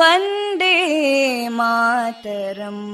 वन्दे मातरम्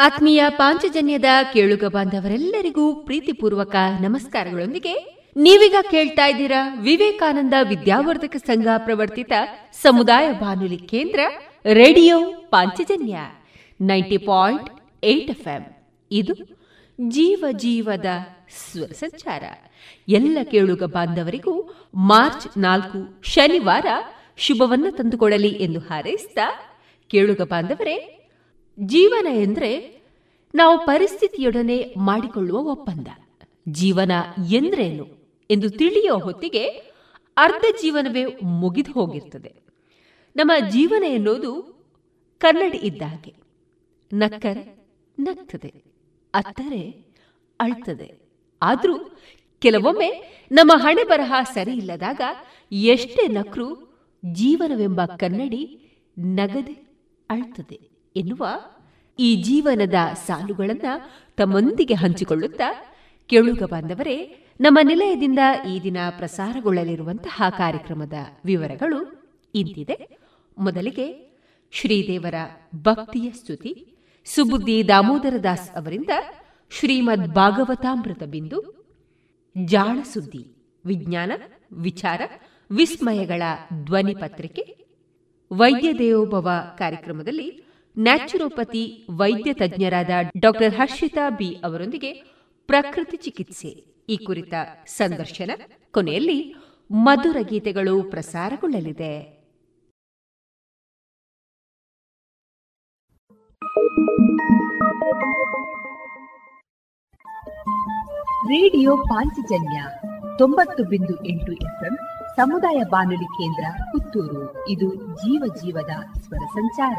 ಆತ್ಮೀಯ ಪಾಂಚಜನ್ಯದ ಕೇಳುಗ ಬಾಂಧವರೆಲ್ಲರಿಗೂ ಪ್ರೀತಿಪೂರ್ವಕ ನಮಸ್ಕಾರಗಳೊಂದಿಗೆ ನೀವೀಗ ಕೇಳ್ತಾ ಇದ್ದೀರಾ ವಿವೇಕಾನಂದ ವಿದ್ಯಾವರ್ಧಕ ಸಂಘ ಪ್ರವರ್ತಿತ ಸಮುದಾಯ ಬಾನುಲಿ ಕೇಂದ್ರ radio Panchajanya ninety point eight F ಇದು ಜೀವ ಜೀವದ ಸ್ವರ ಸಂಚಾರ. ಎಲ್ಲ ಕೇಳುಗ ಬಾಂಧವರಿಗೂ ಮಾರ್ಚ್ ನಾಲ್ಕು ಶನಿವಾರ ಶುಭವನ್ನ ತಂದುಕೊಡಲಿ ಎಂದು ಹಾರೈಸಿದ ಕೇಳುಗ ಬಾಂಧವರೇ ಜೀವನ ಎಂದ್ರೆ ನಾವು ಪರಿಸ್ಥಿತಿಯೊಡನೆ ಮಾಡಿಕೊಳ್ಳುವ ಒಪ್ಪಂದ. ಜೀವನ ಎಂದ್ರೇನು ಎಂದು ತಿಳಿಯುವ ಹೊತ್ತಿಗೆ ಅರ್ಧ ಜೀವನವೇ ಮುಗಿದು ಹೋಗಿರ್ತದೆ. ನಮ್ಮ ಜೀವನ ಎನ್ನುವುದು ಕನ್ನಡಿ ಇದ್ದಾಗೆ ನಕ್ಕರೆ ನಗ್ತದೆ, ಅತ್ತರೆ ಅಳ್ತದೆ. ಆದರೂ ಕೆಲವೊಮ್ಮೆ ನಮ್ಮ ಹಣೆ ಬರಹ ಸರಿ ಇಲ್ಲದಾಗ ಎಷ್ಟೇ ನಕ್ರು ಜೀವನವೆಂಬ ಕನ್ನಡಿ ನಗದೆ ಅಳ್ತದೆ. ಎನ್ನುವ ಈ ಜೀವನದ ಸಾಲುಗಳನ್ನು ತಮ್ಮೊಂದಿಗೆ ಹಂಚಿಕೊಳ್ಳುತ್ತಾ ಕೇಳುಗ ಬಾಂಧವರೇ, ನಮ್ಮ ನಿಲಯದಿಂದ ಈ ದಿನ ಪ್ರಸಾರಗೊಳ್ಳಲಿರುವಂತಹ ಕಾರ್ಯಕ್ರಮದ ವಿವರಗಳು ಇಂತಿದೆ. ಮೊದಲಿಗೆ ಶ್ರೀದೇವರ ಭಕ್ತಿಯ ಸ್ತುತಿ. ಸುಬುದ್ದಿ ದಾಮೋದರ ದಾಸ್ ಅವರಿಂದ ಶ್ರೀಮದ್ ಭಾಗವತಾಮೃತ ಬಿಂದು. ಜಾಣ ವಿಜ್ಞಾನ, ವಿಚಾರ, ವಿಸ್ಮಯಗಳ ಧ್ವನಿ ಪತ್ರಿಕೆ. ವೈದ್ಯ ದೇವೋಭವ ಕಾರ್ಯಕ್ರಮದಲ್ಲಿ ನ್ಯಾಚುರೋಪತಿ ವೈದ್ಯ ತಜ್ಞರಾದ ಡಾಕ್ಟರ್ ಹರ್ಷಿತಾ ಬಿ ಅವರೊಂದಿಗೆ ಪ್ರಕೃತಿ ಚಿಕಿತ್ಸೆ. ಈ ಕುರಿತ ಸಂದರ್ಶನ ಕೊನೆಯಲ್ಲಿ ಮಧುರ ಗೀತೆಗಳು ಪ್ರಸಾರಗೊಳ್ಳಲಿದೆ. ರೇಡಿಯೋ ಪಾಂಚಜನ್ಯ ತೊಂಬತ್ತು ಬಿಂದು ಎಂಟು ಎಫ್ಎಂ ಸಮುದಾಯ ಬಾನುಲಿ ಕೇಂದ್ರ ಪುತ್ತೂರು. ಇದು ಜೀವ ಜೀವದ ಸ್ವರ ಸಂಚಾರ.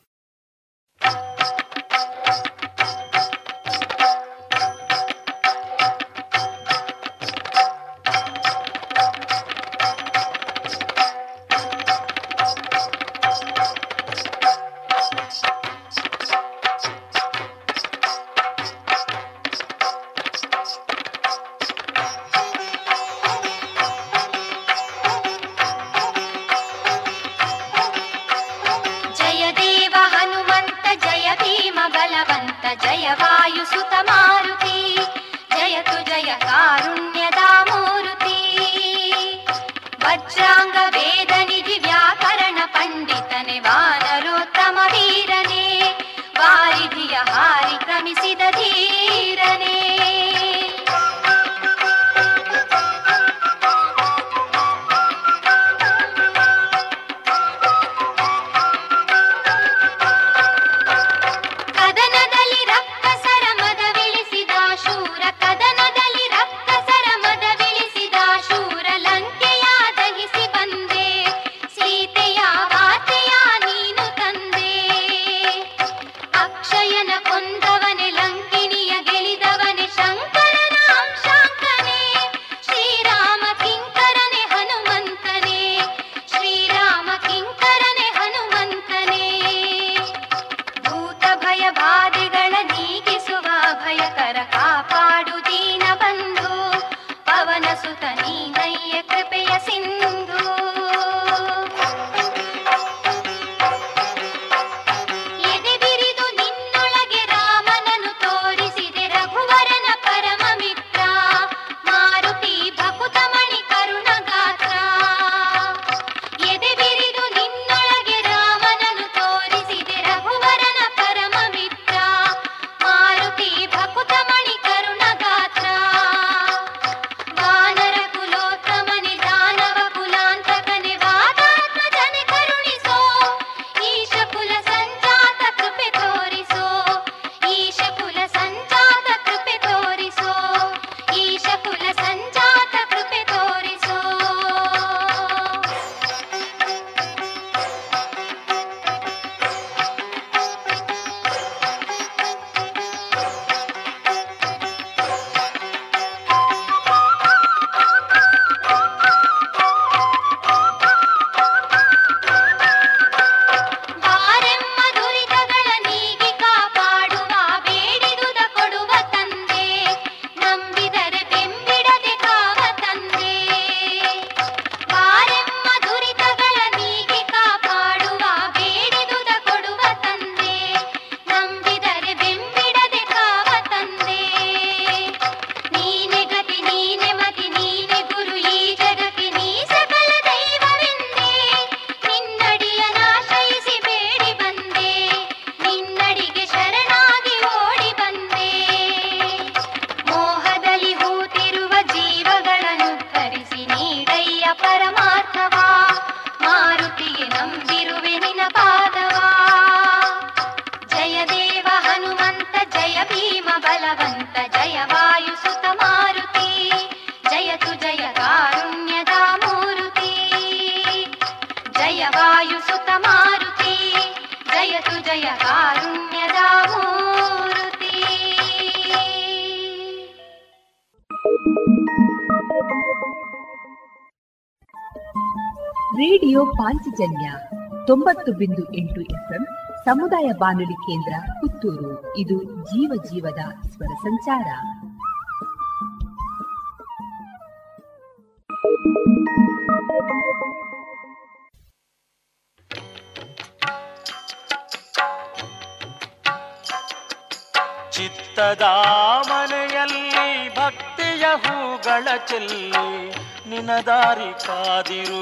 ಸಮುದಾಯ ಬಾನುಲಿ ಕೇಂದ್ರ ಪುತ್ತೂರು. ಇದು ಜೀವ ಜೀವದ ಸ್ವರ ಸಂಚಾರ. ಚಿತ್ತದ ಮನೆಯಲ್ಲಿ ಭಕ್ತಿಯ ಹೂಗಳ ಚೆಲ್ಲಿ ನಿನದಾರಿ ಕಾದಿರುವೆ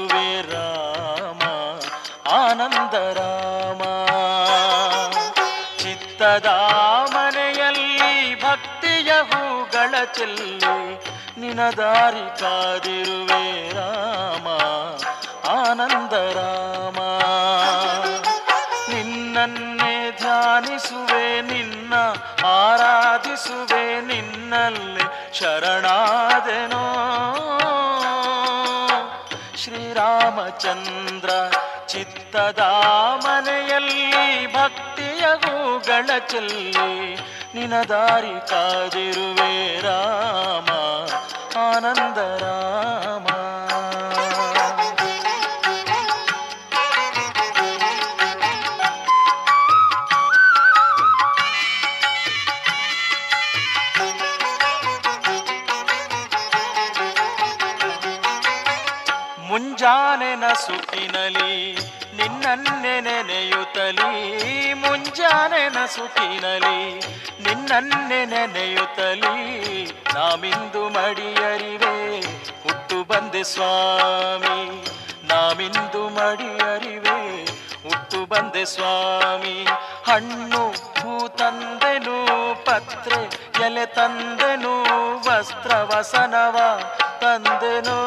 ನಿನದಾರಿ ಕಾದಿರುವೆ ರಾಮ, ಆನಂದ ರಾಮ. ನಿನ್ನನ್ನೇ ಧ್ಯಾನಿಸುವೆ, ನಿನ್ನ ಆರಾಧಿಸುವೆ, ನಿನ್ನಲ್ಲಿ ಶರಣಾದೆನೋ. ಶ್ರೀರಾಮಚಂದ್ರ ಚಿತ್ತದ ಮನೆಯಲ್ಲಿ ಭಕ್ತಿಯ ಗೂಗಳ ಚೆಲ್ಲಿ ನಿನ ದಾರಿ ಕಾದಿರುವೆ ರಾಮ. ಆನಂದ ರಾಮ ಮುಂಜಾನೆನ ಸುಖಿನಲಿ, ನಿನ್ನನ್ನೆ ನೆನೆಯುತ್ತಲಿ. ಮುಂಜಾನೆನ ಸುಖಿನಲಿ, ನಿನ್ನನ್ನೆ ನೆನೆಯುತ್ತಲಿ. ನಾಮಿಂದು ಮಡಿಯರಿವೆ, ಹುಟ್ಟು ಬಂದೆ ಸ್ವಾಮಿ. ನಾಮಿಂದು ಮಡಿಯರಿವೆ, ಹುಟ್ಟು ಬಂದೆ ಸ್ವಾಮಿ. ಹಣ್ಣು ಹೂ ತಂದೆನು, ಪತ್ರೆ ಎಲೆ ತಂದೆನು, ವಸ್ತ್ರ ವಸನವ ತಂದೆನೋ.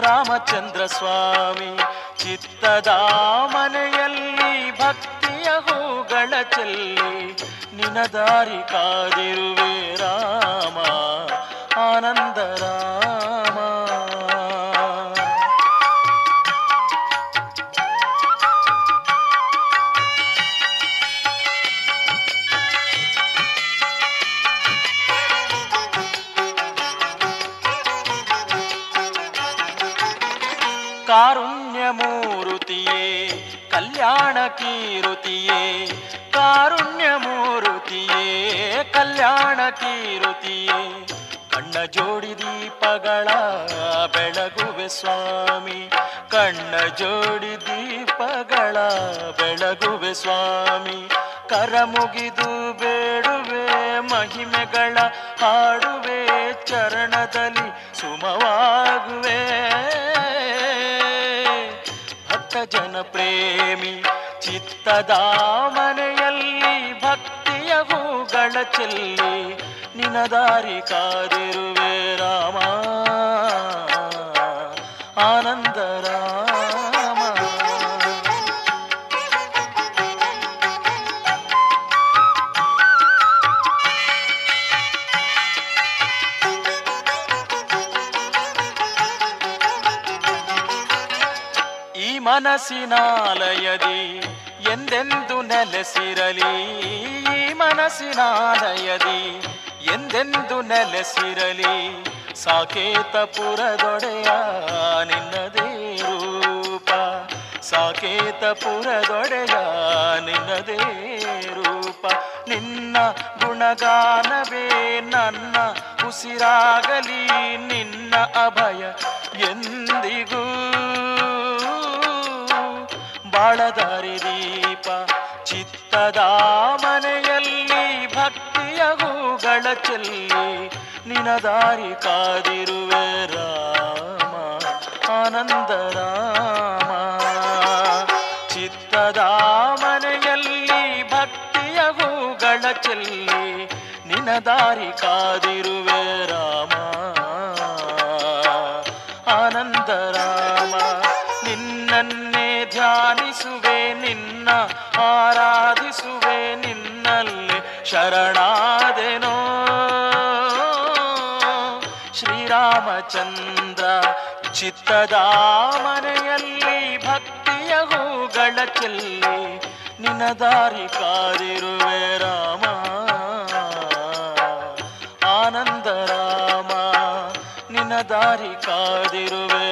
ರಾಮಚಂದ್ರ ಸ್ವಾಮಿ ಚಿತ್ತದ ಮನೆಯಲ್ಲಿ ಭಕ್ತಿಯ ಹೂಗಳ ಚೆಲ್ಲಿ ನಿನ ದಾರಿ ಕಾದಿರುವೆ ರಾಮ ಆನಂದ ಕೀರುತಿಯೇ ಕಾರುಣ್ಯ ಮೂರುತಿಯೇ ಕಲ್ಯಾಣ ಕೀರುತಿಯೇ ಕಣ್ಣ ಜೋಡಿ ದೀಪಗಳ ಬೆಳಗುವೆ ಸ್ವಾಮಿ, ಕಣ್ಣ ಜೋಡಿ ದೀಪಗಳ ಬೆಳಗುವೆ ಸ್ವಾಮಿ. ಕರ ಮುಗಿದು ಬೇಡುವೆ, ಮಹಿಮೆಗಳ ಹಾಡುವೆ, ಚರಣದಲ್ಲಿ ಸುಮವಾಗುವೆ. ಭಕ್ತ ಜನ ಪ್ರೇಮಿ ಚಿತ್ತದ ಮನೆಯಲ್ಲಿ ಭಕ್ತಿಯ ಹೂಗಳ ಚೆಲ್ಲಿ ನಿನ ದಾರಿ ಕಾದಿರುವೆ ರಾಮ. ಮನಸ್ಸಿನಾಲಯದಿ ಎಂದೆಂದು ನೆಲೆಸಿರಲಿ ಮನಸ್ಸಿನಾಲಯದಿ ಎಂದೆಂದು ನೆಲೆಸಿರಲಿ, ಸಾಕೇತಪುರದೊಡೆಯ ನಿನ್ನದೇ ರೂಪ ಸಾಕೇತಪುರದೊಡೆಯ ನಿನ್ನದೇ ರೂಪ ನಿನ್ನ ಗುಣಗಾನವೇ ನನ್ನ ಉಸಿರಾಗಲಿ, ನಿನ್ನ ಅಭಯ ಎಂದಿಗೂ ಬಾಳದಾರಿ ದೀಪ. ಚಿತ್ತದ ಮನೆಯಲ್ಲಿ ಭಕ್ತಿಯ ಹೂಗಳ ಚೆಲ್ಲಿ. ನಿನದಾರಿ ಕಾದಿರುವೆ ರಾಮ, ಆನಂದ ರಾಮ. ಚಿತ್ತದ ಮನೆಯಲ್ಲಿ ಭಕ್ತಿಯ ಹೂಗಳ ಚೆಲ್ಲಿ. ನಿನ ದಾರಿ ಶರಣಾದೆನೋ? ಶ್ರೀರಾಮಚಂದ್ರ ಚಿತ್ತದ ಮನೆಯಲ್ಲಿ ಭಕ್ತಿಯ ಹೂಗಳ ಚೆಲ್ಲಿ ನಿನ್ನ ದಾರಿ ಕಾದಿರುವೆ ರಾಮ. ಆನಂದ ರಾಮ, ನಿನ್ನ ದಾರಿ ಕಾದಿರುವೆ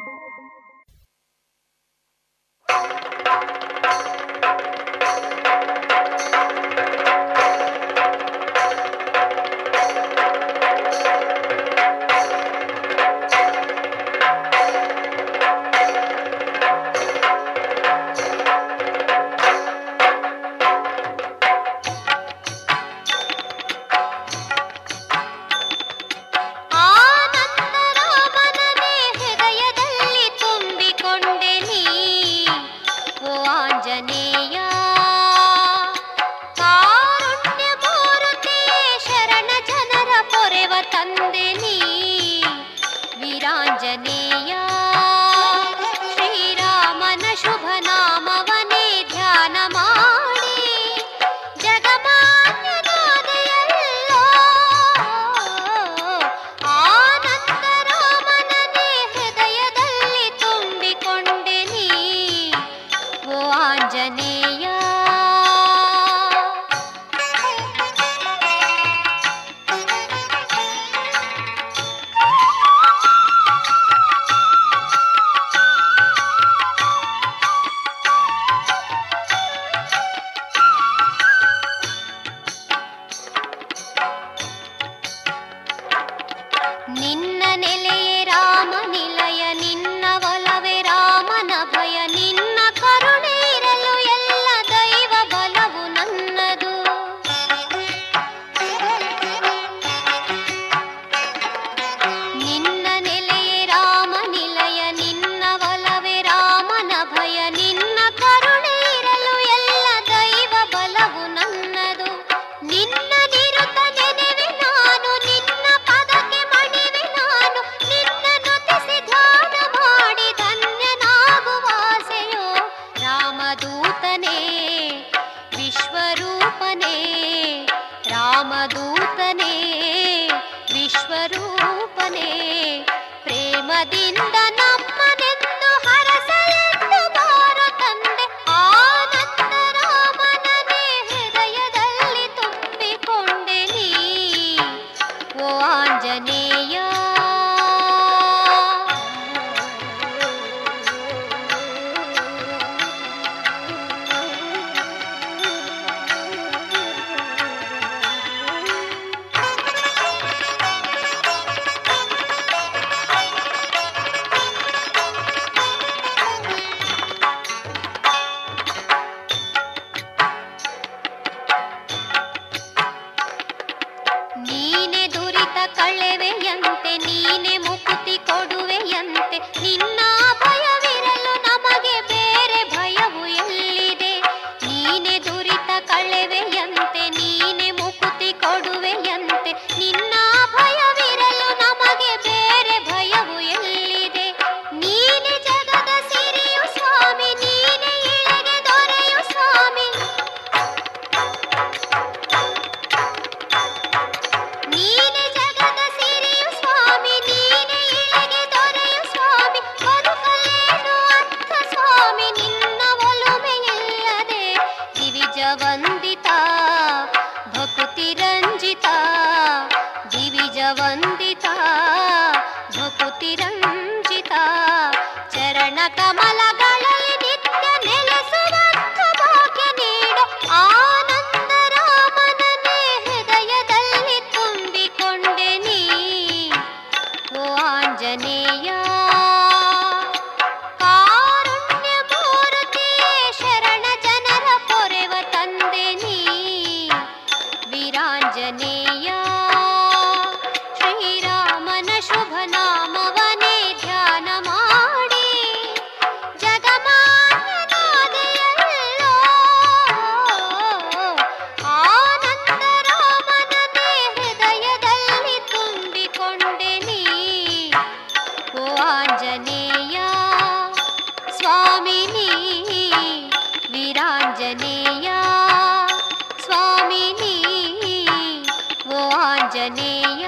ಓ ಆಂಜನೇಯ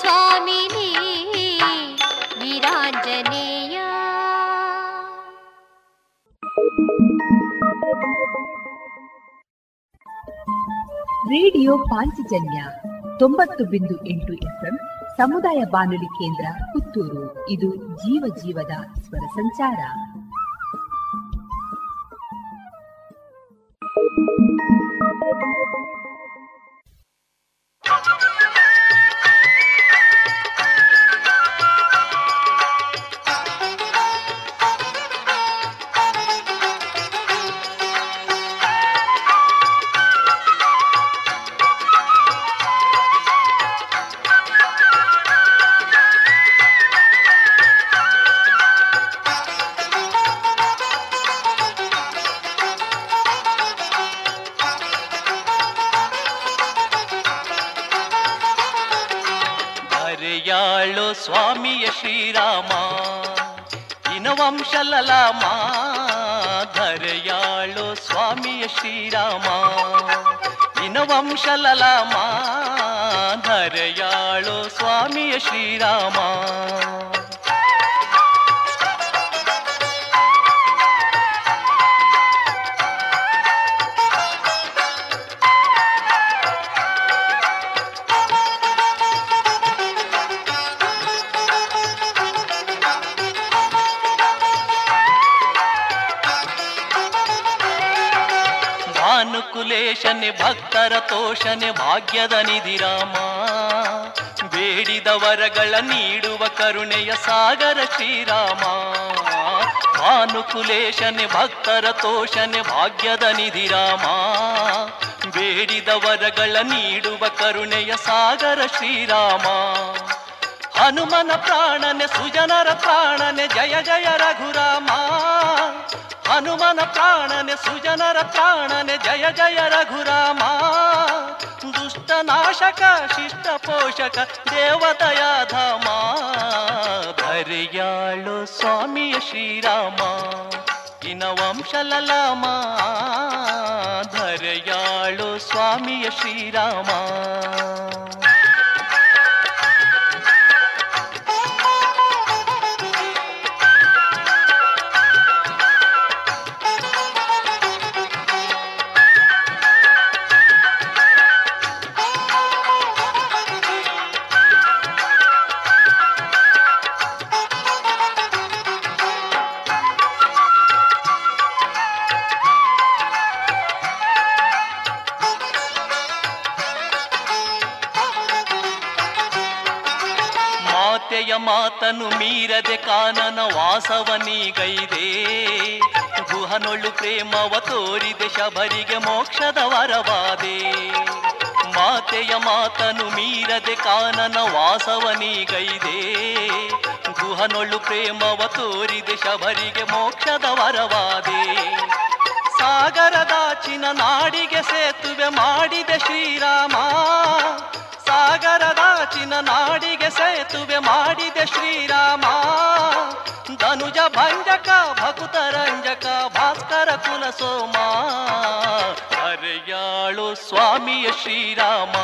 ಸ್ವಾಮಿನಿ, ವೀರಾಂಜನೇಯ. ರೇಡಿಯೋ ಪಾಂಚಜನ್ಯ ತೊಂಬತ್ತು ಬಿಂದು ಎಂಟು ಎಫ್ಎಂ ಸಮುದಾಯ ಬಾನುಲಿ ಕೇಂದ್ರ ಪುತ್ತೂರು. ಇದು ಜೀವ ಜೀವದ ಸ್ವರ ಸಂಚಾರ. ಭಾಗ್ಯದ ನಿಧಿರಾಮ ಬೇಡಿದ ವರಗಳ ನೀಡುವ ಕರುಣೆಯ ಸಾಗರ ಶ್ರೀರಾಮ. ಭಾನುಕುಲೇಶನೆ ಭಕ್ತರ ತೋಷನೆ, ಭಾಗ್ಯದ ನಿಧಿರಾಮ ಬೇಡಿದ ವರಗಳ ನೀಡುವ ಕರುಣೆಯ ಸಾಗರ ಶ್ರೀರಾಮ. ಹನುಮನ ಪ್ರಾಣನೆ, ಸುಜನರ ಪ್ರಾಣನೆ, ಜಯ ಜಯ ರಘುರಾಮ. ಹನುಮನ ಪ್ರಾಣನೆ, ಸುಜನರ ಪ್ರಾಣನೆ, ಜಯ ಜಯ ರಘುರಾಮ. ದುಷ್ಟ ನಾಶಕ ಶಿಷ್ಟ ಪೋಷಕ ದೇವದಯಾಧಾಮ. ಧರೆಯಾಳು ಸ್ವಾಮಿಯ ಶ್ರೀರಾಮ ಇನ ವಂಶಲಲಾಮ ಧರೆಯಾಳು ಸ್ವಾಮಿಯ ಶ್ರೀರಾಮ. ಮಾತನು ಮೀರದೆ ಕಾನನ ವಾಸವನೀಗೈದೆ ಗುಹನೊಳ್ಳು ಪ್ರೇಮವ ತೋರಿದೆ, ಶಬರಿಗೆ ಮೋಕ್ಷದ ವರವಾದೆ. ಮಾತೆಯ ಮಾತನು ಮೀರದೆ ಕಾನನ ವಾಸವನೀಗೈದೆ ಗುಹನೊಳ್ಳು ಪ್ರೇಮವ ತೋರಿದೆ, ಶಬರಿಗೆ ಮೋಕ್ಷದ ವರವಾದೆ. ಸಾಗರದಾಚಿನ ನಾಡಿಗೆ ಸೇತುವೆ ಮಾಡಿದೆ ಶ್ರೀರಾಮ. ಸಾಗರದಾಚಿನ ನಾಡಿಗೆ ಸೇತುವೆ ಮಾಡಿದೆ ಶ್ರೀರಾಮ. ಧನುಜ ಭಂಜಕ ಭಕುತರಂಜಕ ಭಾಸ್ಕರ ಕುಲ ಸೋಮ. ಹರೆಯಾಳು ಸ್ವಾಮಿಯ ಶ್ರೀರಾಮ,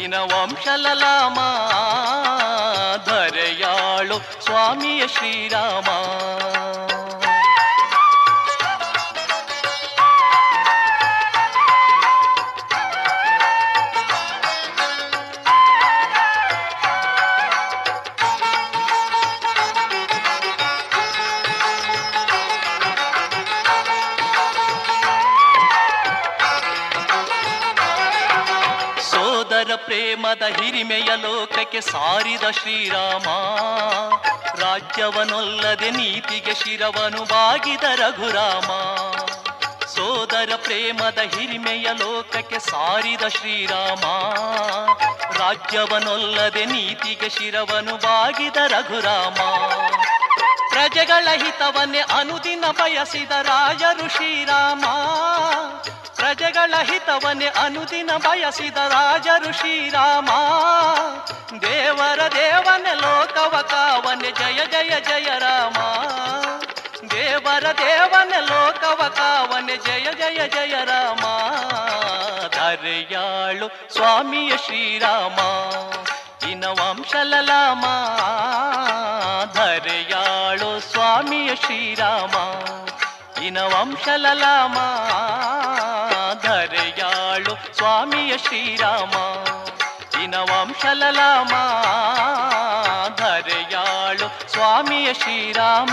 ಇನ ವಂಶಲಲಾಮ ಧರೆಯಾಳು ಸ್ವಾಮಿಯ ಶ್ರೀರಾಮ. ಪ್ರೇಮದ ಹಿರಿಮೆಯ ಲೋಕಕ್ಕೆ ಸಾರಿದ ಶ್ರೀರಾಮ, ರಾಜ್ಯವನೊಲ್ಲದೆ ನೀತಿಗೆ ಶಿರವನು ಬಾಗಿದ ರಘುರಾಮ, ಸೋದರ ಪ್ರೇಮದ ಹಿರಿಮೆಯ ಲೋಕಕ್ಕೆ ಸಾರಿದ ಶ್ರೀರಾಮ, ರಾಜ್ಯವನೊಲ್ಲದೆ ನೀತಿಗೆ ಶಿರವನು ಬಾಗಿದ ರಘುರಾಮ. ಪ್ರಜೆಗಳ ಹಿತವನ್ನೇ ಅನುದಿನ ಬಯಸಿದ ರಾಜರು ಶ್ರೀರಾಮ ಪ್ರಜೆಗಳ ಹಿತವನ್ನೇ ಅನುದಿನ ಬಯಸಿದ ರಾಜರು ಶ್ರೀರಾಮ. ದೇವರ ದೇವನ ಲೋಕವ ಕಾವನೆ ಜಯ ಜಯ ರಾಮ. ದೇವರ ದೇವನ ಲೋಕವ ಕಾವನೆ ಜಯ ಜಯ ಜಯ ರಾಮ. ಧರೆಯಾಳು ಸ್ವಾಮಿಯ ಶ್ರೀರಾಮ. ಇನ ವಂಶಲಲಾಮ ಧರೆಯಾಳು ಸ್ವಾಮಿಯ ಶ್ರೀರಾಮ. ಇನ ವಂಶಲಲಾಮ ಧರೆಯಾಳು ಸ್ವಾಮಿಯ ಶ್ರೀರಾಮ ಇನ ವಂಶಲಲಾಮ ಧರೆಯಾಳು ಸ್ವಾಮಿಯ ಶ್ರೀರಾಮ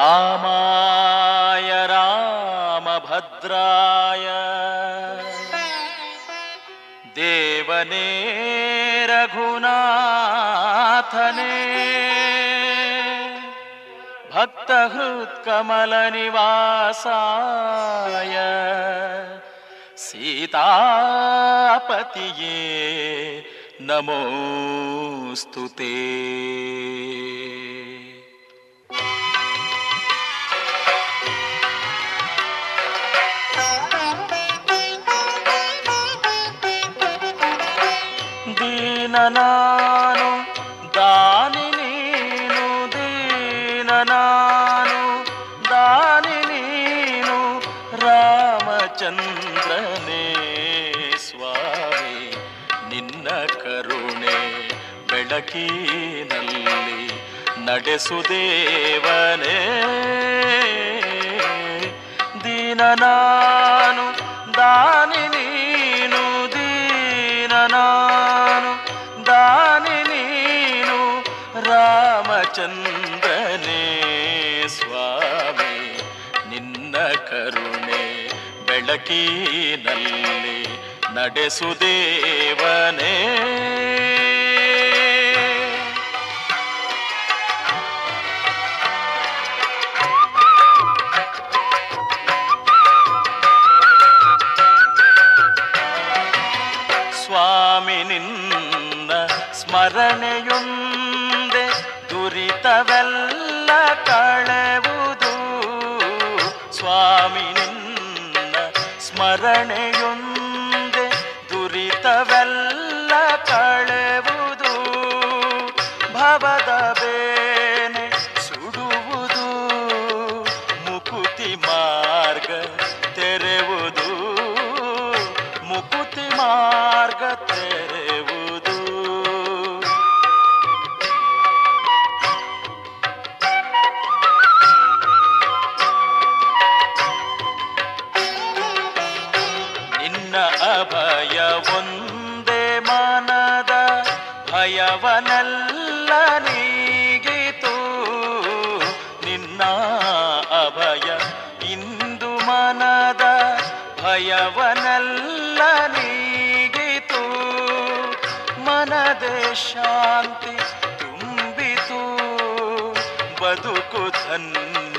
रामाय रामभद्राय। देवने रघुनाथने। भक्तहृत्कमलनिवासाय। सीतापतिये नमोऽस्तु ते। ದೀನನಾನು ದಾನಿ ನೀನು ದೀನನಾನು ದಾನಿ ನೀನು ರಾಮಚಂದ್ರನೇ ಸ್ವಾಮಿ. ನಿನ್ನ ಕರುಣೆ ಬೆಳಕಿನಲ್ಲಿ ನಡೆಸುದೇವನೇ ದಾನಿ ನೀನು ರಾಮಚಂದ್ರನೇ ಸ್ವಾಮಿ ನಿನ್ನ ಕರುಣೆ ಬೆಳಕಿನಲ್ಲಿ ನಡೆಸುದೇವನೇ.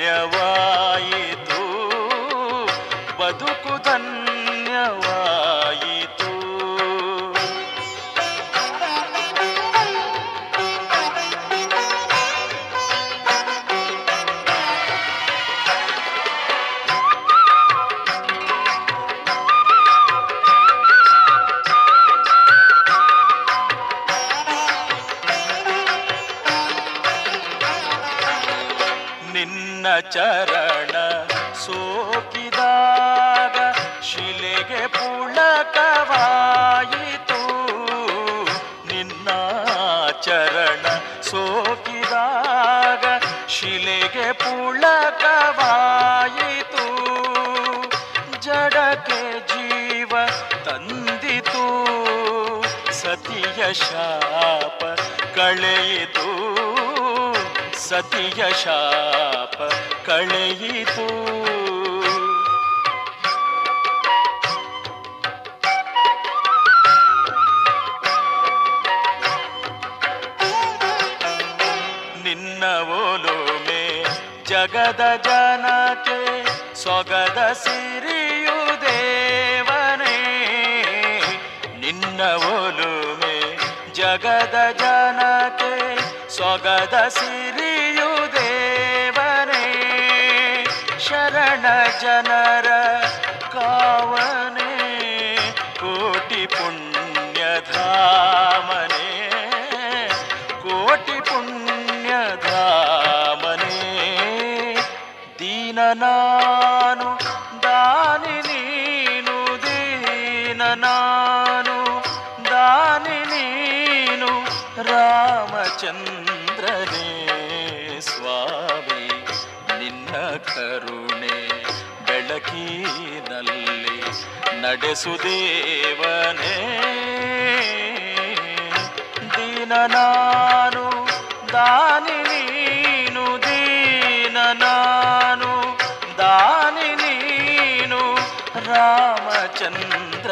ಧನ್ಯವಾಯಿತು ಬದುಕು ನಿನ್ನ ಚರಣ ಸೋಕಿದಾಗ ಶಿಲೆಗೆ ಪುಳಕವಾಯಿತು. ನಿನ್ನ ಚರಣ ಸೋಕಿದಾಗ ಶಿಲೆಗೆ ಪುಳಕವಾಯಿತು. ಜಡಕ್ಕೆ ಜೀವ ತಂದಿತು. ಸತಿಯ ಶಾಪ ಕಳೆಯಿತು. ಸತಿಯ ಶಾಪ ಕಳೆಯಿತು. ನಿನ್ನ ಓಲೋಮೆ ಜಗದ ಜನಕ್ಕೆ ಸೊಗದ ಸಿರಿಯು ದೇವನೇ. ನಿನ್ನ ಓಲೋಮೆ ಜಗದ ಜನಕ್ಕೆ ಸೊಗದ ಸಿರಿಯು ದೇವನೇ ಶರಣ ಜನರ ಕಾವನೆ ಕೋಟಿ ಪುಣ್ಯ ಧಾಮನೆ ಕೋಟಿ ಪುಣ್ಯ ಧಾಮನೆ ದೀನ ನಾನು ದಾನಿ ನೀನು ದೀನ ನಾನು ದಾನಿ ನೀನು ಕರುಣೆ ಸ್ವಾಮಿ, ನಿನ್ನ ಕರುಣೆ ಬೆಳಕಿನಲ್ಲಿ ನಡೆಸುದೇವನೇ ದೀನ ನಾನು, ದಾನಿ ನೀನು, ದೀನ ನಾನು, ದಾನಿ ನೀನು ರಾಮಚಂದ್ರ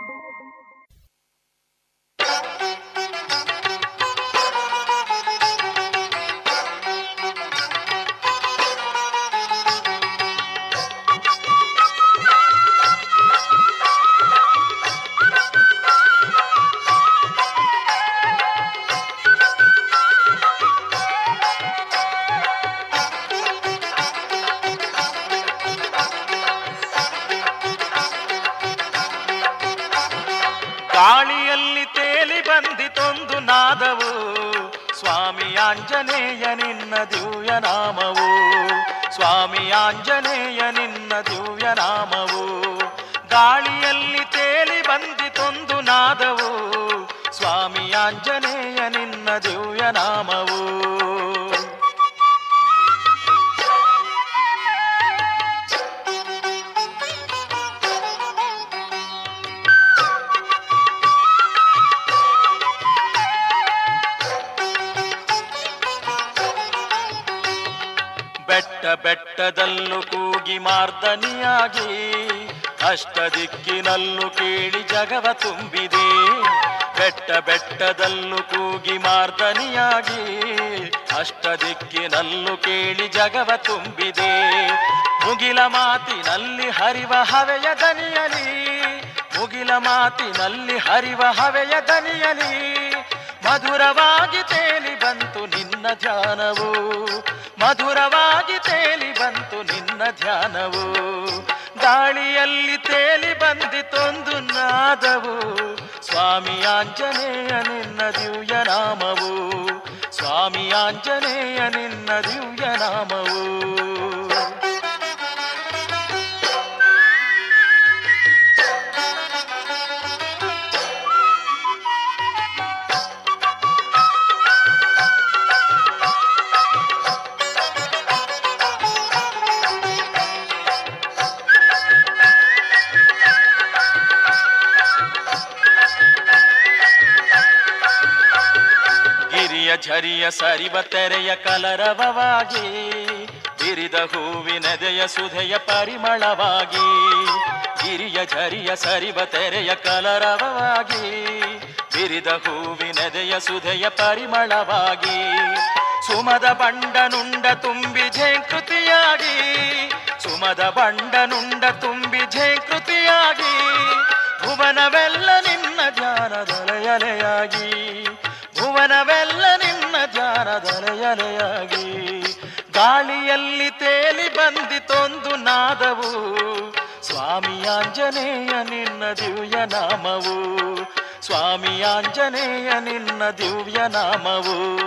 ಗಾಳಿಯಲ್ಲಿ ಹವೆಯ ದನಿಯಲಿ, ಮುಗಿಲ ಮಾತಿನಲ್ಲಿ ಹರಿವ ಹವೆಯ ದನಿಯಲಿ, ಮಧುರವಾಗಿ ತೇಲಿ ಬಂತು ನಿನ್ನ ಧ್ಯಾನವು, ಮಧುರವಾಗಿ ತೇಲಿ ಬಂತು ನಿನ್ನ ಧ್ಯಾನವು. ಝರಿಯ ಸರಿವ ತೆರೆಯ ಕಲರವವಾಗಿ, ಬಿರಿದ ಹೂವಿನದೆಯ ಸುಧೆಯ ಪರಿಮಳವಾಗಿ, ಗಿರಿಯ ಝರಿಯ ಸರಿವ ತೆರೆಯ ಕಲರವವಾಗಿ, ಬಿರಿದ ಹೂವಿನದೆಯ ಸುಧೆಯ ಪರಿಮಳವಾಗಿ, ಸುಮದ ಬಂಡನುಂಡ ತುಂಬಿ ಝೇಂಕೃತಿಯಾಗಿ ಸುಮದ ಬಂಡನುಂಡ ತುಂಬಿ ಝೇಂಕೃತಿಯಾಗಿ ಭುವನವೆಲ್ಲ ನಿನ್ನ ಧ್ಯಾನದಲೆಯಲೆಯಾಗಿ ಭುವನವೆಲ್ಲ ನಿನ್ನ ಧ್ಯಾನದಲೆಯಲೆಯಾಗಿ ಗಾಳಿಯಲ್ಲಿ ತೇಲಿ ಬಂದಿತೊಂದು ನಾದವು. ಸ್ವಾಮಿ ಆಂಜನೇಯ ನಿನ್ನ ದಿವ್ಯ ನಾಮವು. ಸ್ವಾಮಿಯಾಂಜನೇಯ ನಿನ್ನ ದಿವ್ಯ ನಾಮವು.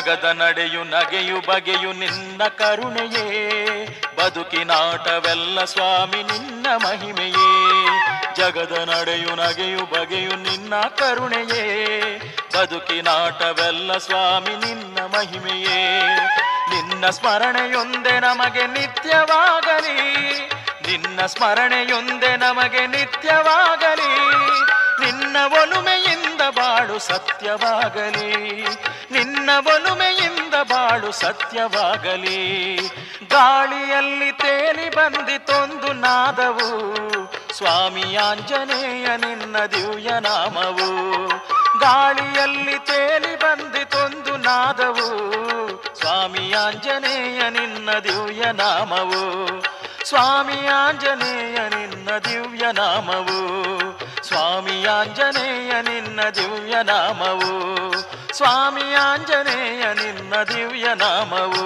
ಜಗದ ನಡೆಯು ನಗೆಯು ಬಗೆಯು ನಿನ್ನ ಕರುಣೆಯೇ. ಬದುಕಿನಾಟವೆಲ್ಲ ಸ್ವಾಮಿ ನಿನ್ನ ಮಹಿಮೆಯೇ. ಜಗದ ನಡೆಯು ನಗೆಯು ಬಗೆಯು ನಿನ್ನ ಕರುಣೆಯೇ. ಬದುಕಿನಾಟವೆಲ್ಲ ಸ್ವಾಮಿ ನಿನ್ನ ಮಹಿಮೆಯೇ. ನಿನ್ನ ಸ್ಮರಣೆಯೊಂದೆ ನಮಗೆ ನಿತ್ಯವಾಗಲಿ. ನಿನ್ನ ಸ್ಮರಣೆಯೊಂದೆ ನಮಗೆ ನಿತ್ಯವಾಗಲಿ. ನಿನ್ನ ಒಲುಮೆಯಿಂದ ಬಾಳು ಸತ್ಯವಾಗಲಿ. ನಿನ್ನ ಒಲುಮೆಯಿಂದ ಬಾಳು ಸತ್ಯವಾಗಲಿ. ಗಾಳಿಯಲ್ಲಿ ತೇಲಿ ಬಂದಿತೊಂದು ನಾದವು. ಸ್ವಾಮಿಯಾಂಜನೇಯ ನಿನ್ನ ದಿವ್ಯ ನಾಮವು. ಗಾಳಿಯಲ್ಲಿ ತೇಲಿ ಬಂದಿತೊಂದು ನಾದವು. ಸ್ವಾಮಿಯಾಂಜನೇಯ ನಿನ್ನ ದಿವ್ಯ ನಾಮವು. ಸ್ವಾಮಿಯಾಂಜನೇಯ ನಿನ್ನ ದಿವ್ಯ ನಾಮವು. ಸ್ವಾಮಿಯಾಂಜನೇಯ ನಿನ್ನ ದಿವ್ಯ ನಾಮವು. ಸ್ವಾಮಿಯಾಂಜನೇಯ ನಿನ್ನ ದಿವ್ಯ ನಾಮವು.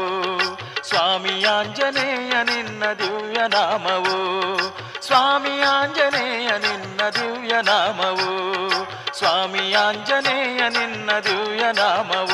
ಸ್ವಾಮಿಯಾಂಜನೇಯ ನಿನ್ನ ದಿವ್ಯ ನಾಮವು. ಸ್ವಾಮಿಯಾಂಜನೇಯ ನಿನ್ನ ದಿವ್ಯ ನಾಮವು. ಸ್ವಾಮಿಯಾಂಜನೇಯ ನಿನ್ನ ದಿವ್ಯ ನಾಮವು.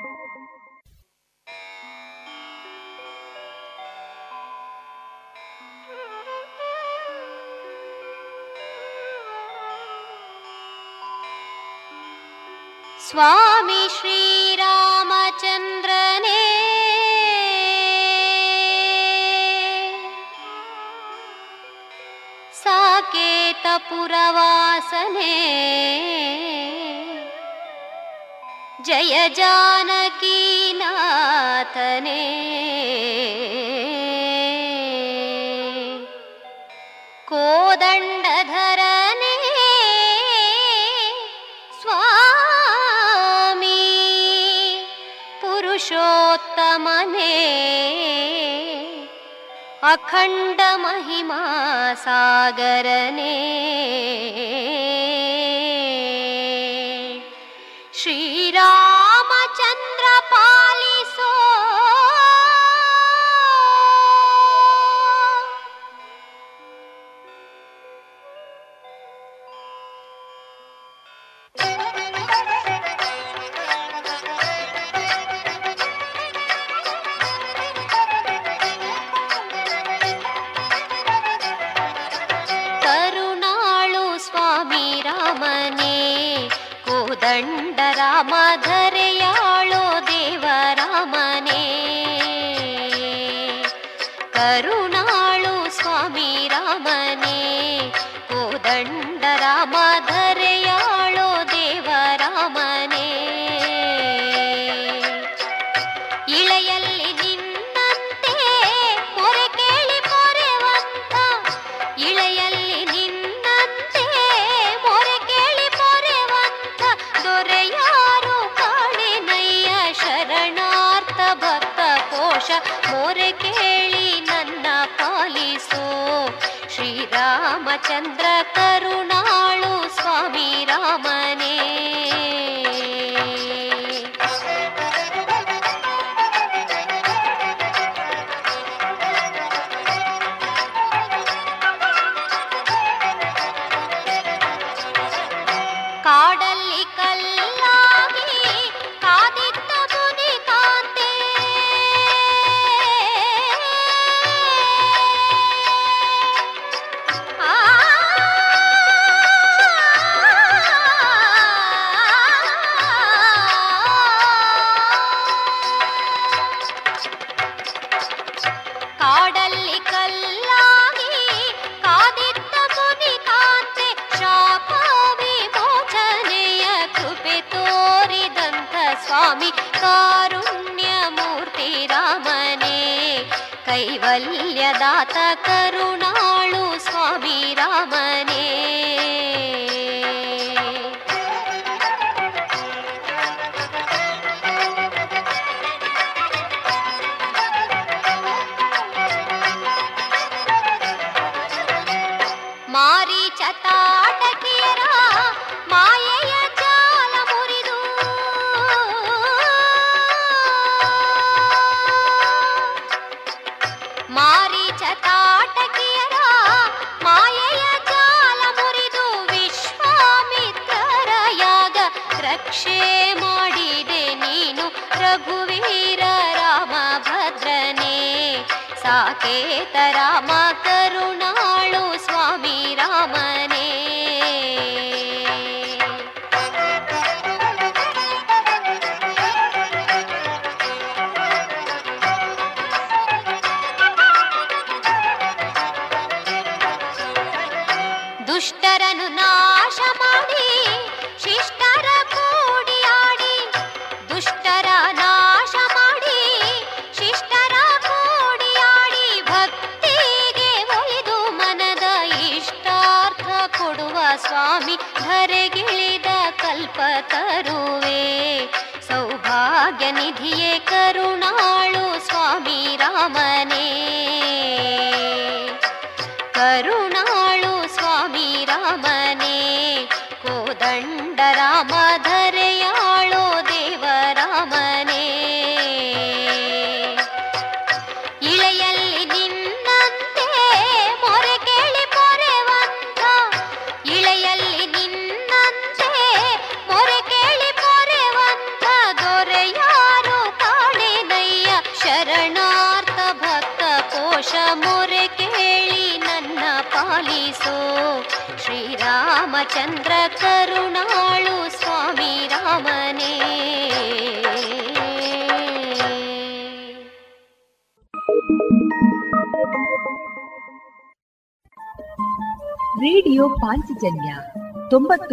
स्वामी श्रीरामचन्द्रने। साकेतपुरवासने। जय जानकीनाथने। अखण्ड महिमा सागरने। श्रीरामचन्द्रपालि ರಾಮ ಧರೆಯಾಳೋ ದೇವರಾಮನೆ ಕರು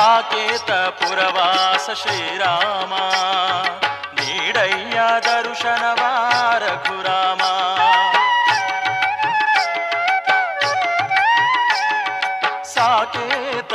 ಸಾಕೇತ ಪುರವಾಸ ಶ್ರೀರಾಮ. ನೀಡಯ್ಯ ದರ್ಶನವ ರಘುರಾಮ ಸಾಕೇತ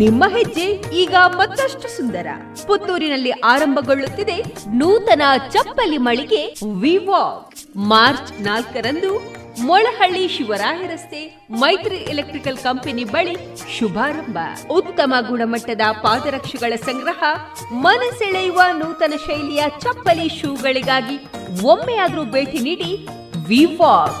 ನಿಮ್ಮ ಹೆಜ್ಜೆ ಈಗ ಮತ್ತಷ್ಟು ಸುಂದರ. ಪುತ್ತೂರಿನಲ್ಲಿ ಆರಂಭಗೊಳ್ಳುತ್ತಿದೆ ನೂತನ ಚಪ್ಪಲಿ ಮಳಿಗೆ ವಿವಾಕ್ ಮಾರ್ಚ್ ನಾಲ್ಕರಂದು ಮೊಳಹಳ್ಳಿ ಶಿವರಾಯ ರಸ್ತೆ ಮೈತ್ರಿ ಎಲೆಕ್ಟ್ರಿಕಲ್ ಕಂಪನಿ ಬಳಿ ಶುಭಾರಂಭ. ಉತ್ತಮ ಗುಣಮಟ್ಟದ ಪಾದರಕ್ಷೆಗಳ ಸಂಗ್ರಹ, ಮನಸೆಳೆಯುವ ನೂತನ ಶೈಲಿಯ ಚಪ್ಪಲಿ ಶೂಗಳಿಗಾಗಿ ಒಮ್ಮೆಯಾದರೂ ಭೇಟಿ ನೀಡಿ ವಿವಾಕ್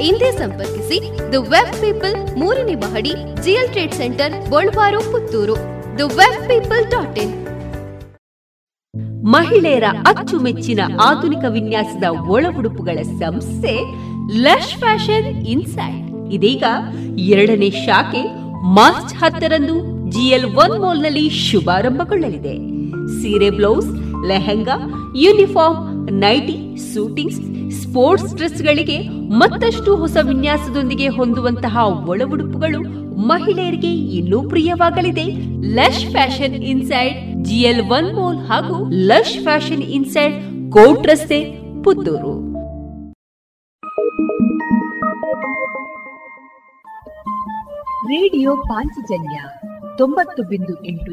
ಹಿಂದೆ ಸಂಪರ್ಕಿಸಿ ದ ವೆಬ್ ಪೀಪಲ್ ಮೂರನೇ ಮಹಡಿ GL trade centre ಗೋಳ್ವಾರು Puttur the Web People dot in ಮಹಿಳೆಯರ ಅಚ್ಚುಮೆಚ್ಚಿನ ಆಧುನಿಕ ವಿನ್ಯಾಸದ ಒಳ ಉಡುಪುಗಳ ಸಂಸ್ಥೆ ಲಶ್ ಫ್ಯಾಷನ್ ಇನ್ಸೈಡ್ ಇದೀಗ ಎರಡನೇ ಶಾಖೆ ಮಾರ್ಚ್ ಹತ್ತರಂದು ಜಿಎಲ್ ಒನ್ ಮಾಲ್ನಲ್ಲಿ ಶುಭಾರಂಭಗೊಳ್ಳಲಿದೆ. ಸೀರೆ, blouse, lehenga uniform nighty, suitings, sports ಡ್ರೆಸ್ಗಳಿಗೆ ಮತ್ತಷ್ಟು ಹೊಸ ವಿನ್ಯಾಸದೊಂದಿಗೆ ಹೊಂದುವಂತಹ ಒಳ ಉಡುಪುಗಳು ಮಹಿಳೆಯರಿಗೆ ಇನ್ನೂ ಪ್ರಿಯವಾಗಲಿದೆ. Lush Fashion Inside, GL One Mall ಹಾಗೂ ಲಶ್ ಫ್ಯಾಷನ್ ಇನ್ಸೈಡ್ ಕೋಟ್ ರಸ್ತೆ, ಪುತ್ತೂರು. ರೇಡಿಯೋ ಪಾಂಚಜನ್ಯ ತೊಂಬತ್ತು ಬಿಂದು ಎಂಟು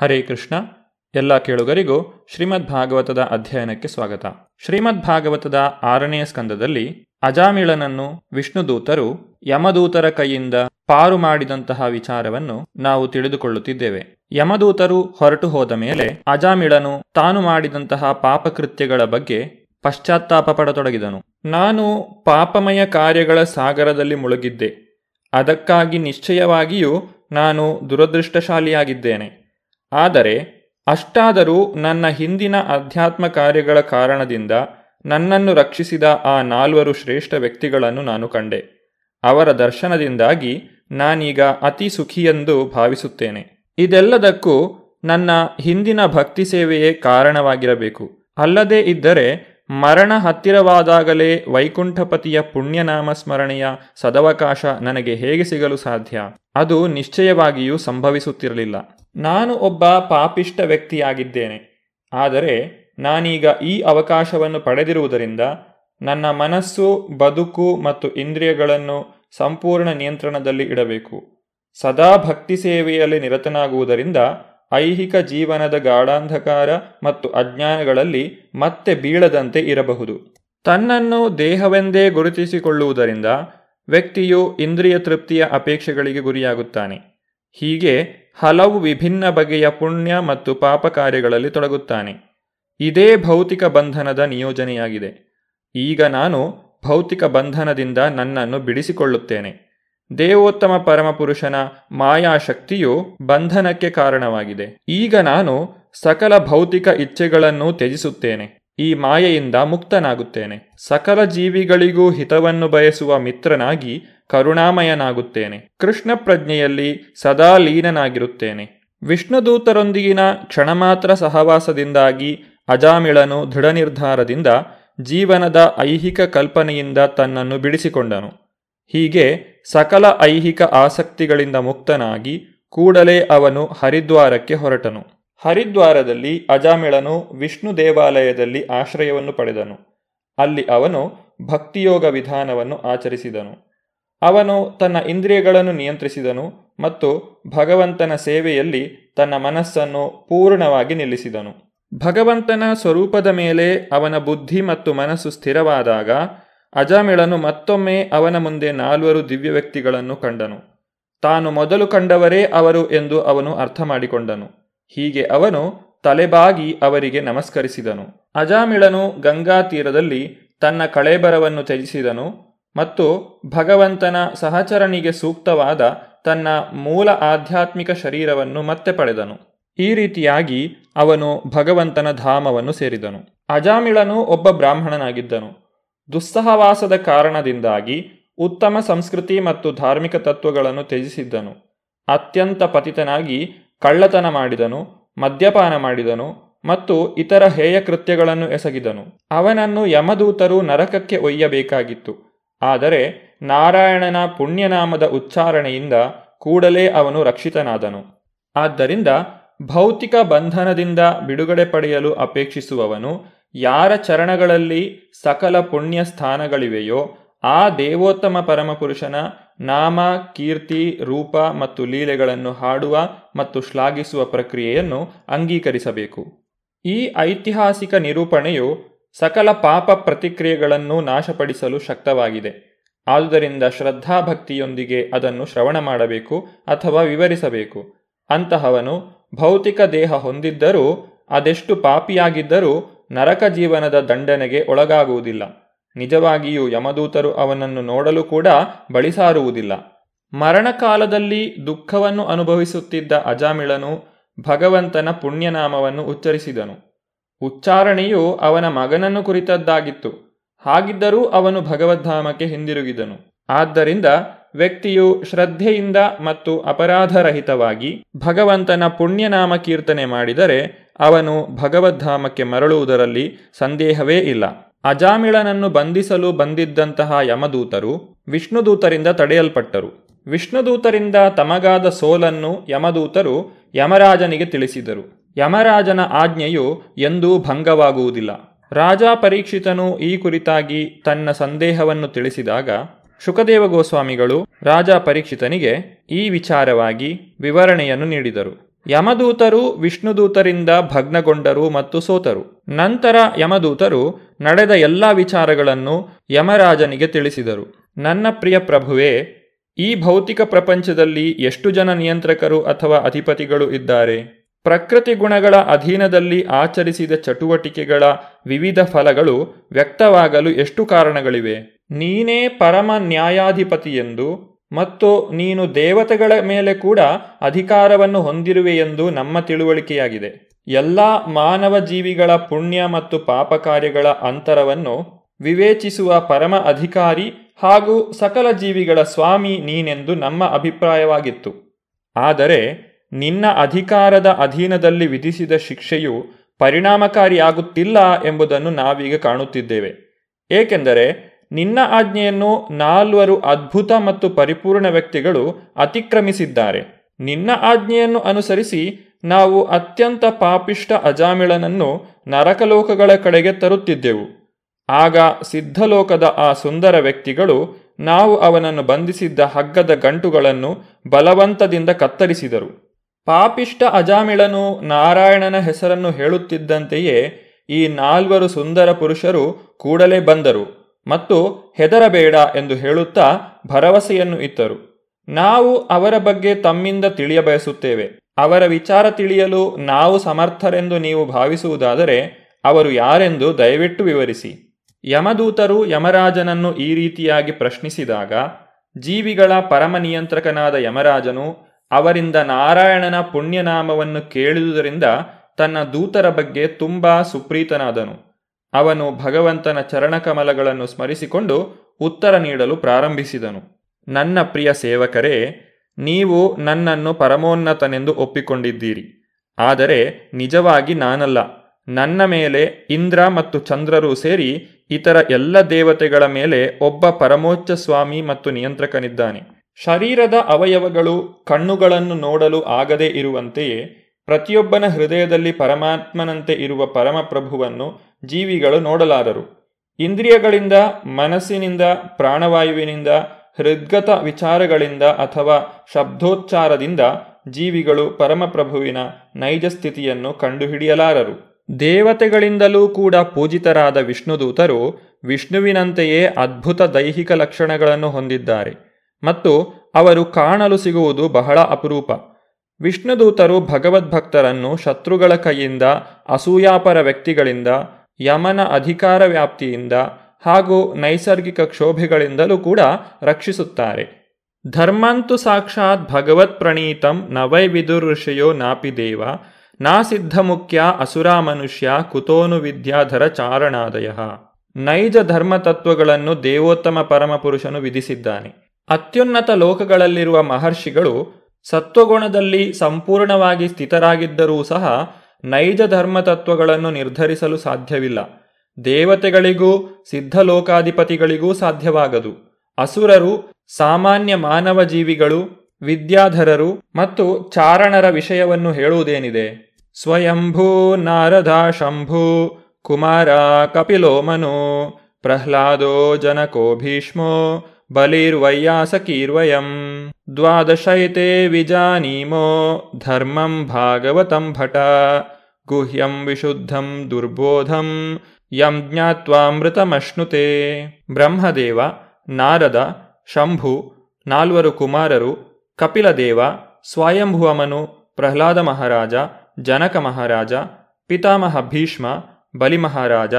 ಹರೇ ಕೃಷ್ಣ. ಎಲ್ಲ ಕೇಳುಗರಿಗೂ ಶ್ರೀಮದ್ ಭಾಗವತದ ಅಧ್ಯಯನಕ್ಕೆ ಸ್ವಾಗತ. ಶ್ರೀಮದ್ ಭಾಗವತದ ಆರನೆಯ ಸ್ಕಂದದಲ್ಲಿ ಅಜಾಮಿಳನನ್ನು ವಿಷ್ಣುದೂತರು ಯಮದೂತರ ಕೈಯಿಂದ ಪಾರು ಮಾಡಿದಂತಹ ವಿಚಾರವನ್ನು ನಾವು ತಿಳಿದುಕೊಳ್ಳುತ್ತಿದ್ದೇವೆ. ಯಮದೂತರು ಹೊರಟು ಹೋದ ಮೇಲೆ ಅಜಾಮಿಳನು ತಾನು ಮಾಡಿದಂತಹ ಪಾಪಕೃತ್ಯಗಳ ಬಗ್ಗೆ ಪಶ್ಚಾತ್ತಾಪ ಪಡತೊಡಗಿದನು. ನಾನು ಪಾಪಮಯ ಕಾರ್ಯಗಳ ಸಾಗರದಲ್ಲಿ ಮುಳುಗಿದ್ದೆ. ಅದಕ್ಕಾಗಿ ನಿಶ್ಚಯವಾಗಿಯೂ ನಾನು ದುರದೃಷ್ಟಶಾಲಿಯಾಗಿದ್ದೇನೆ. ಆದರೆ ಅಷ್ಟಾದರೂ ನನ್ನ ಹಿಂದಿನ ಅಧ್ಯಾತ್ಮ ಕಾರ್ಯಗಳ ಕಾರಣದಿಂದ ನನ್ನನ್ನು ರಕ್ಷಿಸಿದ ಆ ನಾಲ್ವರು ಶ್ರೇಷ್ಠ ವ್ಯಕ್ತಿಗಳನ್ನು ನಾನು ಕಂಡೆ. ಅವರ ದರ್ಶನದಿಂದಾಗಿ ನಾನೀಗ ಅತಿ ಸುಖಿಯೆಂದು ಭಾವಿಸುತ್ತೇನೆ. ಇದೆಲ್ಲದಕ್ಕೂ ನನ್ನ ಹಿಂದಿನ ಭಕ್ತಿ ಸೇವೆಯೇ ಕಾರಣವಾಗಿರಬೇಕು. ಅಲ್ಲದೇ ಇದ್ದರೆ ಮರಣ ಹತ್ತಿರವಾದಾಗಲೇ ವೈಕುಂಠಪತಿಯ ಪುಣ್ಯನಾಮ ಸ್ಮರಣೆಯ ಸದವಕಾಶ ನನಗೆ ಹೇಗೆ ಸಿಗಲು ಸಾಧ್ಯ? ಅದು ನಿಶ್ಚಯವಾಗಿಯೂ ಸಂಭವಿಸುತ್ತಿರಲಿಲ್ಲ. ನಾನು ಒಬ್ಬ ಪಾಪಿಷ್ಟ ವ್ಯಕ್ತಿಯಾಗಿದ್ದೇನೆ. ಆದರೆ ನಾನೀಗ ಈ ಅವಕಾಶವನ್ನು ಪಡೆದಿರುವುದರಿಂದ ನನ್ನ ಮನಸ್ಸು, ಬದುಕು ಮತ್ತು ಇಂದ್ರಿಯಗಳನ್ನು ಸಂಪೂರ್ಣ ನಿಯಂತ್ರಣದಲ್ಲಿ ಇಡಬೇಕು. ಸದಾ ಭಕ್ತಿ ಸೇವೆಯಲ್ಲಿ ನಿರತನಾಗುವುದರಿಂದ ಐಹಿಕ ಜೀವನದ ಗಾಢಾಂಧಕಾರ ಮತ್ತು ಅಜ್ಞಾನಗಳಲ್ಲಿ ಮತ್ತೆ ಬೀಳದಂತೆ ಇರಬಹುದು. ತನ್ನನ್ನು ದೇಹವೆಂದೇ ಗುರುತಿಸಿಕೊಳ್ಳುವುದರಿಂದ ವ್ಯಕ್ತಿಯು ಇಂದ್ರಿಯ ತೃಪ್ತಿಯ ಅಪೇಕ್ಷೆಗಳಿಗೆ ಗುರಿಯಾಗುತ್ತಾನೆ. ಹೀಗೆ ಹಲವು ವಿಭಿನ್ನ ಬಗೆಯ ಪುಣ್ಯ ಮತ್ತು ಪಾಪ ಕಾರ್ಯಗಳಲ್ಲಿ ತೊಡಗುತ್ತಾನೆ. ಇದೇ ಭೌತಿಕ ಬಂಧನದ ನಿಯೋಜನೆಯಾಗಿದೆ. ಈಗ ನಾನು ಭೌತಿಕ ಬಂಧನದಿಂದ ನನ್ನನ್ನು ಬಿಡಿಸಿಕೊಳ್ಳುತ್ತೇನೆ. ದೇವೋತ್ತಮ ಪರಮಪುರುಷನ ಮಾಯಾಶಕ್ತಿಯು ಬಂಧನಕ್ಕೆ ಕಾರಣವಾಗಿದೆ. ಈಗ ನಾನು ಸಕಲ ಭೌತಿಕ ಇಚ್ಛೆಗಳನ್ನು ತ್ಯಜಿಸುತ್ತೇನೆ. ಈ ಮಾಯೆಯಿಂದ ಮುಕ್ತನಾಗುತ್ತೇನೆ. ಸಕಲ ಜೀವಿಗಳಿಗೂ ಹಿತವನ್ನು ಬಯಸುವ ಮಿತ್ರನಾಗಿ ಕರುಣಾಮಯನಾಗುತ್ತೇನೆ. ಕೃಷ್ಣ ಪ್ರಜ್ಞೆಯಲ್ಲಿ ಸದಾ ಲೀನನಾಗಿರುತ್ತೇನೆ. ವಿಷ್ಣುದೂತರೊಂದಿಗಿನ ಕ್ಷಣಮಾತ್ರ ಸಹವಾಸದಿಂದಾಗಿ ಅಜಾಮಿಳನು ದೃಢ ನಿರ್ಧಾರದಿಂದ ಜೀವನದ ಐಹಿಕ ಕಲ್ಪನೆಯಿಂದ ತನ್ನನ್ನು ಬಿಡಿಸಿಕೊಂಡನು. ಹೀಗೆ ಸಕಲ ಐಹಿಕ ಆಸಕ್ತಿಗಳಿಂದ ಮುಕ್ತನಾಗಿ ಕೂಡಲೇ ಅವನು ಹರಿದ್ವಾರಕ್ಕೆ ಹೊರಟನು. ಹರಿದ್ವಾರದಲ್ಲಿ ಅಜಾಮಿಳನು ವಿಷ್ಣು ದೇವಾಲಯದಲ್ಲಿ ಆಶ್ರಯವನ್ನು ಪಡೆದನು. ಅಲ್ಲಿ ಅವನು ಭಕ್ತಿಯೋಗ ವಿಧಾನವನ್ನು ಆಚರಿಸಿದನು. ಅವನು ತನ್ನ ಇಂದ್ರಿಯಗಳನ್ನು ನಿಯಂತ್ರಿಸಿದನು ಮತ್ತು ಭಗವಂತನ ಸೇವೆಯಲ್ಲಿ ತನ್ನ ಮನಸ್ಸನ್ನು ಪೂರ್ಣವಾಗಿ ನಿಲ್ಲಿಸಿದನು. ಭಗವಂತನ ಸ್ವರೂಪದ ಮೇಲೆ ಅವನ ಬುದ್ಧಿ ಮತ್ತು ಮನಸ್ಸು ಸ್ಥಿರವಾದಾಗ ಅಜಾಮಿಳನು ಮತ್ತೊಮ್ಮೆ ಅವನ ಮುಂದೆ ನಾಲ್ವರು ದಿವ್ಯ ವ್ಯಕ್ತಿಗಳನ್ನು ಕಂಡನು. ತಾನು ಮೊದಲು ಕಂಡವರೇ ಅವರು ಎಂದು ಅವನು ಅರ್ಥ ಮಾಡಿಕೊಂಡನು ಹೀಗೆ ಅವನು ತಲೆಬಾಗಿ ಅವರಿಗೆ ನಮಸ್ಕರಿಸಿದನು. ಅಜಾಮಿಳನು ಗಂಗಾ ತೀರದಲ್ಲಿ ತನ್ನ ಕಳೇಬರವನ್ನು ತ್ಯಜಿಸಿದನು ಮತ್ತು ಭಗವಂತನ ಸಹಚರನಿಗೆ ಸೂಕ್ತವಾದ ತನ್ನ ಮೂಲ ಆಧ್ಯಾತ್ಮಿಕ ಶರೀರವನ್ನು ಮತ್ತೆ ಪಡೆದನು. ಈ ರೀತಿಯಾಗಿ ಅವನು ಭಗವಂತನ ಧಾಮವನ್ನು ಸೇರಿದನು. ಅಜಾಮಿಳನು ಒಬ್ಬ ಬ್ರಾಹ್ಮಣನಾಗಿದ್ದನು. ದುಸ್ಸಹವಾಸದ ಕಾರಣದಿಂದಾಗಿ ಉತ್ತಮ ಸಂಸ್ಕೃತಿ ಮತ್ತು ಧಾರ್ಮಿಕ ತತ್ವಗಳನ್ನು ತ್ಯಜಿಸಿದ್ದನು. ಅತ್ಯಂತ ಪತಿತನಾಗಿ ಕಳ್ಳತನ ಮಾಡಿದನು, ಮದ್ಯಪಾನ ಮಾಡಿದನು ಮತ್ತು ಇತರ ಹೇಯ ಕೃತ್ಯಗಳನ್ನು ಎಸಗಿದನು. ಅವನನ್ನು ಯಮದೂತರು ನರಕಕ್ಕೆ ಒಯ್ಯಬೇಕಾಗಿತ್ತು. ಆದರೆ ನಾರಾಯಣನ ಪುಣ್ಯನಾಮದ ಉಚ್ಚಾರಣೆಯಿಂದ ಕೂಡಲೇ ಅವನು ರಕ್ಷಿತನಾದನು. ಆದ್ದರಿಂದ ಭೌತಿಕ ಬಂಧನದಿಂದ ಬಿಡುಗಡೆ ಪಡೆಯಲು ಅಪೇಕ್ಷಿಸುವವನು ಯಾರ ಚರಣಗಳಲ್ಲಿ ಸಕಲ ಪುಣ್ಯ ಸ್ಥಾನಗಳಿವೆಯೋ ಆ ದೇವೋತ್ತಮ ಪರಮಪುರುಷನ ನಾಮ, ಕೀರ್ತಿ, ರೂಪ ಮತ್ತು ಲೀಲೆಗಳನ್ನು ಹಾಡುವ ಮತ್ತು ಶ್ಲಾಘಿಸುವ ಪ್ರಕ್ರಿಯೆಯನ್ನು ಅಂಗೀಕರಿಸಬೇಕು. ಈ ಐತಿಹಾಸಿಕ ನಿರೂಪಣೆಯು ಸಕಲ ಪಾಪ ಪ್ರತಿಕ್ರಿಯೆಗಳನ್ನು ನಾಶಪಡಿಸಲು ಶಕ್ತವಾಗಿದೆ. ಆದುದರಿಂದ ಶ್ರದ್ಧಾಭಕ್ತಿಯೊಂದಿಗೆ ಅದನ್ನು ಶ್ರವಣ ಮಾಡಬೇಕು ಅಥವಾ ವಿವರಿಸಬೇಕು. ಅಂತಹವನು ಭೌತಿಕ ದೇಹ ಹೊಂದಿದ್ದರೂ, ಅದೆಷ್ಟು ಪಾಪಿಯಾಗಿದ್ದರೂ ನರಕ ಜೀವನದ ದಂಡನೆಗೆ ಒಳಗಾಗುವುದಿಲ್ಲ. ನಿಜವಾಗಿಯೂ ಯಮದೂತರು ಅವನನ್ನು ನೋಡಲು ಕೂಡ ಬಳಿಸಾರುವುದಿಲ್ಲ. ಮರಣಕಾಲದಲ್ಲಿ ದುಃಖವನ್ನು ಅನುಭವಿಸುತ್ತಿದ್ದ ಅಜಾಮಿಳನು ಭಗವಂತನ ಪುಣ್ಯನಾಮವನ್ನು ಉಚ್ಚರಿಸಿದನು. ಉಚ್ಚಾರಣೆಯು ಅವನ ಮಗನನ್ನು ಕುರಿತದ್ದಾಗಿತ್ತು. ಹಾಗಿದ್ದರೂ ಅವನು ಭಗವದ್ಧಾಮಕ್ಕೆ ಹಿಂದಿರುಗಿದನು. ಆದ್ದರಿಂದ ವ್ಯಕ್ತಿಯು ಶ್ರದ್ಧೆಯಿಂದ ಮತ್ತು ಅಪರಾಧರಹಿತವಾಗಿ ಭಗವಂತನ ಪುಣ್ಯನಾಮ ಕೀರ್ತನೆ ಮಾಡಿದರೆ ಅವನು ಭಗವದ್ಧಾಮಕ್ಕೆ ಮರಳುವುದರಲ್ಲಿ ಸಂದೇಹವೇ ಇಲ್ಲ. ಅಜಾಮಿಳನನ್ನು ಬಂಧಿಸಲು ಬಂದಿದ್ದಂತಹ ಯಮದೂತರು ವಿಷ್ಣುದೂತರಿಂದ ತಡೆಯಲ್ಪಟ್ಟರು. ವಿಷ್ಣುದೂತರಿಂದ ತಮಗಾದ ಸೋಲನ್ನು ಯಮದೂತರು ಯಮರಾಜನಿಗೆ ತಿಳಿಸಿದರು. ಯಮರಾಜನ ಆಜ್ಞೆಯು ಎಂದೂ ಭಂಗವಾಗುವುದಿಲ್ಲ. ರಾಜ ಪರೀಕ್ಷಿತನು ಈ ಕುರಿತಾಗಿ ತನ್ನ ಸಂದೇಹವನ್ನು ತಿಳಿಸಿದಾಗ, ಶುಕದೇವ ಗೋಸ್ವಾಮಿಗಳು ರಾಜ ಪರೀಕ್ಷಿತನಿಗೆ ಈ ವಿಚಾರವಾಗಿ ವಿವರಣೆಯನ್ನು ನೀಡಿದರು. ಯಮದೂತರು ವಿಷ್ಣುದೂತರಿಂದ ಭಗ್ನಗೊಂಡರು ಮತ್ತು ಸೋತರು. ನಂತರ ಯಮದೂತರು ನಡೆದ ಎಲ್ಲಾ ವಿಚಾರಗಳನ್ನು ಯಮರಾಜನಿಗೆ ತಿಳಿಸಿದರು. ನನ್ನ ಪ್ರಿಯ ಪ್ರಭುವೇ, ಈ ಭೌತಿಕ ಪ್ರಪಂಚದಲ್ಲಿ ಎಷ್ಟು ಜನ ನಿಯಂತ್ರಕರು ಅಥವಾ ಅಧಿಪತಿಗಳು ಇದ್ದಾರೆ? ಪ್ರಕೃತಿ ಗುಣಗಳ ಅಧೀನದಲ್ಲಿ ಆಚರಿಸಿದ ಚಟುವಟಿಕೆಗಳ ವಿವಿಧ ಫಲಗಳು ವ್ಯಕ್ತವಾಗಲು ಎಷ್ಟು ಕಾರಣಗಳಿವೆ? ನೀನೇ ಪರಮ ನ್ಯಾಯಾಧಿಪತಿಯೆಂದು ಮತ್ತು ನೀನು ದೇವತೆಗಳ ಮೇಲೆ ಕೂಡ ಅಧಿಕಾರವನ್ನು ಹೊಂದಿರುವೆಯೆಂದು ನಮ್ಮ ತಿಳುವಳಿಕೆಯಾಗಿದೆ. ಎಲ್ಲ ಮಾನವ ಜೀವಿಗಳ ಪುಣ್ಯ ಮತ್ತು ಪಾಪ ಕಾರ್ಯಗಳ ಅಂತರವನ್ನು ವಿವೇಚಿಸುವ ಪರಮ ಅಧಿಕಾರಿ ಹಾಗೂ ಸಕಲ ಜೀವಿಗಳ ಸ್ವಾಮಿ ನೀನೆಂದು ನಮ್ಮ ಅಭಿಪ್ರಾಯವಾಗಿತ್ತು. ಆದರೆ ನಿನ್ನ ಅಧಿಕಾರದ ಅಧೀನದಲ್ಲಿ ವಿಧಿಸಿದ ಶಿಕ್ಷೆಯು ಪರಿಣಾಮಕಾರಿಯಾಗುತ್ತಿಲ್ಲ ಎಂಬುದನ್ನು ನಾವೀಗ ಕಾಣುತ್ತಿದ್ದೇವೆ. ಏಕೆಂದರೆ ನಿನ್ನ ಆಜ್ಞೆಯನ್ನು ನಾಲ್ವರು ಅದ್ಭುತ ಮತ್ತು ಪರಿಪೂರ್ಣ ವ್ಯಕ್ತಿಗಳು ಅತಿಕ್ರಮಿಸಿದ್ದಾರೆ. ನಿನ್ನ ಆಜ್ಞೆಯನ್ನು ಅನುಸರಿಸಿ ನಾವು ಅತ್ಯಂತ ಪಾಪಿಷ್ಟ ಅಜಾಮಿಳನನ್ನು ನರಕಲೋಕಗಳ ಕಡೆಗೆ ತರುತ್ತಿದ್ದೆವು. ಆಗ ಸಿದ್ಧಲೋಕದ ಆ ಸುಂದರ ವ್ಯಕ್ತಿಗಳು ನಾವು ಅವನನ್ನು ಬಂಧಿಸಿದ್ದ ಹಗ್ಗದ ಗಂಟುಗಳನ್ನು ಬಲವಂತದಿಂದ ಕತ್ತರಿಸಿದರು. ಪಾಪಿಷ್ಟ ಅಜಾಮಿಳನು ನಾರಾಯಣನ ಹೆಸರನ್ನು ಹೇಳುತ್ತಿದ್ದಂತೆಯೇ ಈ ನಾಲ್ವರು ಸುಂದರ ಪುರುಷರು ಕೂಡಲೇ ಬಂದರು. ಮತ್ತು ಹೆದರಬೇಡ ಎಂದು ಹೇಳುತ್ತಾ ಭರವಸೆಯನ್ನು ಇತ್ತರು ನಾವು ಅವರ ಬಗ್ಗೆ ತಮ್ಮಿಂದ ತಿಳಿಯಬಯಸುತ್ತೇವೆ ಅವರ ವಿಚಾರ ತಿಳಿಯಲು ನಾವು ಸಮರ್ಥರೆಂದು ನೀವು ಭಾವಿಸುವುದಾದರೆ ಅವರು ಯಾರೆಂದು ದಯವಿಟ್ಟು ವಿವರಿಸಿ. ಯಮದೂತರು ಯಮರಾಜನನ್ನು ಈ ರೀತಿಯಾಗಿ ಪ್ರಶ್ನಿಸಿದಾಗ, ಜೀವಿಗಳ ಪರಮ ನಿಯಂತ್ರಕನಾದ ಯಮರಾಜನು ಅವರಿಂದ ನಾರಾಯಣನ ಪುಣ್ಯನಾಮವನ್ನು ಕೇಳಿದುದರಿಂದ ತನ್ನ ದೂತರ ಬಗ್ಗೆ ತುಂಬಾ ಸುಪ್ರೀತನಾದನು. ಅವನು ಭಗವಂತನ ಚರಣಕಮಲಗಳನ್ನು ಸ್ಮರಿಸಿಕೊಂಡು ಉತ್ತರ ನೀಡಲು ಪ್ರಾರಂಭಿಸಿದನು. ನನ್ನ ಪ್ರಿಯ ಸೇವಕರೇ, ನೀವು ನನ್ನನ್ನು ಪರಮೋನ್ನತನೆಂದು ಒಪ್ಪಿಕೊಂಡಿದ್ದೀರಿ. ಆದರೆ ನಿಜವಾಗಿ ನಾನಲ್ಲ. ನನ್ನ ಮೇಲೆ ಇಂದ್ರ ಮತ್ತು ಚಂದ್ರರು ಸೇರಿ ಇತರ ಎಲ್ಲ ದೇವತೆಗಳ ಮೇಲೆ ಒಬ್ಬ ಪರಮೋಚ್ಚ ಸ್ವಾಮಿ ಮತ್ತು ನಿಯಂತ್ರಕನಿದ್ದಾನೆ. ಶರೀರದ ಅವಯವಗಳು ಕಣ್ಣುಗಳನ್ನು ನೋಡಲು ಆಗದೇ ಇರುವಂತೆಯೇ ಪ್ರತಿಯೊಬ್ಬನ ಹೃದಯದಲ್ಲಿ ಪರಮಾತ್ಮನಂತೆ ಇರುವ ಪರಮಪ್ರಭುವನ್ನು ಜೀವಿಗಳು ನೋಡಲಾರರು. ಇಂದ್ರಿಯಗಳಿಂದ, ಮನಸ್ಸಿನಿಂದ, ಪ್ರಾಣವಾಯುವಿನಿಂದ, ಹೃದ್ಗತ ವಿಚಾರಗಳಿಂದ ಅಥವಾ ಶಬ್ದೋಚ್ಚಾರದಿಂದ ಜೀವಿಗಳು ಪರಮಪ್ರಭುವಿನ ನೈಜ ಸ್ಥಿತಿಯನ್ನು ಕಂಡುಹಿಡಿಯಲಾರರು. ದೇವತೆಗಳಿಂದಲೂ ಕೂಡ ಪೂಜಿತರಾದ ವಿಷ್ಣುದೂತರು ವಿಷ್ಣುವಿನಂತೆಯೇ ಅದ್ಭುತ ದೈಹಿಕ ಲಕ್ಷಣಗಳನ್ನು ಹೊಂದಿದ್ದಾರೆ ಮತ್ತು ಅವರು ಕಾಣಲು ಸಿಗುವುದು ಬಹಳ ಅಪರೂಪ. ವಿಷ್ಣುದೂತರು ಭಗವದ್ಭಕ್ತರನ್ನು ಶತ್ರುಗಳ ಕೈಯಿಂದ, ಅಸೂಯಾಪರ ವ್ಯಕ್ತಿಗಳಿಂದ ಯಮನ ಅಧಿಕಾರ ವ್ಯಾಪ್ತಿಯಿಂದ ಹಾಗೂ ನೈಸರ್ಗಿಕ ಕ್ಷೋಭೆಗಳಿಂದಲೂ ಕೂಡ ರಕ್ಷಿಸುತ್ತಾರೆ. ಧರ್ಮಂತು ಸಾಕ್ಷಾತ್ ಭಗವತ್ ಪ್ರಣೀತಂ ನವೈ ಋಷಿಯೋ ನಾಪಿ ದೇವ, ನಾ ಸಿದ್ಧ ಮುಖ್ಯ ಅಸುರಾ ಮನುಷ್ಯ ಕುತೋನು ವಿದ್ಯಾಧರ ಚಾರಣಾದಯ. ನೈಜ ಧರ್ಮ ತತ್ವಗಳನ್ನು ದೇವೋತ್ತಮ ಪರಮಪುರುಷನು ವಿಧಿಸಿದ್ದಾನೆ. ಅತ್ಯುನ್ನತ ಲೋಕಗಳಲ್ಲಿರುವ ಮಹರ್ಷಿಗಳು ಸತ್ವಗುಣದಲ್ಲಿ ಸಂಪೂರ್ಣವಾಗಿ ಸ್ಥಿತರಾಗಿದ್ದರೂ ಸಹ ನೈಜ ಧರ್ಮತತ್ವಗಳನ್ನು ನಿರ್ಧರಿಸಲು ಸಾಧ್ಯವಿಲ್ಲ. ದೇವತೆಗಳಿಗೂ, ಸಿದ್ಧಲೋಕಾಧಿಪತಿಗಳಿಗೂ ಸಾಧ್ಯವಾಗದು. ಅಸುರರು, ಸಾಮಾನ್ಯ ಮಾನವ ಜೀವಿಗಳು ವಿದ್ಯಾಧರರು ಮತ್ತು ಚಾರಣರ ವಿಷಯವನ್ನು ಹೇಳುವುದೇನಿದೆ? ಸ್ವಯಂಭೂ ನಾರದ ಶಂಭೂ, ಕುಮಾರ ಕಪಿಲೋ ಮನು, ಪ್ರಹ್ಲಾದೋ ಜನಕೋ ಭೀಷ್ಮೋ ಬಲಿರ್ವಯ್ಯಾಸಕೀರ್ವಯಂ ದ್ವಾದಶೈತೆ ವಿಜಾನೀಮೋ, ಧರ್ಮಂ ಭಾಗವತಂ ಭಟ ಗುಹ್ಯಂ ವಿಶುದ್ಧಂ ದುರ್ಬೋಧಂ ಯಂ ಜ್ಞಾತ್ವಾಮೃತಮಶ್ನುತೆ ಬ್ರಹ್ಮದೇವ ನಾರದ ಶಂಭು ನಾಲ್ವರು ಕುಮಾರರು ಕಪಿಲದೇವ ಸ್ವಯಂಭುವಮನು ಪ್ರಹ್ಲಾದ ಮಹಾರಾಜ ಜನಕ ಮಹಾರಾಜ ಪಿತಾಮಹ ಭೀಷ್ಮ ಬಲಿ ಮಹಾರಾಜ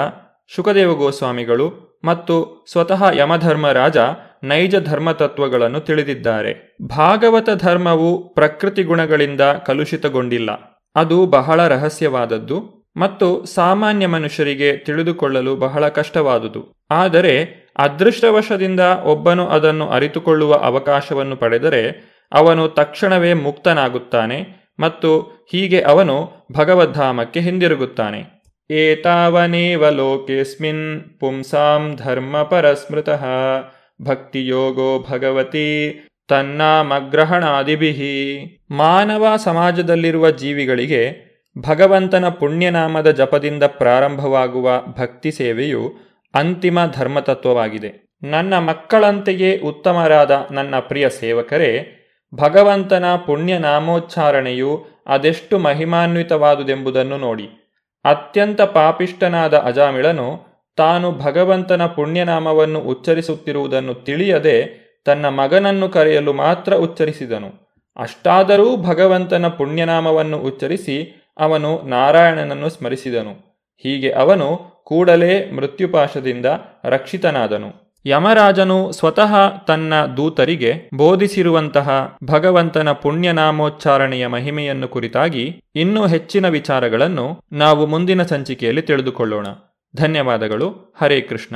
ಶುಕದೇವ ಗೋಸ್ವಾಮಿಗಳು ಮತ್ತು ಸ್ವತಃ ಯಮಧರ್ಮರಾಜ ನೈಜ ಧರ್ಮತತ್ವಗಳನ್ನು ತಿಳಿದಿದ್ದಾರೆ. ಭಾಗವತ ಧರ್ಮವು ಪ್ರಕೃತಿ ಗುಣಗಳಿಂದ ಕಲುಷಿತಗೊಂಡಿಲ್ಲ. ಅದು ಬಹಳ ರಹಸ್ಯವಾದದ್ದು ಮತ್ತು ಸಾಮಾನ್ಯ ಮನುಷ್ಯರಿಗೆ ತಿಳಿದುಕೊಳ್ಳಲು ಬಹಳ ಕಷ್ಟವಾದುದು. ಆದರೆ ಅದೃಷ್ಟವಶದಿಂದ ಒಬ್ಬನು ಅದನ್ನು ಅರಿತುಕೊಳ್ಳುವ ಅವಕಾಶವನ್ನು ಪಡೆದರೆ ಅವನು ತಕ್ಷಣವೇ ಮುಕ್ತನಾಗುತ್ತಾನೆ ಮತ್ತು ಹೀಗೆ ಅವನು ಭಗವದ್ಧಾಮಕ್ಕೆ ಹಿಂದಿರುಗುತ್ತಾನೆ. ಏತಾವನೇವ ಲೋಕೇಸ್ಮಿನ್ ಪುಂಸಾಂ ಧರ್ಮ ಪರಸ್ಮೃತಃ ಭಕ್ತಿಯೋಗೋ ಭಗವತಿ ತನ್ನಾಮಗ್ರಹಣಾದಿಭಿಹಿ ಮಾನವ ಸಮಾಜದಲ್ಲಿರುವ ಜೀವಿಗಳಿಗೆ ಭಗವಂತನ ಪುಣ್ಯನಾಮದ ಜಪದಿಂದ ಪ್ರಾರಂಭವಾಗುವ ಭಕ್ತಿ ಸೇವೆಯು ಅಂತಿಮ ಧರ್ಮತತ್ವವಾಗಿದೆ. ನನ್ನ ಮಕ್ಕಳಂತೆಯೇ ಉತ್ತಮರಾದ ನನ್ನ ಪ್ರಿಯ ಸೇವಕರೇ, ಭಗವಂತನ ಪುಣ್ಯನಾಮೋಚ್ಚಾರಣೆಯು ಅದೆಷ್ಟು ಮಹಿಮಾನ್ವಿತವಾದುದೆಂಬುದನ್ನು ನೋಡಿ. ಅತ್ಯಂತ ಪಾಪಿಷ್ಟನಾದ ಅಜಾಮಿಳನು ತಾನು ಭಗವಂತನ ಪುಣ್ಯನಾಮವನ್ನು ಉಚ್ಚರಿಸುತ್ತಿರುವುದನ್ನು ತಿಳಿಯದೆ ತನ್ನ ಮಗನನ್ನು ಕರೆಯಲು ಮಾತ್ರ ಉಚ್ಚರಿಸಿದನು. ಅಷ್ಟಾದರೂ ಭಗವಂತನ ಪುಣ್ಯನಾಮವನ್ನು ಉಚ್ಚರಿಸಿ ಅವನು ನಾರಾಯಣನನ್ನು ಸ್ಮರಿಸಿದನು. ಹೀಗೆ ಅವನು ಕೂಡಲೇ ಮೃತ್ಯುಪಾಶದಿಂದ ರಕ್ಷಿತನಾದನು. ಯಮರಾಜನು ಸ್ವತಃ ತನ್ನ ದೂತರಿಗೆ ಬೋಧಿಸಿರುವಂತಹ ಭಗವಂತನ ಪುಣ್ಯನಾಮೋಚ್ಚಾರಣೆಯ ಮಹಿಮೆಯನ್ನು ಕುರಿತಾಗಿ ಇನ್ನೂ ಹೆಚ್ಚಿನ ವಿಚಾರಗಳನ್ನು ನಾವು ಮುಂದಿನ ಸಂಚಿಕೆಯಲ್ಲಿ ತಿಳಿದುಕೊಳ್ಳೋಣ. ಧನ್ಯವಾದಗಳು. Hare Krishna.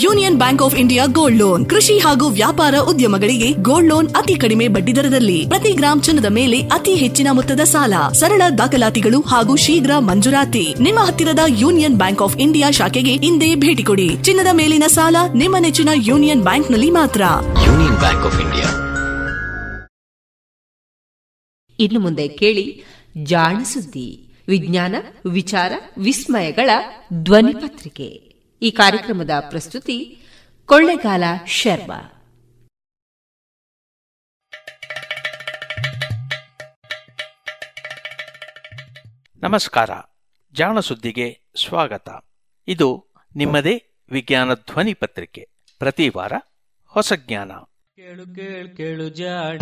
Union Bank of India gold loan. ಕೃಷಿ ಹಾಗೂ ವ್ಯಾಪಾರ ಉದ್ಯಮಗಳಿಗೆ ಗೋಲ್ಡ್ ಲೋನ್ ಅತಿ ಕಡಿಮೆ ಬಡ್ಡಿ ದರದಲ್ಲಿ. ಪ್ರತಿ ಗ್ರಾಂ ಚಿನ್ನದ ಮೇಲೆ ಅತಿ ಹೆಚ್ಚಿನ ಮೊತ್ತದ ಸಾಲ. ಸರಳ ದಾಖಲಾತಿಗಳು ಹಾಗೂ ಶೀಘ್ರ ಮಂಜೂರಾತಿ. ನಿಮ್ಮ ಹತ್ತಿರದ ಯೂನಿಯನ್ ಬ್ಯಾಂಕ್ ಆಫ್ ಇಂಡಿಯಾ ಶಾಖೆಗೆ ಇಂದೇ ಭೇಟಿ ಕೊಡಿ. ಚಿನ್ನದ ಮೇಲಿನ ಸಾಲ ನಿಮ್ಮ ನೆಚ್ಚಿನ ಯೂನಿಯನ್ ಬ್ಯಾಂಕ್ನಲ್ಲಿ ಮಾತ್ರ. Union Bank of India. ಇನ್ನು ಮುಂದೆ ಕೇಳಿ ಜಾಣ ಸುದ್ದಿ ವಿಜ್ಞಾನ ವಿಚಾರ ವಿಸ್ಮಯಗಳ ಧ್ವನಿ ಪತ್ರಿಕೆ. ಈ ಕಾರ್ಯಕ್ರಮದ ಪ್ರಸ್ತುತಿ ಕೊಳ್ಳೆಗಾಲ ಶರ್ಮಾ. ನಮಸ್ಕಾರ. ಜಾಣ ಸುದ್ದಿಗೆ ಸ್ವಾಗತ. ಇದು ನಿಮ್ಮದೇ ವಿಜ್ಞಾನ ಧ್ವನಿ ಪತ್ರಿಕೆ. ಪ್ರತಿ ವಾರ ಹೊಸ ಜ್ಞಾನ. ಕೇಳು ಕೇಳು ಕೇಳು ಜಾಣ.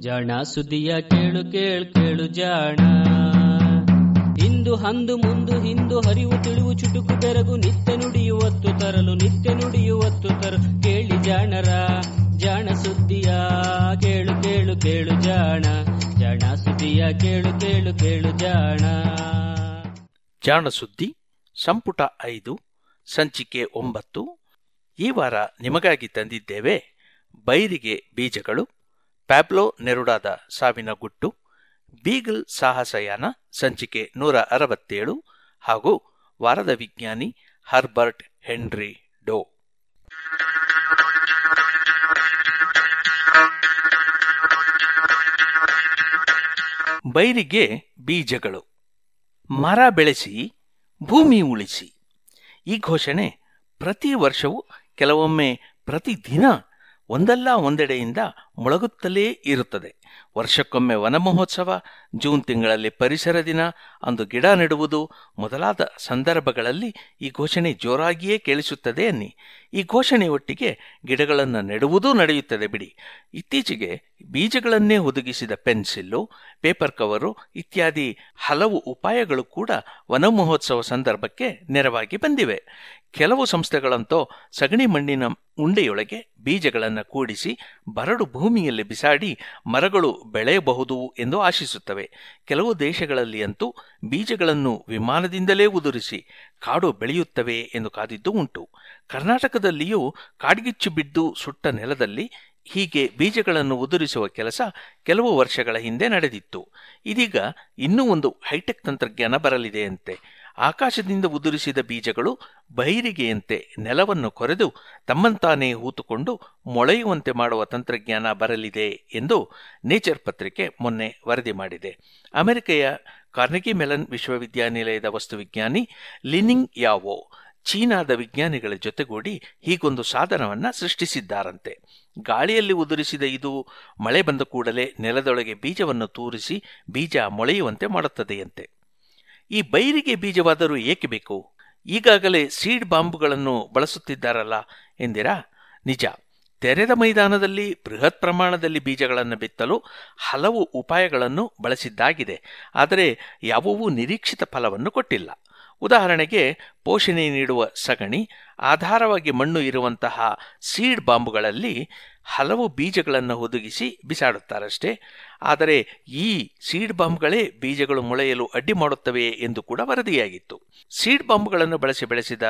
ಜಾಣ ಸುದ್ದಿಯ ಕೇಳು ಕೇಳು ಕೇಳು ಜಾಣ. ಇಂದು ಹಂದು ಮುಂದು ಹಿಂದು ಹರಿವು ತಿಳಿವು ಚುಟುಕು ಬೆರಗು ನಿತ್ಯ ನುಡಿಯುವತ್ತು ತರಲು ನಿತ್ಯ ನುಡಿಯುವತ್ತು ತರಲು ಕೇಳಿ ಜಾಣರ, ಜಾಣ ಸುದ್ದಿಯ, ಕೇಳು ಕೇಳು ಕೇಳು ಜಾಣ. ಜಾಣ ಸುದ್ದಿಯ, ಕೇಳು ಕೇಳು ಕೇಳು ಜಾಣ. ಜಾಣ ಸುದ್ದಿ, ಸಂಪುಟ ಐದು, ಸಂಚಿಕೆ ಒಂಬತ್ತು. ಈ ವಾರ ನಿಮಗಾಗಿ ತಂದಿದ್ದೇವೆ ಬೈರಿಗೆ ಬೀಜಗಳು, ಪ್ಯಾಬ್ಲೋ ನೆರುಡಾದ ಸಾವಿನ ಗುಟ್ಟು. ಬೀಗಲ್ ಸಾಹಸಯಾನ ಸಂಚಿಕೆ ನೂರ ಅರವತ್ತೇಳು ಹಾಗೂ ವಾರದ ವಿಜ್ಞಾನಿ ಹರ್ಬರ್ಟ್ ಹೆನ್ರಿ ಡೋ. ಬೈರಿಗೆ ಬೀಜಗಳು. ಮರ ಬೆಳೆಸಿ, ಭೂಮಿ ಉಳಿಸಿ. ಈ ಘೋಷಣೆ ಪ್ರತಿ ವರ್ಷವೂ ಕೆಲವೊಮ್ಮೆ ಪ್ರತಿದಿನ ಒಂದಲ್ಲ ಒಂದೆಡೆಯಿಂದ ಮೊಳಗುತ್ತಲೇ ಇರುತ್ತದೆ. ವರ್ಷಕ್ಕೊಮ್ಮೆ ವನಮಹೋತ್ಸವ ಜೂನ್ ತಿಂಗಳಲ್ಲಿ ಪರಿಸರ ದಿನ, ಅಂದು ಗಿಡ ನೆಡುವುದು ಮೊದಲಾದ ಸಂದರ್ಭಗಳಲ್ಲಿ ಈ ಘೋಷಣೆ ಜೋರಾಗಿಯೇ ಕೇಳಿಸುತ್ತದೆ ಅನ್ನಿ. ಈ ಘೋಷಣೆಯೊಟ್ಟಿಗೆ ಗಿಡಗಳನ್ನು ನೆಡುವುದೂ ನಡೆಯುತ್ತದೆ ಬಿಡಿ. ಇತ್ತೀಚೆಗೆ ಬೀಜಗಳನ್ನೇ ಒದಗಿಸಿದ ಪೆನ್ಸಿಲ್ಲು, ಪೇಪರ್ ಕವರು ಇತ್ಯಾದಿ ಹಲವು ಉಪಾಯಗಳು ಕೂಡ ವನಮಹೋತ್ಸವ ಸಂದರ್ಭಕ್ಕೆ ನೆರವಾಗಿ ಬಂದಿವೆ. ಕೆಲವು ಸಂಸ್ಥೆಗಳಂತೂ ಸಗಣಿ ಮಣ್ಣಿನ ಉಂಡೆಯೊಳಗೆ ಬೀಜಗಳನ್ನು ಕೂಡಿಸಿ ಬರಡು ಭೂಮಿಯಲ್ಲಿ ಬಿಸಾಡಿ ಮರಗಳು ಬೆಳೆಯಬಹುದು ಎಂದು ಆಶಿಸುತ್ತವೆ. ಕೆಲವು ದೇಶಗಳಲ್ಲಿ ಅಂತೂ ಬೀಜಗಳನ್ನು ವಿಮಾನದಿಂದಲೇ ಉದುರಿಸಿ ಕಾಡು ಬೆಳೆಯುತ್ತವೆ ಎಂದು ಕಾದಿದ್ದು ಉಂಟು. ಕರ್ನಾಟಕದಲ್ಲಿಯೂ ಕಾಡ್ಗಿಚ್ಚು ಬಿದ್ದು ಸುಟ್ಟ ನೆಲದಲ್ಲಿ ಹೀಗೆ ಬೀಜಗಳನ್ನು ಉದುರಿಸುವ ಕೆಲಸ ಕೆಲವು ವರ್ಷಗಳ ಹಿಂದೆ ನಡೆದಿತ್ತು. ಇದೀಗ ಇನ್ನೂ ಒಂದು ಹೈಟೆಕ್ ತಂತ್ರಜ್ಞಾನ ಬರಲಿದೆಯಂತೆ ಆಕಾಶದಿಂದ ಉದುರಿಸಿದ ಬೀಜಗಳು ಬೈರಿಗೆಯಂತೆ ನೆಲವನ್ನು ಕೊರೆದು ತಮ್ಮಂತಾನೇ ಹೂತುಕೊಂಡು ಮೊಳೆಯುವಂತೆ ಮಾಡುವ ತಂತ್ರಜ್ಞಾನ ಬರಲಿದೆ ಎಂದು ನೇಚರ್ ಪತ್ರಿಕೆ ಮೊನ್ನೆ ವರದಿ ಮಾಡಿದೆ. ಅಮೆರಿಕೆಯ ಕಾರ್ನೆಗಿ ಮೆಲನ್ ವಿಶ್ವವಿದ್ಯಾನಿಲಯದ ವಸ್ತುವಿಜ್ಞಾನಿ ಲಿನಿಂಗ್ ಯಾವೋ ಚೀನಾದ ವಿಜ್ಞಾನಿಗಳ ಜೊತೆಗೂಡಿ ಹೀಗೊಂದು ಸಾಧನವನ್ನು ಸೃಷ್ಟಿಸಿದ್ದಾರಂತೆ. ಗಾಳಿಯಲ್ಲಿ ಉದುರಿಸಿದ ಇದು ಮಳೆ ಬಂದ ಕೂಡಲೇ ನೆಲದೊಳಗೆ ಬೀಜವನ್ನು ತೂರಿಸಿ ಬೀಜ ಮೊಳೆಯುವಂತೆ ಮಾಡುತ್ತದೆಯಂತೆ. ಈ ಬೈರಿಗೆ ಬೀಜವಾದರೂ ಏಕೆ ಬೇಕು? ಈಗಾಗಲೇ ಸೀಡ್ ಬಾಂಬುಗಳನ್ನು ಬಳಸುತ್ತಿದ್ದಾರಲ್ಲ ಎಂದಿರಾ? ನಿಜ. ತೆರೆದ ಮೈದಾನದಲ್ಲಿ ಬೃಹತ್ ಪ್ರಮಾಣದಲ್ಲಿ ಬೀಜಗಳನ್ನು ಬಿತ್ತಲು ಹಲವು ಉಪಾಯಗಳನ್ನು ಬಳಸಿದ್ದಾಗಿದೆ. ಆದರೆ ಯಾವುವೂ ನಿರೀಕ್ಷಿತ ಫಲವನ್ನು ಕೊಟ್ಟಿಲ್ಲ. ಉದಾಹರಣೆಗೆ ಪೋಷಣೆ ನೀಡುವ ಸಗಣಿ, ಆಧಾರವಾಗಿ ಮಣ್ಣು ಇರುವಂತಹ ಸೀಡ್ ಬಾಂಬುಗಳಲ್ಲಿ ಹಲವು ಬೀಜಗಳನ್ನು ಒದಗಿಸಿ ಬಿಸಾಡುತ್ತಾರಷ್ಟೇ. ಆದರೆ ಈ ಸೀಡ್ ಬಾಂಬ್ಗಳೇ ಬೀಜಗಳು ಮೊಳೆಯಲು ಅಡ್ಡಿ ಮಾಡುತ್ತವೆ ಎಂದು ಕೂಡ ವರದಿಯಾಗಿತ್ತು. ಸೀಡ್ ಬಾಂಬ್ಗಳನ್ನು ಬಳಸಿ ಬೆಳೆಸಿದ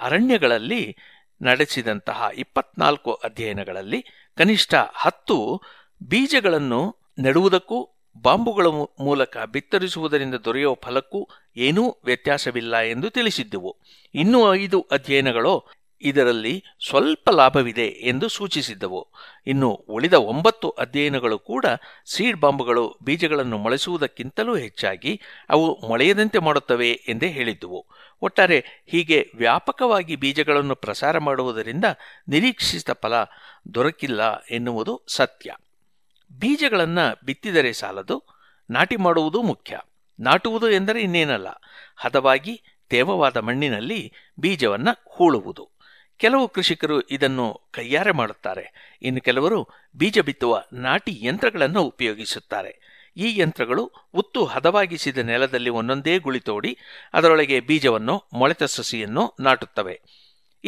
ಅರಣ್ಯಗಳಲ್ಲಿ ನಡೆಸಿದಂತಹ ಇಪ್ಪತ್ನಾಲ್ಕು ಅಧ್ಯಯನಗಳಲ್ಲಿ ಕನಿಷ್ಠ ಹತ್ತು ಬೀಜಗಳನ್ನು ನೆಡುವುದಕ್ಕೂ ಬಾಂಬುಗಳ ಮೂಲಕ ಬಿತ್ತರಿಸುವುದರಿಂದ ದೊರೆಯುವ ಫಲಕ್ಕೂ ಏನೂ ವ್ಯತ್ಯಾಸವಿಲ್ಲ ಎಂದು ತಿಳಿಸಿದ್ದೆವು. ಇನ್ನೂ ಐದು ಅಧ್ಯಯನಗಳು ಇದರಲ್ಲಿ ಸ್ವಲ್ಪ ಲಾಭವಿದೆ ಎಂದು ಸೂಚಿಸಿದ್ದವು. ಇನ್ನು ಉಳಿದ ಒಂಬತ್ತು ಅಧ್ಯಯನಗಳು ಕೂಡ ಸೀಡ್ ಬಾಂಬುಗಳು ಬೀಜಗಳನ್ನು ಮೊಳಸುವುದಕ್ಕಿಂತಲೂ ಹೆಚ್ಚಾಗಿ ಅವು ಮೊಳೆಯದಂತೆ ಮಾಡುತ್ತವೆ ಎಂದೇ ಹೇಳಿದ್ದುವು. ಒಟ್ಟಾರೆ ಹೀಗೆ ವ್ಯಾಪಕವಾಗಿ ಬೀಜಗಳನ್ನು ಪ್ರಸಾರ ಮಾಡುವುದರಿಂದ ನಿರೀಕ್ಷಿತ ಫಲ ದೊರಕಿಲ್ಲ ಎನ್ನುವುದು ಸತ್ಯ. ಬೀಜಗಳನ್ನು ಬಿತ್ತಿದರೆ ಸಾಲದು, ನಾಟಿ ಮಾಡುವುದು ಮುಖ್ಯ. ನಾಟುವುದು ಎಂದರೆ ಇನ್ನೇನಲ್ಲ. ಹದವಾಗಿ ತೇವವಾದ ಮಣ್ಣಿನಲ್ಲಿ ಬೀಜವನ್ನು ಹೂಳುವುದು. ಕೆಲವು ಕೃಷಿಕರು ಇದನ್ನು ಕೈಯಾರೆ ಮಾಡುತ್ತಾರೆ. ಇನ್ನು ಕೆಲವರು ಬೀಜ ಬಿತ್ತುವ ನಾಟಿ ಯಂತ್ರಗಳನ್ನು ಉಪಯೋಗಿಸುತ್ತಾರೆ. ಈ ಯಂತ್ರಗಳು ಉತ್ತು ಹದವಾಗಿಸಿದ ನೆಲದಲ್ಲಿ ಒಂದೊಂದೇ ಗುಳಿ ತೋಡಿ ಅದರೊಳಗೆ ಬೀಜವನ್ನು ಮೊಳೆತ ಸಸಿಯನ್ನು ನಾಟುತ್ತವೆ.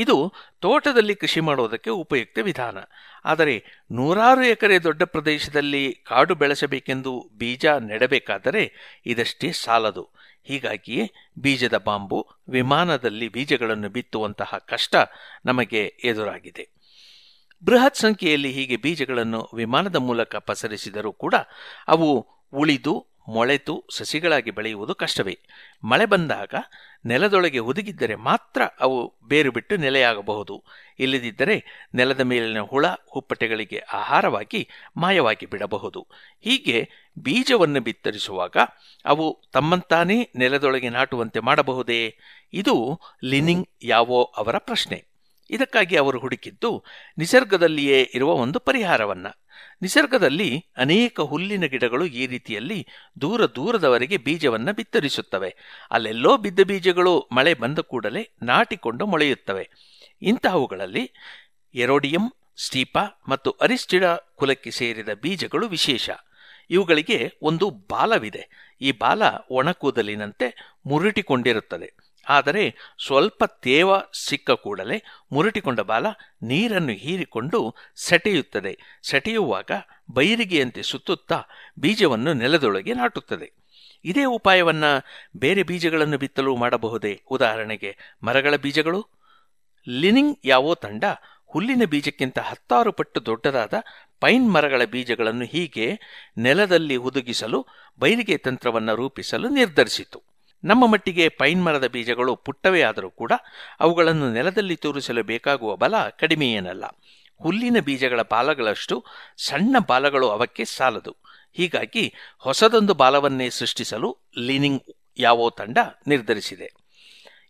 ಇದು ತೋಟದಲ್ಲಿ ಕೃಷಿ ಮಾಡುವುದಕ್ಕೆ ಉಪಯುಕ್ತ ವಿಧಾನ. ಆದರೆ ನೂರಾರು ಎಕರೆ ದೊಡ್ಡ ಪ್ರದೇಶದಲ್ಲಿ ಕಾಡು ಬೆಳೆಸಬೇಕೆಂದು ಬೀಜ ನೆಡಬೇಕಾದರೆ ಇದಷ್ಟೇ ಸಾಲದು. ಹೀಗಾಗಿಯೇ ಬೀಜದ ಬಾಂಬು ವಿಮಾನದಲ್ಲಿ ಬೀಜಗಳನ್ನು ಬಿತ್ತುವಂತಹ ಕಷ್ಟ ನಮಗೆ ಎದುರಾಗಿದೆ. ಬೃಹತ್ ಸಂಖ್ಯೆಯಲ್ಲಿ ಹೀಗೆ ಬೀಜಗಳನ್ನು ವಿಮಾನದ ಮೂಲಕ ಪಸರಿಸಿದರೂ ಕೂಡ ಅವು ಉಳಿದು ಮೊಳೆತು ಸಸಿಗಳಾಗಿ ಬೆಳೆಯುವುದು ಕಷ್ಟವೇ. ಮಳೆ ಬಂದಾಗ ನೆಲದೊಳಗೆ ಹುದುಗಿದ್ದರೆ ಮಾತ್ರ ಅವು ಬೇರು ಬಿಟ್ಟು ನೆಲೆಯಾಗಬಹುದು. ಇಲ್ಲದಿದ್ದರೆ ನೆಲದ ಮೇಲಿನ ಹುಳ, ಹುಪ್ಪಟೆಗಳಿಗೆ ಆಹಾರವಾಗಿ ಮಾಯವಾಗಿ ಬಿಡಬಹುದು. ಹೀಗೆ ಬೀಜವನ್ನು ಬಿತ್ತರಿಸುವಾಗ ಅವು ತಮ್ಮಂತಾನೇ ನೆಲದೊಳಗೆ ನಾಟುವಂತೆ ಮಾಡಬಹುದೇ? ಇದು ಲಿನಿಂಗ್ ಯಾವೋ ಅವರ ಪ್ರಶ್ನೆ. ಇದಕ್ಕಾಗಿ ಅವರು ಹುಡುಕಿದ್ದು ನಿಸರ್ಗದಲ್ಲಿಯೇ ಇರುವ ಒಂದು ಪರಿಹಾರವನ್ನ. ನಿಸರ್ಗದಲ್ಲಿ ಅನೇಕ ಹುಲ್ಲಿನ ಗಿಡಗಳು ಈ ರೀತಿಯಲ್ಲಿ ದೂರ ದೂರದವರೆಗೆ ಬೀಜವನ್ನು ಬಿತ್ತರಿಸುತ್ತವೆ. ಅಲ್ಲೆಲ್ಲೋ ಬಿದ್ದ ಬೀಜಗಳು ಮಳೆ ಬಂದ ಕೂಡಲೇ ನಾಟಿಕೊಂಡು ಮೊಳೆಯುತ್ತವೆ. ಇಂತಹವುಗಳಲ್ಲಿ ಎರೋಡಿಯಂ, ಸ್ಟೀಪಾ ಮತ್ತು ಅರಿಸ್ಟಿಡ ಕುಲಕ್ಕೆ ಸೇರಿದ ಬೀಜಗಳು ವಿಶೇಷ. ಇವುಗಳಿಗೆ ಒಂದು ಬಾಲವಿದೆ. ಈ ಬಾಲ ಒಣಕೂದಲಿನಂತೆ ಮುರುಟಿಕೊಂಡಿರುತ್ತದೆ. ಆದರೆ ಸ್ವಲ್ಪ ತೇವ ಸಿಕ್ಕ ಕೂಡಲೇ ಮುರುಟಿಕೊಂಡ ಬಾಲ ನೀರನ್ನು ಹೀರಿಕೊಂಡು ಸೆಟೆಯುತ್ತದೆ. ಸೆಟೆಯುವಾಗ ಬೈರಿಗೆಯಂತೆ ಸುತ್ತುತ್ತಾ ಬೀಜವನ್ನು ನೆಲದೊಳಗೆ ನಾಟುತ್ತದೆ. ಇದೇ ಉಪಾಯವನ್ನ ಬೇರೆ ಬೀಜಗಳನ್ನು ಬಿತ್ತಲು ಮಾಡಬಹುದೇ? ಉದಾಹರಣೆಗೆ ಮರಗಳ ಬೀಜಗಳು? ಲಿನಿಂಗ್ ಯಾವೋ ತಂಡ ಹುಲ್ಲಿನ ಬೀಜಕ್ಕಿಂತ ಹತ್ತಾರು ಪಟ್ಟು ದೊಡ್ಡದಾದ ಪೈನ್ ಮರಗಳ ಬೀಜಗಳನ್ನು ಹೀಗೆ ನೆಲದಲ್ಲಿ ಹುದುಗಿಸಲು ಬೈರಿಗೆ ತಂತ್ರವನ್ನು ರೂಪಿಸಲು ನಿರ್ಧರಿಸಿತು. ನಮ್ಮ ಮಟ್ಟಿಗೆ ಪೈನ್ ಮರದ ಬೀಜಗಳು ಪುಟ್ಟವೇ ಆದರೂ ಕೂಡ ಅವುಗಳನ್ನು ನೆಲದಲ್ಲಿ ತೂರಿಸಲು ಬೇಕಾಗುವ ಬಲ ಕಡಿಮೆಯೇನಲ್ಲ. ಹುಲ್ಲಿನ ಬೀಜಗಳ ಬಾಲಗಳಷ್ಟು ಸಣ್ಣ ಬಾಲಗಳು ಅವಕ್ಕೆ ಸಾಲದು. ಹೀಗಾಗಿ ಹೊಸದೊಂದು ಬಾಲವನ್ನೇ ಸೃಷ್ಟಿಸಲು ಲೀನಿಂಗ್ ಯಾವೋ ತಂಡ ನಿರ್ಧರಿಸಿದೆ.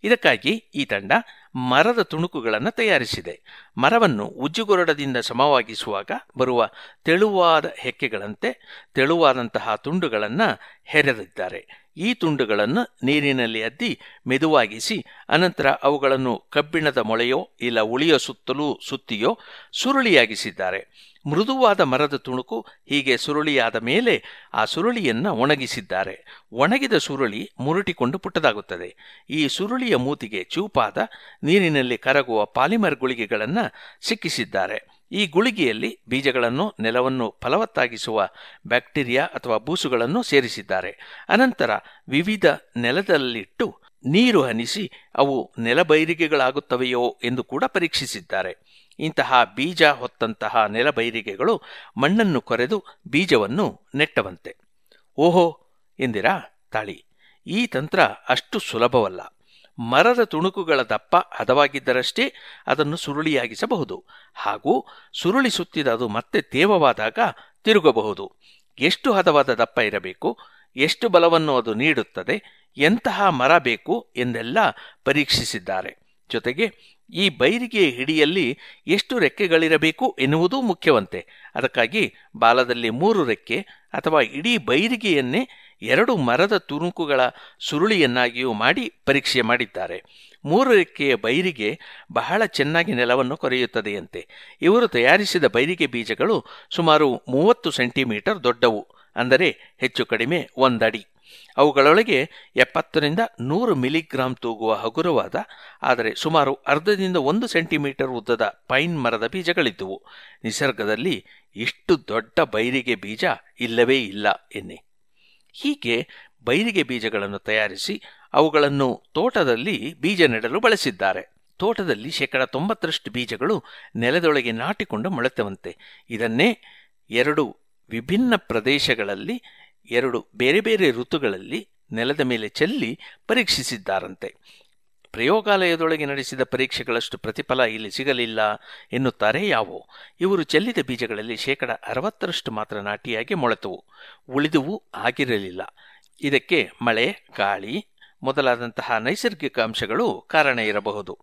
ಇದಕ್ಕಾಗಿ ಈ ತಂಡ ಮರದ ತುಣುಕುಗಳನ್ನು ತಯಾರಿಸಿದೆ. ಮರವನ್ನು ಉಜ್ಜುಗೊರಡದಿಂದ ಸಮವಾಗಿಸುವಾಗ ಬರುವ ತೆಳುವಾದ ಹೆಕ್ಕೆಗಳಂತೆ ತೆಳುವಾದಂತಹ ತುಂಡುಗಳನ್ನು ಹೆರೆದಿದ್ದಾರೆ. ಈ ತುಂಡುಗಳನ್ನು ನೀರಿನಲ್ಲಿ ಅದ್ದಿ ಮೆದುವಾಗಿಸಿ, ಅನಂತರ ಅವುಗಳನ್ನು ಕಬ್ಬಿಣದ ಮೊಳೆಯೋ ಇಲ್ಲ ಉಳಿಯೋ ಸುತ್ತಲೂ ಸುತ್ತಿಯೋ ಸುರುಳಿಯಾಗಿಸಿದ್ದಾರೆ. ಮೃದುವಾದ ಮರದ ತುಣುಕು ಹೀಗೆ ಸುರುಳಿಯಾದ ಮೇಲೆ ಆ ಸುರುಳಿಯನ್ನು ಒಣಗಿಸಿದ್ದಾರೆ. ಒಣಗಿದ ಸುರುಳಿ ಮುರುಟಿಕೊಂಡು ಪುಟ್ಟದಾಗುತ್ತದೆ. ಈ ಸುರುಳಿಯ ಮೂತಿಗೆ ಚೂಪಾದ, ನೀರಿನಲ್ಲಿ ಕರಗುವ ಪಾಲಿಮರ್ ಗುಳಿಗೆಗಳನ್ನು ಸಿಕ್ಕಿಸಿದ್ದಾರೆ. ಈ ಗುಳಿಗೆಯಲ್ಲಿ ಬೀಜಗಳನ್ನು, ನೆಲವನ್ನು ಫಲವತ್ತಾಗಿಸುವ ಬ್ಯಾಕ್ಟೀರಿಯಾ ಅಥವಾ ಬೂಸುಗಳನ್ನು ಸೇರಿಸಿದ್ದಾರೆ. ಅನಂತರ ವಿವಿಧ ನೆಲದಲ್ಲಿಟ್ಟು ನೀರು ಹನಿಸಿ ಅವು ನೆಲಬೈರಿಗೆಗಳಾಗುತ್ತವೆಯೋ ಎಂದು ಕೂಡ ಪರೀಕ್ಷಿಸಿದ್ದಾರೆ. ಇಂತಹ ಬೀಜ ಹೊತ್ತಂತಹ ನೆಲಬೈರಿಗೆಗಳು ಮಣ್ಣನ್ನು ಕೊರೆದು ಬೀಜವನ್ನು ನೆಟ್ಟವಂತೆ. ಓಹೋ ಎಂದಿರಾ ತಾಳಿ, ಈ ತಂತ್ರ ಅಷ್ಟು ಸುಲಭವಲ್ಲ. ಮರದ ತುಣುಕುಗಳ ದಪ್ಪ ಹದವಾಗಿದ್ದರಷ್ಟೇ ಅದನ್ನು ಸುರುಳಿಯಾಗಿಸಬಹುದು. ಹಾಗೂ ಸುರುಳಿ ಸುತ್ತಿದ ಅದು ಮತ್ತೆ ತೇವವಾದಾಗ ತಿರುಗಬಹುದು. ಎಷ್ಟು ಹದವಾದ ದಪ್ಪ ಇರಬೇಕು, ಎಷ್ಟು ಬಲವನ್ನು ಅದು ನೀಡುತ್ತದೆ, ಎಂತಹ ಮರ ಬೇಕು ಎಂದೆಲ್ಲ ಪರೀಕ್ಷಿಸಿದ್ದಾರೆ. ಜೊತೆಗೆ ಈ ಬೈರಿಗೆ ಹಿಡಿಯಲ್ಲಿ ಎಷ್ಟು ರೆಕ್ಕೆಗಳಿರಬೇಕು ಎನ್ನುವುದೂ ಮುಖ್ಯವಂತೆ. ಅದಕ್ಕಾಗಿ ಬಾಲದಲ್ಲಿ ಮೂರು ರೆಕ್ಕೆ ಅಥವಾ ಇಡೀ ಬೈರಿಗೆಯನ್ನೇ ಎರಡು ಮರದ ತುಣುಕುಗಳ ಸುರುಳಿಯನ್ನಾಗಿಯೂ ಮಾಡಿ ಪರೀಕ್ಷೆ ಮಾಡಿದ್ದಾರೆ. ಮೂರು ರೆಕ್ಕೆಯ ಬೈರಿಗೆ ಬಹಳ ಚೆನ್ನಾಗಿ ನೆಲವನ್ನು ಕೊರೆಯುತ್ತದೆಯಂತೆ. ಇವರು ತಯಾರಿಸಿದ ಬೈರಿಗೆ ಬೀಜಗಳು ಸುಮಾರು ಮೂವತ್ತು ಸೆಂಟಿಮೀಟರ್ ದೊಡ್ಡವು, ಅಂದರೆ ಹೆಚ್ಚು ಕಡಿಮೆ ಒಂದಡಿ. ಅವುಗಳೊಳಗೆ ಎಪ್ಪತ್ತರಿಂದ ನೂರು ಮಿಲಿಗ್ರಾಂ ತೂಗುವ ಹಗುರವಾದ, ಆದರೆ ಸುಮಾರು ಅರ್ಧದಿಂದ ಒಂದು ಸೆಂಟಿಮೀಟರ್ ಉದ್ದದ ಪೈನ್ ಮರದ ಬೀಜಗಳಿದ್ದುವು. ನಿಸರ್ಗದಲ್ಲಿ ಇಷ್ಟು ದೊಡ್ಡ ಬೈರಿಗೆ ಬೀಜ ಇಲ್ಲವೇ ಇಲ್ಲ ಎನ್ನೆ. ಹೀಗೆ ಬೈರಿಗೆ ಬೀಜಗಳನ್ನು ತಯಾರಿಸಿ ಅವುಗಳನ್ನು ತೋಟದಲ್ಲಿ ಬೀಜ ನೆಡಲು ಬಳಸಿದ್ದಾರೆ. ತೋಟದಲ್ಲಿ ಶೇಕಡ ತೊಂಬತ್ತರಷ್ಟು ಬೀಜಗಳು ನೆಲದೊಳಗೆ ನಾಟಿಕೊಂಡು ಮೊಳೆತವಂತೆ. ಇದನ್ನೇ ಎರಡು ವಿಭಿನ್ನ ಪ್ರದೇಶಗಳಲ್ಲಿ ಎರಡು ಬೇರೆ ಬೇರೆ ಋತುಗಳಲ್ಲಿ ನೆಲದ ಮೇಲೆ ಚೆಲ್ಲಿ ಪರೀಕ್ಷಿಸಿದ್ದಾರಂತೆ. ಪ್ರಯೋಗಾಲಯದೊಳಗೆ ನಡೆಸಿದ ಪರೀಕ್ಷೆಗಳಷ್ಟು ಪ್ರತಿಫಲ ಇಲ್ಲಿ ಸಿಗಲಿಲ್ಲ ಎನ್ನುತ್ತಾರೆ ಯಾವೋ. ಇವರು ಚೆಲ್ಲಿದ ಬೀಜಗಳಲ್ಲಿ ಶೇಕಡ ಅರವತ್ತರಷ್ಟು ಮಾತ್ರ ನಾಟಿಯಾಗಿ ಮೊಳೆತವು. ಉಳಿದವು ಆಗಿರಲಿಲ್ಲ. ಇದಕ್ಕೆ ಮಳೆ, ಗಾಳಿ ಮೊದಲಾದಂತಹ ನೈಸರ್ಗಿಕ ಅಂಶಗಳು ಕಾರಣ ಇರಬಹುದು.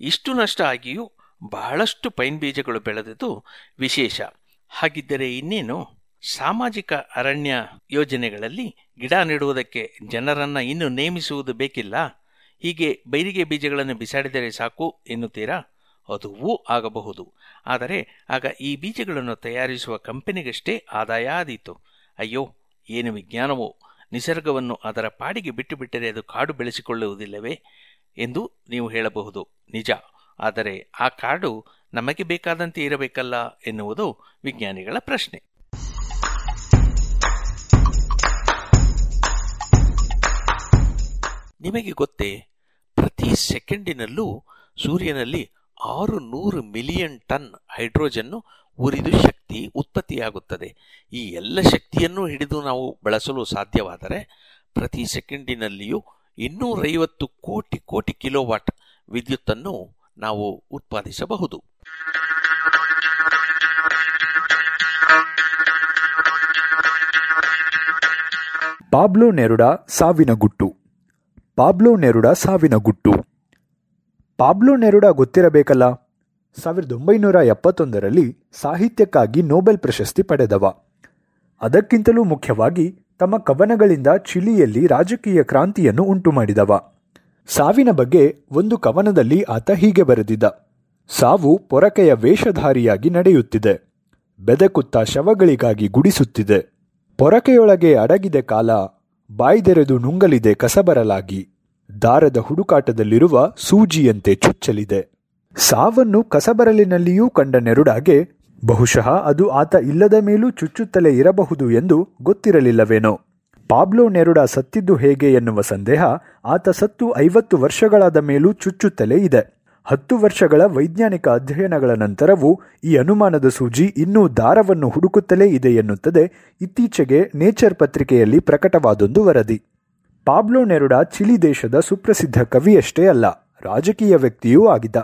ಇಷ್ಟು ನಷ್ಟ ಆಗಿಯೂ ಬಹಳಷ್ಟು ಪೈನ್ ಬೀಜಗಳು ಬೆಳೆದದ್ದು ವಿಶೇಷ. ಹಾಗಿದ್ದರೆ ಇನ್ನೇನು? ಸಾಮಾಜಿಕ ಅರಣ್ಯ ಯೋಜನೆಗಳಲ್ಲಿ ಗಿಡ ನೆಡುವುದಕ್ಕೆ ಜನರನ್ನ ಇನ್ನು ನೇಮಿಸುವುದು ಬೇಕಿಲ್ಲ. ಹೀಗೆ ಬೈರಿಗೆ ಬೀಜಗಳನ್ನು ಬಿಸಾಡಿದರೆ ಸಾಕು ಎನ್ನುತ್ತೀರಾ? ಅದುವೂ ಆಗಬಹುದು. ಆದರೆ ಆಗ ಈ ಬೀಜಗಳನ್ನು ತಯಾರಿಸುವ ಕಂಪನಿಗಷ್ಟೇ ಆದಾಯ ಆದೀತು ಅಯ್ಯೋ, ಏನು ವಿಜ್ಞಾನವೋ. ನಿಸರ್ಗವನ್ನು ಅದರ ಪಾಡಿಗೆ ಬಿಟ್ಟು ಬಿಟ್ಟರೆ ಅದು ಕಾಡು ಬೆಳೆಸಿಕೊಳ್ಳುವುದಿಲ್ಲವೇ ಎಂದು ನೀವು ಹೇಳಬಹುದು. ನಿಜ. ಆದರೆ ಆ ಕಾಡು ನಮಗೆ ಬೇಕಾದಂತೆ ಇರಬೇಕಲ್ಲ ಎನ್ನುವುದು ವಿಜ್ಞಾನಿಗಳ ಪ್ರಶ್ನೆ. ನಿಮಗೆ ಗೊತ್ತೇ, ಪ್ರತಿ ಸೆಕೆಂಡಿನಲ್ಲೂ ಸೂರ್ಯನಲ್ಲಿ ಆರು ನೂರು ಮಿಲಿಯನ್ ಟನ್ ಹೈಡ್ರೋಜನ್ನು ಉರಿದು ಶಕ್ತಿ ಉತ್ಪತ್ತಿಯಾಗುತ್ತದೆ. ಈ ಎಲ್ಲ ಶಕ್ತಿಯನ್ನು ಹಿಡಿದು ನಾವು ಬಳಸಲು ಸಾಧ್ಯವಾದರೆ ಪ್ರತಿ ಸೆಕೆಂಡಿನಲ್ಲಿಯೂ ಇನ್ನೂರೈವತ್ತು ಕೋಟಿ ಕೋಟಿ ಕಿಲೋವಾಟ್ ವಿದ್ಯುತ್ತನ್ನು ನಾವು ಉತ್ಪಾದಿಸಬಹುದು. ಪಾಬ್ಲೋ ನೆರುಡಾ ಸಾವಿನ ಗುಟ್ಟು. ಪಾಬ್ಲೋ ನೆರುಡಾ ಸಾವಿನ ಗುಟ್ಟು. ಪಾಬ್ಲೋ ನೆರುಡಾ ಗೊತ್ತಿರಬೇಕಲ್ಲ? ಸಾವಿರದ ಒಂಬೈನೂರ ಎಪ್ಪತ್ತೊಂದರಲ್ಲಿ ಸಾಹಿತ್ಯಕ್ಕಾಗಿ ನೊಬೆಲ್ ಪ್ರಶಸ್ತಿ ಪಡೆದವ. ಅದಕ್ಕಿಂತಲೂ ಮುಖ್ಯವಾಗಿ ತಮ್ಮ ಕವನಗಳಿಂದ ಚಿಲಿಯಲ್ಲಿ ರಾಜಕೀಯ ಕ್ರಾಂತಿಯನ್ನು ಉಂಟುಮಾಡಿದವ. ಸಾವಿನ ಬಗ್ಗೆ ಒಂದು ಕವನದಲ್ಲಿ ಆತ ಹೀಗೆ ಬರೆದಿದ್ದ. ಸಾವು ಪೊರಕೆಯ ವೇಷಧಾರಿಯಾಗಿ ನಡೆಯುತ್ತಿದೆ. ಬೆದಕುತ್ತ ಶವಗಳಿಗಾಗಿ ಗುಡಿಸುತ್ತಿದೆ. ಪೊರಕೆಯೊಳಗೆ ಅಡಗಿದೆ ಕಾಲ ಬಾಯ್ದೆರೆದು ನುಂಗಲಿದೆ ಕಸಬರಲಾಗಿ. ದಾರದ ಹುಡುಕಾಟದಲ್ಲಿರುವ ಸೂಜಿಯಂತೆ ಚುಚ್ಚಲಿದೆ. ಸಾವನ್ನು ಕಸಬರಲಿನಲ್ಲಿಯೂ ಕಂಡ ನೆರುಡಾಗೆ, ಬಹುಶಃ ಅದು ಆತ ಇಲ್ಲದ ಮೇಲೂ ಚುಚ್ಚುತ್ತಲೇ ಇರಬಹುದು ಎಂದು ಗೊತ್ತಿರಲಿಲ್ಲವೇನೋ. ಪಾಬ್ಲೋ ನೆರುಡ ಸತ್ತಿದ್ದು ಹೇಗೆ ಎನ್ನುವ ಸಂದೇಹ ಆತ ಸತ್ತು ಐವತ್ತು ವರ್ಷಗಳಾದ ಮೇಲೂ ಚುಚ್ಚುತ್ತಲೇ ಇದೆ. ಹತ್ತು ವರ್ಷಗಳ ವೈಜ್ಞಾನಿಕ ಅಧ್ಯಯನಗಳ ನಂತರವೂ ಈ ಅನುಮಾನದ ಸೂಜಿ ಇನ್ನೂ ದಾರವನ್ನು ಹುಡುಕುತ್ತಲೇ ಇದೆ ಎನ್ನುತ್ತದೆ. ಇತ್ತೀಚೆಗೆ ನೇಚರ್ ಪತ್ರಿಕೆಯಲ್ಲಿ ಪ್ರಕಟವಾದೊಂದು ವರದಿ. ಪಾಬ್ಲೋ ನೆರುಡಾ ಚಿಲಿ ದೇಶದ ಸುಪ್ರಸಿದ್ಧ ಕವಿಯಷ್ಟೇ ಅಲ್ಲ, ರಾಜಕೀಯ ವ್ಯಕ್ತಿಯೂ ಆಗಿದ್ದ.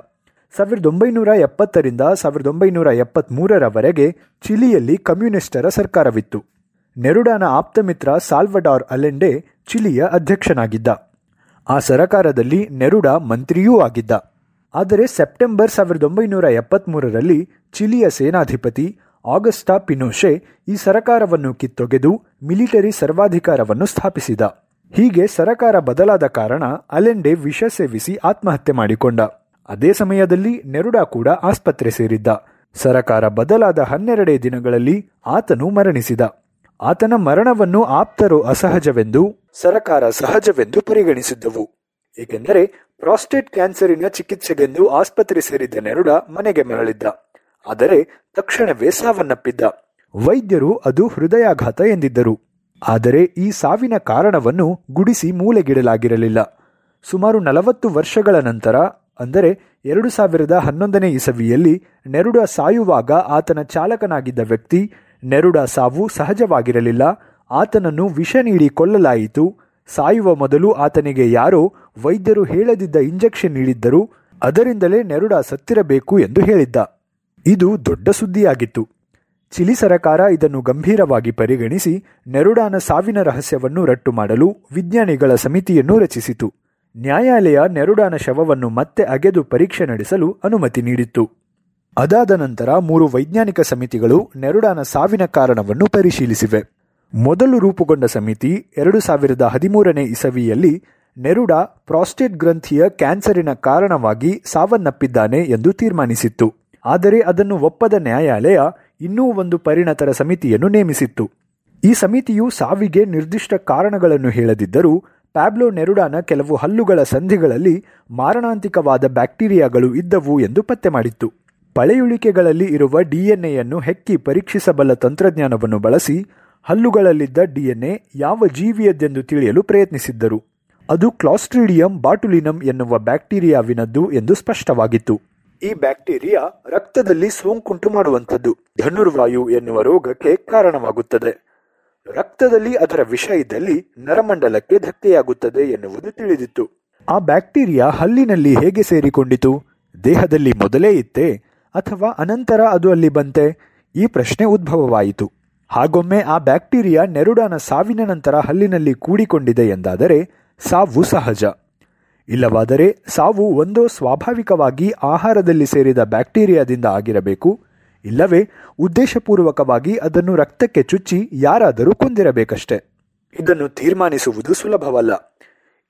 ಸಾವಿರದ ಒಂಬೈನೂರ ಎಪ್ಪತ್ತರಿಂದ ಸಾವಿರದ ಒಂಬೈನೂರ ಎಪ್ಪತ್ಮೂರರವರೆಗೆ ಚಿಲಿಯಲ್ಲಿ ಕಮ್ಯುನಿಸ್ಟರ ಸರ್ಕಾರವಿತ್ತು. ನೆರುಡಾನ ಆಪ್ತಮಿತ್ರ ಸಾಲ್ವಡಾರ್ ಅಲೆಂಡೆ ಚಿಲಿಯ ಅಧ್ಯಕ್ಷನಾಗಿದ್ದ. ಆ ಸರಕಾರದಲ್ಲಿ ನೆರುಡಾ ಮಂತ್ರಿಯೂ ಆಗಿದ್ದ. ಆದರೆ ಸೆಪ್ಟೆಂಬರ್ ಸಾವಿರದ ಒಂಬೈನೂರ ಎಪ್ಪತ್ಮೂರರಲ್ಲಿ ಚಿಲಿಯ ಸೇನಾಧಿಪತಿ ಆಗಸ್ಟಾ ಪಿನೋಷೆ ಈ ಸರಕಾರವನ್ನು ಕಿತ್ತೊಗೆದು ಮಿಲಿಟರಿ ಸರ್ವಾಧಿಕಾರವನ್ನು ಸ್ಥಾಪಿಸಿದ. ಹೀಗೆ ಸರಕಾರ ಬದಲಾದ ಕಾರಣ ಅಲೆಂಡೆ ವಿಷ ಸೇವಿಸಿ ಆತ್ಮಹತ್ಯೆ ಮಾಡಿಕೊಂಡ. ಅದೇ ಸಮಯದಲ್ಲಿ ನೆರುಡಾ ಕೂಡ ಆಸ್ಪತ್ರೆ ಸೇರಿದ್ದ. ಸರಕಾರ ಬದಲಾದ ಹನ್ನೆರಡೇ ದಿನಗಳಲ್ಲಿ ಆತನು ಮರಣಿಸಿದ. ಆತನ ಮರಣವನ್ನು ಆಪ್ತರು ಅಸಹಜವೆಂದು ಸರಕಾರ ಸಹಜವೆಂದು ಪರಿಗಣಿಸಿದ್ದವು. ಏಕೆಂದರೆ ಪ್ರಾಸ್ಟೇಟ್ ಕ್ಯಾನ್ಸರಿನ ಚಿಕಿತ್ಸೆಗೆಂದು ಆಸ್ಪತ್ರೆ ಸೇರಿದ್ದ ನೆರುಡ ಮನೆಗೆ ಮರಳಿದ್ದ. ಆದರೆ ತಕ್ಷಣವೇ ಸಾವನ್ನಪ್ಪಿದ್ದ. ವೈದ್ಯರು ಅದು ಹೃದಯಾಘಾತ ಎಂದಿದ್ದರು. ಆದರೆ ಈ ಸಾವಿನ ಕಾರಣವನ್ನು ಗುಡಿಸಿ ಮೂಲೆಗಿಡಲಾಗಿರಲಿಲ್ಲ. ಸುಮಾರು ನಲವತ್ತು ವರ್ಷಗಳ ನಂತರ, ಅಂದರೆ ಎರಡು ಸಾವಿರದ ಹನ್ನೊಂದನೇ ಇಸವಿಯಲ್ಲಿ, ನೆರುಡ ಸಾಯುವಾಗ ಆತನ ಚಾಲಕನಾಗಿದ್ದ ವ್ಯಕ್ತಿ, ನೆರುಡ ಸಾವು ಸಹಜವಾಗಿರಲಿಲ್ಲ, ಆತನನ್ನು ವಿಷ ನೀಡಿ ಕೊಲ್ಲಲಾಯಿತು ಸಾಯುವ ಮೊದಲು ಆತನಿಗೆ ಯಾರೋ ವೈದ್ಯರು ಹೇಳದಿದ್ದ ಇಂಜೆಕ್ಷನ್ ನೀಡಿದ್ದರು ಅದರಿಂದಲೇ ನೆರುಡಾ ಸತ್ತಿರಬೇಕು ಎಂದು ಹೇಳಿದ್ದ. ಇದು ದೊಡ್ಡ ಸುದ್ದಿಯಾಗಿತ್ತು. ಚಿಲಿ ಸರಕಾರ ಇದನ್ನು ಗಂಭೀರವಾಗಿ ಪರಿಗಣಿಸಿ ನೆರುಡಾನ ಸಾವಿನ ರಹಸ್ಯವನ್ನು ರಟ್ಟು ಮಾಡಲು ವಿಜ್ಞಾನಿಗಳ ಸಮಿತಿಯನ್ನು ರಚಿಸಿತು. ನ್ಯಾಯಾಲಯ ನೆರುಡಾನ ಶವವನ್ನು ಮತ್ತೆ ಅಗೆದು ಪರೀಕ್ಷೆ ನಡೆಸಲು ಅನುಮತಿ ನೀಡಿತ್ತು. ಅದಾದ ನಂತರ ಮೂರು ವೈಜ್ಞಾನಿಕ ಸಮಿತಿಗಳು ನೆರುಡಾನ ಸಾವಿನ ಕಾರಣವನ್ನು ಪರಿಶೀಲಿಸಿವೆ. ಮೊದಲು ರೂಪುಗೊಂಡ ಸಮಿತಿ ಎರಡು ಸಾವಿರದ ಹದಿಮೂರನೇ ಇಸವಿಯಲ್ಲಿ ನೆರುಡಾ ಪ್ರಾಸ್ಟೇಟ್ ಗ್ರಂಥಿಯ ಕ್ಯಾನ್ಸರಿನ ಕಾರಣವಾಗಿ ಸಾವನ್ನಪ್ಪಿದ್ದಾನೆ ಎಂದು ತೀರ್ಮಾನಿಸಿತ್ತು. ಆದರೆ ಅದನ್ನು ಒಪ್ಪದ ನ್ಯಾಯಾಲಯ ಇನ್ನೂ ಒಂದು ಪರಿಣತರ ಸಮಿತಿಯನ್ನು ನೇಮಿಸಿತ್ತು. ಈ ಸಮಿತಿಯು ಸಾವಿಗೆ ನಿರ್ದಿಷ್ಟ ಕಾರಣಗಳನ್ನು ಹೇಳದಿದ್ದರೂ ಪ್ಯಾಬ್ಲೋ ನೆರುಡಾನ ಕೆಲವು ಹಲ್ಲುಗಳ ಸಂಧಿಗಳಲ್ಲಿ ಮಾರಣಾಂತಿಕವಾದ ಬ್ಯಾಕ್ಟೀರಿಯಾಗಳು ಇದ್ದವು ಎಂದು ಪತ್ತೆ ಮಾಡಿತ್ತು. ಪಳೆಯುಳಿಕೆಗಳಲ್ಲಿ ಇರುವ ಡಿಎನ್ಎಯನ್ನು ಹೆಕ್ಕಿ ಪರೀಕ್ಷಿಸಬಲ್ಲ ತಂತ್ರಜ್ಞಾನವನ್ನು ಬಳಸಿ ಹಲ್ಲುಗಳಲ್ಲಿದ್ದ ಡಿಎನ್ಎ ಯಾವ ಜೀವಿಯದ್ದೆಂದು ತಿಳಿಯಲು ಪ್ರಯತ್ನಿಸಿದ್ದರು. ಅದು ಕ್ಲಾಸ್ಟ್ರಿಡಿಯಂ ಬಾಟುಲಿನಂ ಎನ್ನುವ ಬ್ಯಾಕ್ಟೀರಿಯಾವಿನದ್ದು ಎಂದು ಸ್ಪಷ್ಟವಾಗಿತ್ತು. ಈ ಬ್ಯಾಕ್ಟೀರಿಯಾ ರಕ್ತದಲ್ಲಿ ಸೋಂಕುಂಟು ಮಾಡುವಂಥದ್ದು. ಧನುರ್ವಾಯು ಎನ್ನುವ ರೋಗಕ್ಕೆ ಕಾರಣವಾಗುತ್ತದೆ. ರಕ್ತದಲ್ಲಿ ಅದರ ವಿಷ ಇದ್ದಲ್ಲಿ ನರಮಂಡಲಕ್ಕೆ ಧಕ್ಕೆಯಾಗುತ್ತದೆ ಎನ್ನುವುದು ತಿಳಿದಿತ್ತು. ಆ ಬ್ಯಾಕ್ಟೀರಿಯಾ ಹಲ್ಲಿನಲ್ಲಿ ಹೇಗೆ ಸೇರಿಕೊಂಡಿತು? ದೇಹದಲ್ಲಿ ಮೊದಲೇ ಇತ್ತೇ ಅಥವಾ ಅನಂತರ ಅದು ಅಲ್ಲಿ ಬಂತೆ? ಈ ಪ್ರಶ್ನೆ ಉದ್ಭವವಾಯಿತು. ಹಾಗೊಮ್ಮೆ ಆ ಬ್ಯಾಕ್ಟೀರಿಯಾ ನೆರುಡಾನ ಸಾವಿನ ನಂತರ ಹಲ್ಲಿನಲ್ಲಿ ಕೂಡಿಕೊಂಡಿದೆ ಎಂದಾದರೆ ಸಾವು ಸಹಜ. ಇಲ್ಲವಾದರೆ ಸಾವು ಒಂದೋ ಸ್ವಾಭಾವಿಕವಾಗಿ ಆಹಾರದಲ್ಲಿ ಸೇರಿದ ಬ್ಯಾಕ್ಟೀರಿಯಾದಿಂದ ಆಗಿರಬೇಕು, ಇಲ್ಲವೇ ಉದ್ದೇಶಪೂರ್ವಕವಾಗಿ ಅದನ್ನು ರಕ್ತಕ್ಕೆ ಚುಚ್ಚಿ ಯಾರಾದರೂ ಕೊಂದಿರಬೇಕಷ್ಟೆ. ಇದನ್ನು ತೀರ್ಮಾನಿಸುವುದು ಸುಲಭವಲ್ಲ.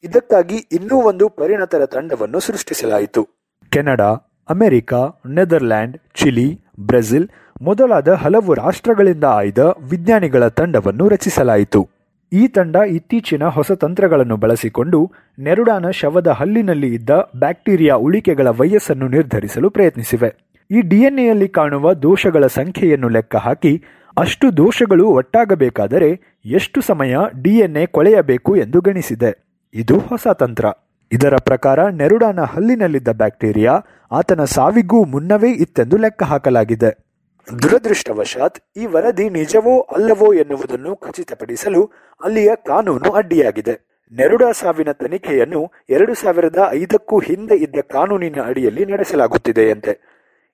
ಇದಕ್ಕಾಗಿ ಇನ್ನೂ ಒಂದು ಪರಿಣತರ ತಂಡವನ್ನು ಸೃಷ್ಟಿಸಲಾಯಿತು. Canada, America, Netherland, Chile, Brazil ಮೊದಲಾದ ಹಲವು ರಾಷ್ಟ್ರಗಳಿಂದ ಆಯ್ದ ವಿಜ್ಞಾನಿಗಳ ತಂಡವನ್ನು ರಚಿಸಲಾಯಿತು. ಈ ತಂಡ ಇತ್ತೀಚಿನ ಹೊಸ ತಂತ್ರಗಳನ್ನು ಬಳಸಿಕೊಂಡು ನೆರುಡಾನ ಶವದ ಹಲ್ಲಿನಲ್ಲಿ ಇದ್ದ ಬ್ಯಾಕ್ಟೀರಿಯಾ ಉಳಿಕೆಗಳ ವಯಸ್ಸನ್ನು ನಿರ್ಧರಿಸಲು ಪ್ರಯತ್ನಿಸಿವೆ. ಈ ಡಿಎನ್ಎಯಲ್ಲಿ ಕಾಣುವ ದೋಷಗಳ ಸಂಖ್ಯೆಯನ್ನು ಲೆಕ್ಕ ಹಾಕಿ ಅಷ್ಟು ದೋಷಗಳು ಒಟ್ಟಾಗಬೇಕಾದರೆ ಎಷ್ಟು ಸಮಯ ಡಿಎನ್ಎ ಕೊಳೆಯಬೇಕು ಎಂದು ಗಣಿಸಿದೆ. ಇದು ಹೊಸ ತಂತ್ರ. ಇದರ ಪ್ರಕಾರ ನೆರುಡಾನ ಹಲ್ಲಿನಲ್ಲಿದ್ದ ಬ್ಯಾಕ್ಟೀರಿಯಾ ಆತನ ಸಾವಿಗೂ ಮುನ್ನವೇ ಇತ್ತೆಂದು ಲೆಕ್ಕ ಹಾಕಲಾಗಿದೆ. ದುರದೃಷ್ಟವಶಾತ್ ಈ ವರದಿ ನಿಜವೋ ಅಲ್ಲವೋ ಎನ್ನುವುದನ್ನು ಖಚಿತಪಡಿಸಲು ಅಲ್ಲಿಯ ಕಾನೂನು ಅಡ್ಡಿಯಾಗಿದೆ. ನೆರುಡಾ ಸಾವಿನ ತನಿಖೆಯನ್ನು ಎರಡು ಸಾವಿರದ ಐದಕ್ಕೂ ಹಿಂದೆ ಇದ್ದ ಕಾನೂನಿನ ಅಡಿಯಲ್ಲಿ ನಡೆಸಲಾಗುತ್ತಿದೆಯಂತೆ.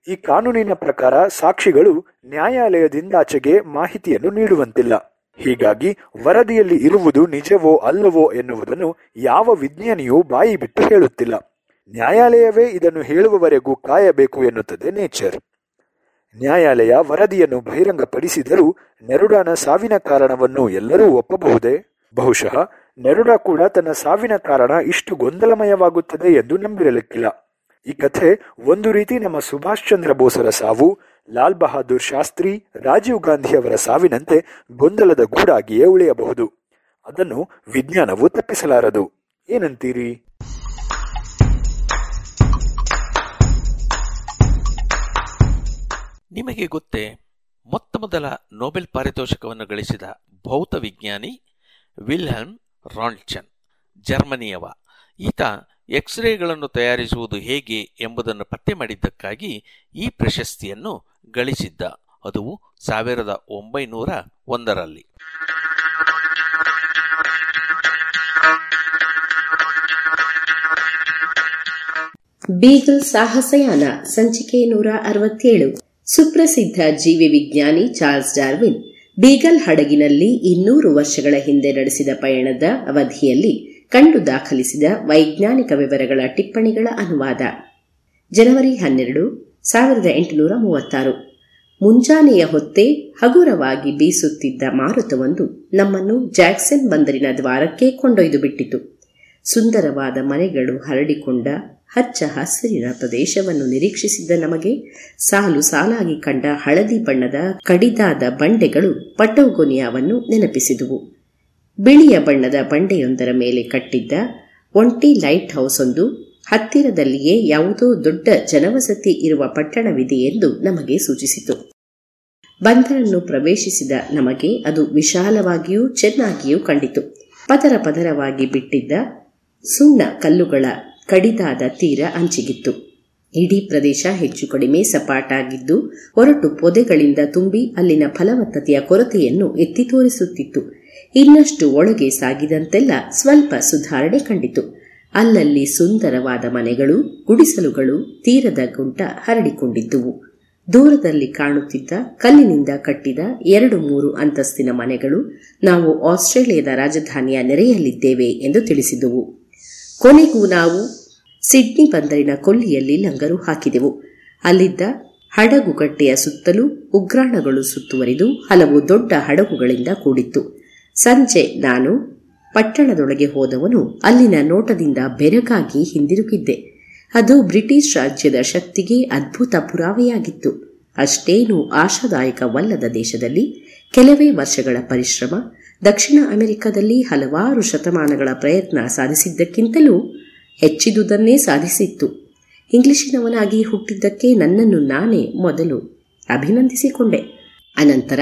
ಈ ಕಾನೂನಿನ ಪ್ರಕಾರ ಸಾಕ್ಷಿಗಳು ನ್ಯಾಯಾಲಯದಿಂದಾಚೆಗೆ ಮಾಹಿತಿಯನ್ನು ನೀಡುವಂತಿಲ್ಲ. ಹೀಗಾಗಿ ವರದಿಯಲ್ಲಿ ಇರುವುದು ನಿಜವೋ ಅಲ್ಲವೋ ಎನ್ನುವುದನ್ನು ಯಾವ ವಿಜ್ಞಾನಿಯೂ ಬಾಯಿ ಬಿಟ್ಟು ಹೇಳುತ್ತಿಲ್ಲ. ನ್ಯಾಯಾಲಯವೇ ಇದನ್ನು ಹೇಳುವವರೆಗೂ ಕಾಯಬೇಕು ಎನ್ನುತ್ತದೆ ನೇಚರ್. ನ್ಯಾಯಾಲಯ ವರದಿಯನ್ನು ಬಹಿರಂಗಪಡಿಸಿದರೂ ನೆರುಡಾನ ಸಾವಿನ ಕಾರಣವನ್ನು ಎಲ್ಲರೂ ಒಪ್ಪಬಹುದೇ? ಬಹುಶಃ ನೆರುಡಾ ಕೂಡ ತನ್ನ ಸಾವಿನ ಕಾರಣ ಇಷ್ಟು ಗೊಂದಲಮಯವಾಗುತ್ತದೆ ಎಂದು ನಂಬಿರಲಿಕ್ಕಿಲ್ಲ. ಈ ಕಥೆ ಒಂದು ರೀತಿ ನಮ್ಮ ಸುಭಾಷ್ ಚಂದ್ರ ಬೋಸರ ಸಾವು, ಲಾಲ್ ಬಹದ್ದೂರ್ ಶಾಸ್ತ್ರಿ, ರಾಜೀವ್ ಗಾಂಧಿಯವರ ಸಾವಿನಂತೆ ಗೊಂದಲದ ಗೂಡಾಗಿಯೇ ಉಳಿಯಬಹುದು. ಅದನ್ನು ವಿಜ್ಞಾನವು ತಪ್ಪಿಸಲಾರದು. ಏನಂತೀರಿ? ನಿಮಗೆ ಗೊತ್ತೇ, ಮೊತ್ತ ಮೊದಲ ನೊಬೆಲ್ ಪಾರಿತೋಷಕವನ್ನು ಗಳಿಸಿದ ಭೌತ ವಿಜ್ಞಾನಿ ವಿಲ್ಹನ್ ರಾಂಡ್ಚನ್, ಜರ್ಮನಿಯವ. ಈತ ಎಕ್ಸ್ರೇಗಳನ್ನು ತಯಾರಿಸುವುದು ಹೇಗೆ ಎಂಬುದನ್ನು ಪತ್ತೆ ಮಾಡಿದ್ದಕ್ಕಾಗಿ ಈ ಪ್ರಶಸ್ತಿಯನ್ನು ಗಳಿಸಿದ್ದ. ಅದು ಸಾವಿರದ ಒಂಬೈನೂರ ಒಂದರಲ್ಲಿ. ಬೀಗಲ್ ಸಾಹಸಯಾನ ಸಂಚಿಕೆ ನೂರ ಅರವತ್ತೇಳು. ಸುಪ್ರಸಿದ್ಧ ಜೀವಿ ವಿಜ್ಞಾನಿ ಚಾರ್ಲ್ಸ್ ಡಾರ್ವಿನ್, ಬೀಗಲ್ ಹಡಗಿನಲ್ಲಿ ಇನ್ನೂರು ವರ್ಷಗಳ ಹಿಂದೆ ನಡೆಸಿದ ಪಯಣದ ಅವಧಿಯಲ್ಲಿ ಕಂಡು ದಾಖಲಿಸಿದ ವೈಜ್ಞಾನಿಕ ವಿವರಗಳ ಟಿಪ್ಪಣಿಗಳ ಅನುವಾದ. ಜನವರಿ ಹನ್ನೆರಡು, ಸಾವಿರದ ಎಂಟುನೂರ ಮೂವತ್ತಾರು. ಮುಂಜಾನೆಯ ಹೊತ್ತೇ ಹಗುರವಾಗಿ ಬೀಸುತ್ತಿದ್ದ ಮಾರುತವೊಂದು ನಮ್ಮನ್ನು ಜಾಕ್ಸನ್ ಬಂದರಿನ ದ್ವಾರಕ್ಕೆ ಕೊಂಡೊಯ್ದು ಬಿಟ್ಟಿತು. ಸುಂದರವಾದ ಮನೆಗಳು ಹರಡಿಕೊಂಡ ಹಚ್ಚ ಹಸಿರಿನ ಪ್ರದೇಶವನ್ನು ನಿರೀಕ್ಷಿಸಿದ್ದ ನಮಗೆ ಸಾಲು ಸಾಲಾಗಿ ಕಂಡ ಹಳದಿ ಬಣ್ಣದ ಕಡಿದಾದ ಬಂಡೆಗಳು ಪಟೌಗೊನಿಯಾವನ್ನು ನೆನಪಿಸಿದುವು. ಬಿಳಿಯ ಬಣ್ಣದ ಬಂಡೆಯೊಂದರ ಮೇಲೆ ಕಟ್ಟಿದ್ದ ಒಂಟಿ ಲೈಟ್ ಹೌಸ್ ಒಂದು ಹತ್ತಿರದಲ್ಲಿಯೇ ಯಾವುದೋ ದೊಡ್ಡ ಜನವಸತಿ ಇರುವ ಪಟ್ಟಣವಿದೆ ಎಂದು ನಮಗೆ ಸೂಚಿಸಿತು. ಬಂದರನ್ನು ಪ್ರವೇಶಿಸಿದ ನಮಗೆ ಅದು ವಿಶಾಲವಾಗಿಯೂ ಚೆನ್ನಾಗಿಯೂ ಕಂಡಿತು. ಪದರ ಪದರವಾಗಿ ಬಿಟ್ಟಿದ್ದ ಸುಣ್ಣ ಕಲ್ಲುಗಳ ಕಡಿದಾದ ತೀರ ಅಂಚಿಗಿತ್ತು. ಇಡೀ ಪ್ರದೇಶ ಹೆಚ್ಚು ಕಡಿಮೆ ಸಪಾಟಾಗಿದ್ದು, ಹೊರಟು ಪೊದೆಗಳಿಂದ ತುಂಬಿ ಅಲ್ಲಿನ ಫಲವತ್ತತೆಯ ಕೊರತೆಯನ್ನು ಎತ್ತಿ ತೋರಿಸುತ್ತಿತ್ತು. ಇನ್ನಷ್ಟು ಒಳಗೆ ಸಾಗಿದಂತೆಲ್ಲ ಸ್ವಲ್ಪ ಸುಧಾರಣೆ ಕಂಡಿತು. ಅಲ್ಲಲ್ಲಿ ಸುಂದರವಾದ ಮನೆಗಳು, ಗುಡಿಸಲುಗಳು, ತೀರದ ಗುಂಟ ಹರಡಿಕೊಂಡಿದ್ದುವು. ದೂರದಲ್ಲಿ ಕಾಣುತ್ತಿದ್ದ, ಕಲ್ಲಿನಿಂದ ಕಟ್ಟಿದ ಎರಡು ಮೂರು ಅಂತಸ್ತಿನ ಮನೆಗಳು ನಾವು ಆಸ್ಟ್ರೇಲಿಯಾದ ರಾಜಧಾನಿಯ ನೆರೆಯಲ್ಲಿದ್ದೇವೆ ಎಂದು ತಿಳಿಸಿದುವು. ಕೊನೆಗೂ ನಾವು ಸಿಡ್ನಿ ಬಂದರಿನ ಕೊಲ್ಲಿಯಲ್ಲಿ ಲಂಗರು ಹಾಕಿದೆವು. ಅಲ್ಲಿದ್ದ ಹಡಗುಗಟ್ಟೆಯ ಸುತ್ತಲೂ ಉಗ್ರಾಣಗಳು ಸುತ್ತುವರಿದು ಹಲವು ದೊಡ್ಡ ಹಡಗುಗಳಿಂದ ಕೂಡಿತ್ತು. ಸಂಜೆ ನಾನು ಪಟ್ಟಣದೊಳಗೆ ಹೋದವನು ಅಲ್ಲಿನ ನೋಟದಿಂದ ಬೆರಗಾಗಿ ಹಿಂದಿರುಗಿದ್ದೆ. ಅದು ಬ್ರಿಟಿಷ್ ರಾಜ್ಯದ ಶಕ್ತಿಗೆ ಅದ್ಭುತ ಪುರಾವೆಯಾಗಿತ್ತು. ಅಷ್ಟೇನೂ ಆಶಾದಾಯಕವಲ್ಲದ ದೇಶದಲ್ಲಿ ಕೆಲವೇ ವರ್ಷಗಳ ಪರಿಶ್ರಮ, ದಕ್ಷಿಣ ಅಮೆರಿಕದಲ್ಲಿ ಹಲವಾರು ಶತಮಾನಗಳ ಪ್ರಯತ್ನ ಸಾಧಿಸಿದ್ದಕ್ಕಿಂತಲೂ ಹೆಚ್ಚಿದುದನ್ನೇ ಸಾಧಿಸಿತ್ತು. ಇಂಗ್ಲಿಶಿನವನಾಗಿ ಹುಟ್ಟಿದ್ದಕ್ಕೆ ನನ್ನನ್ನು ನಾನೇ ಮೊದಲು ಅಭಿನಂದಿಸಿಕೊಂಡೆ. ಅನಂತರ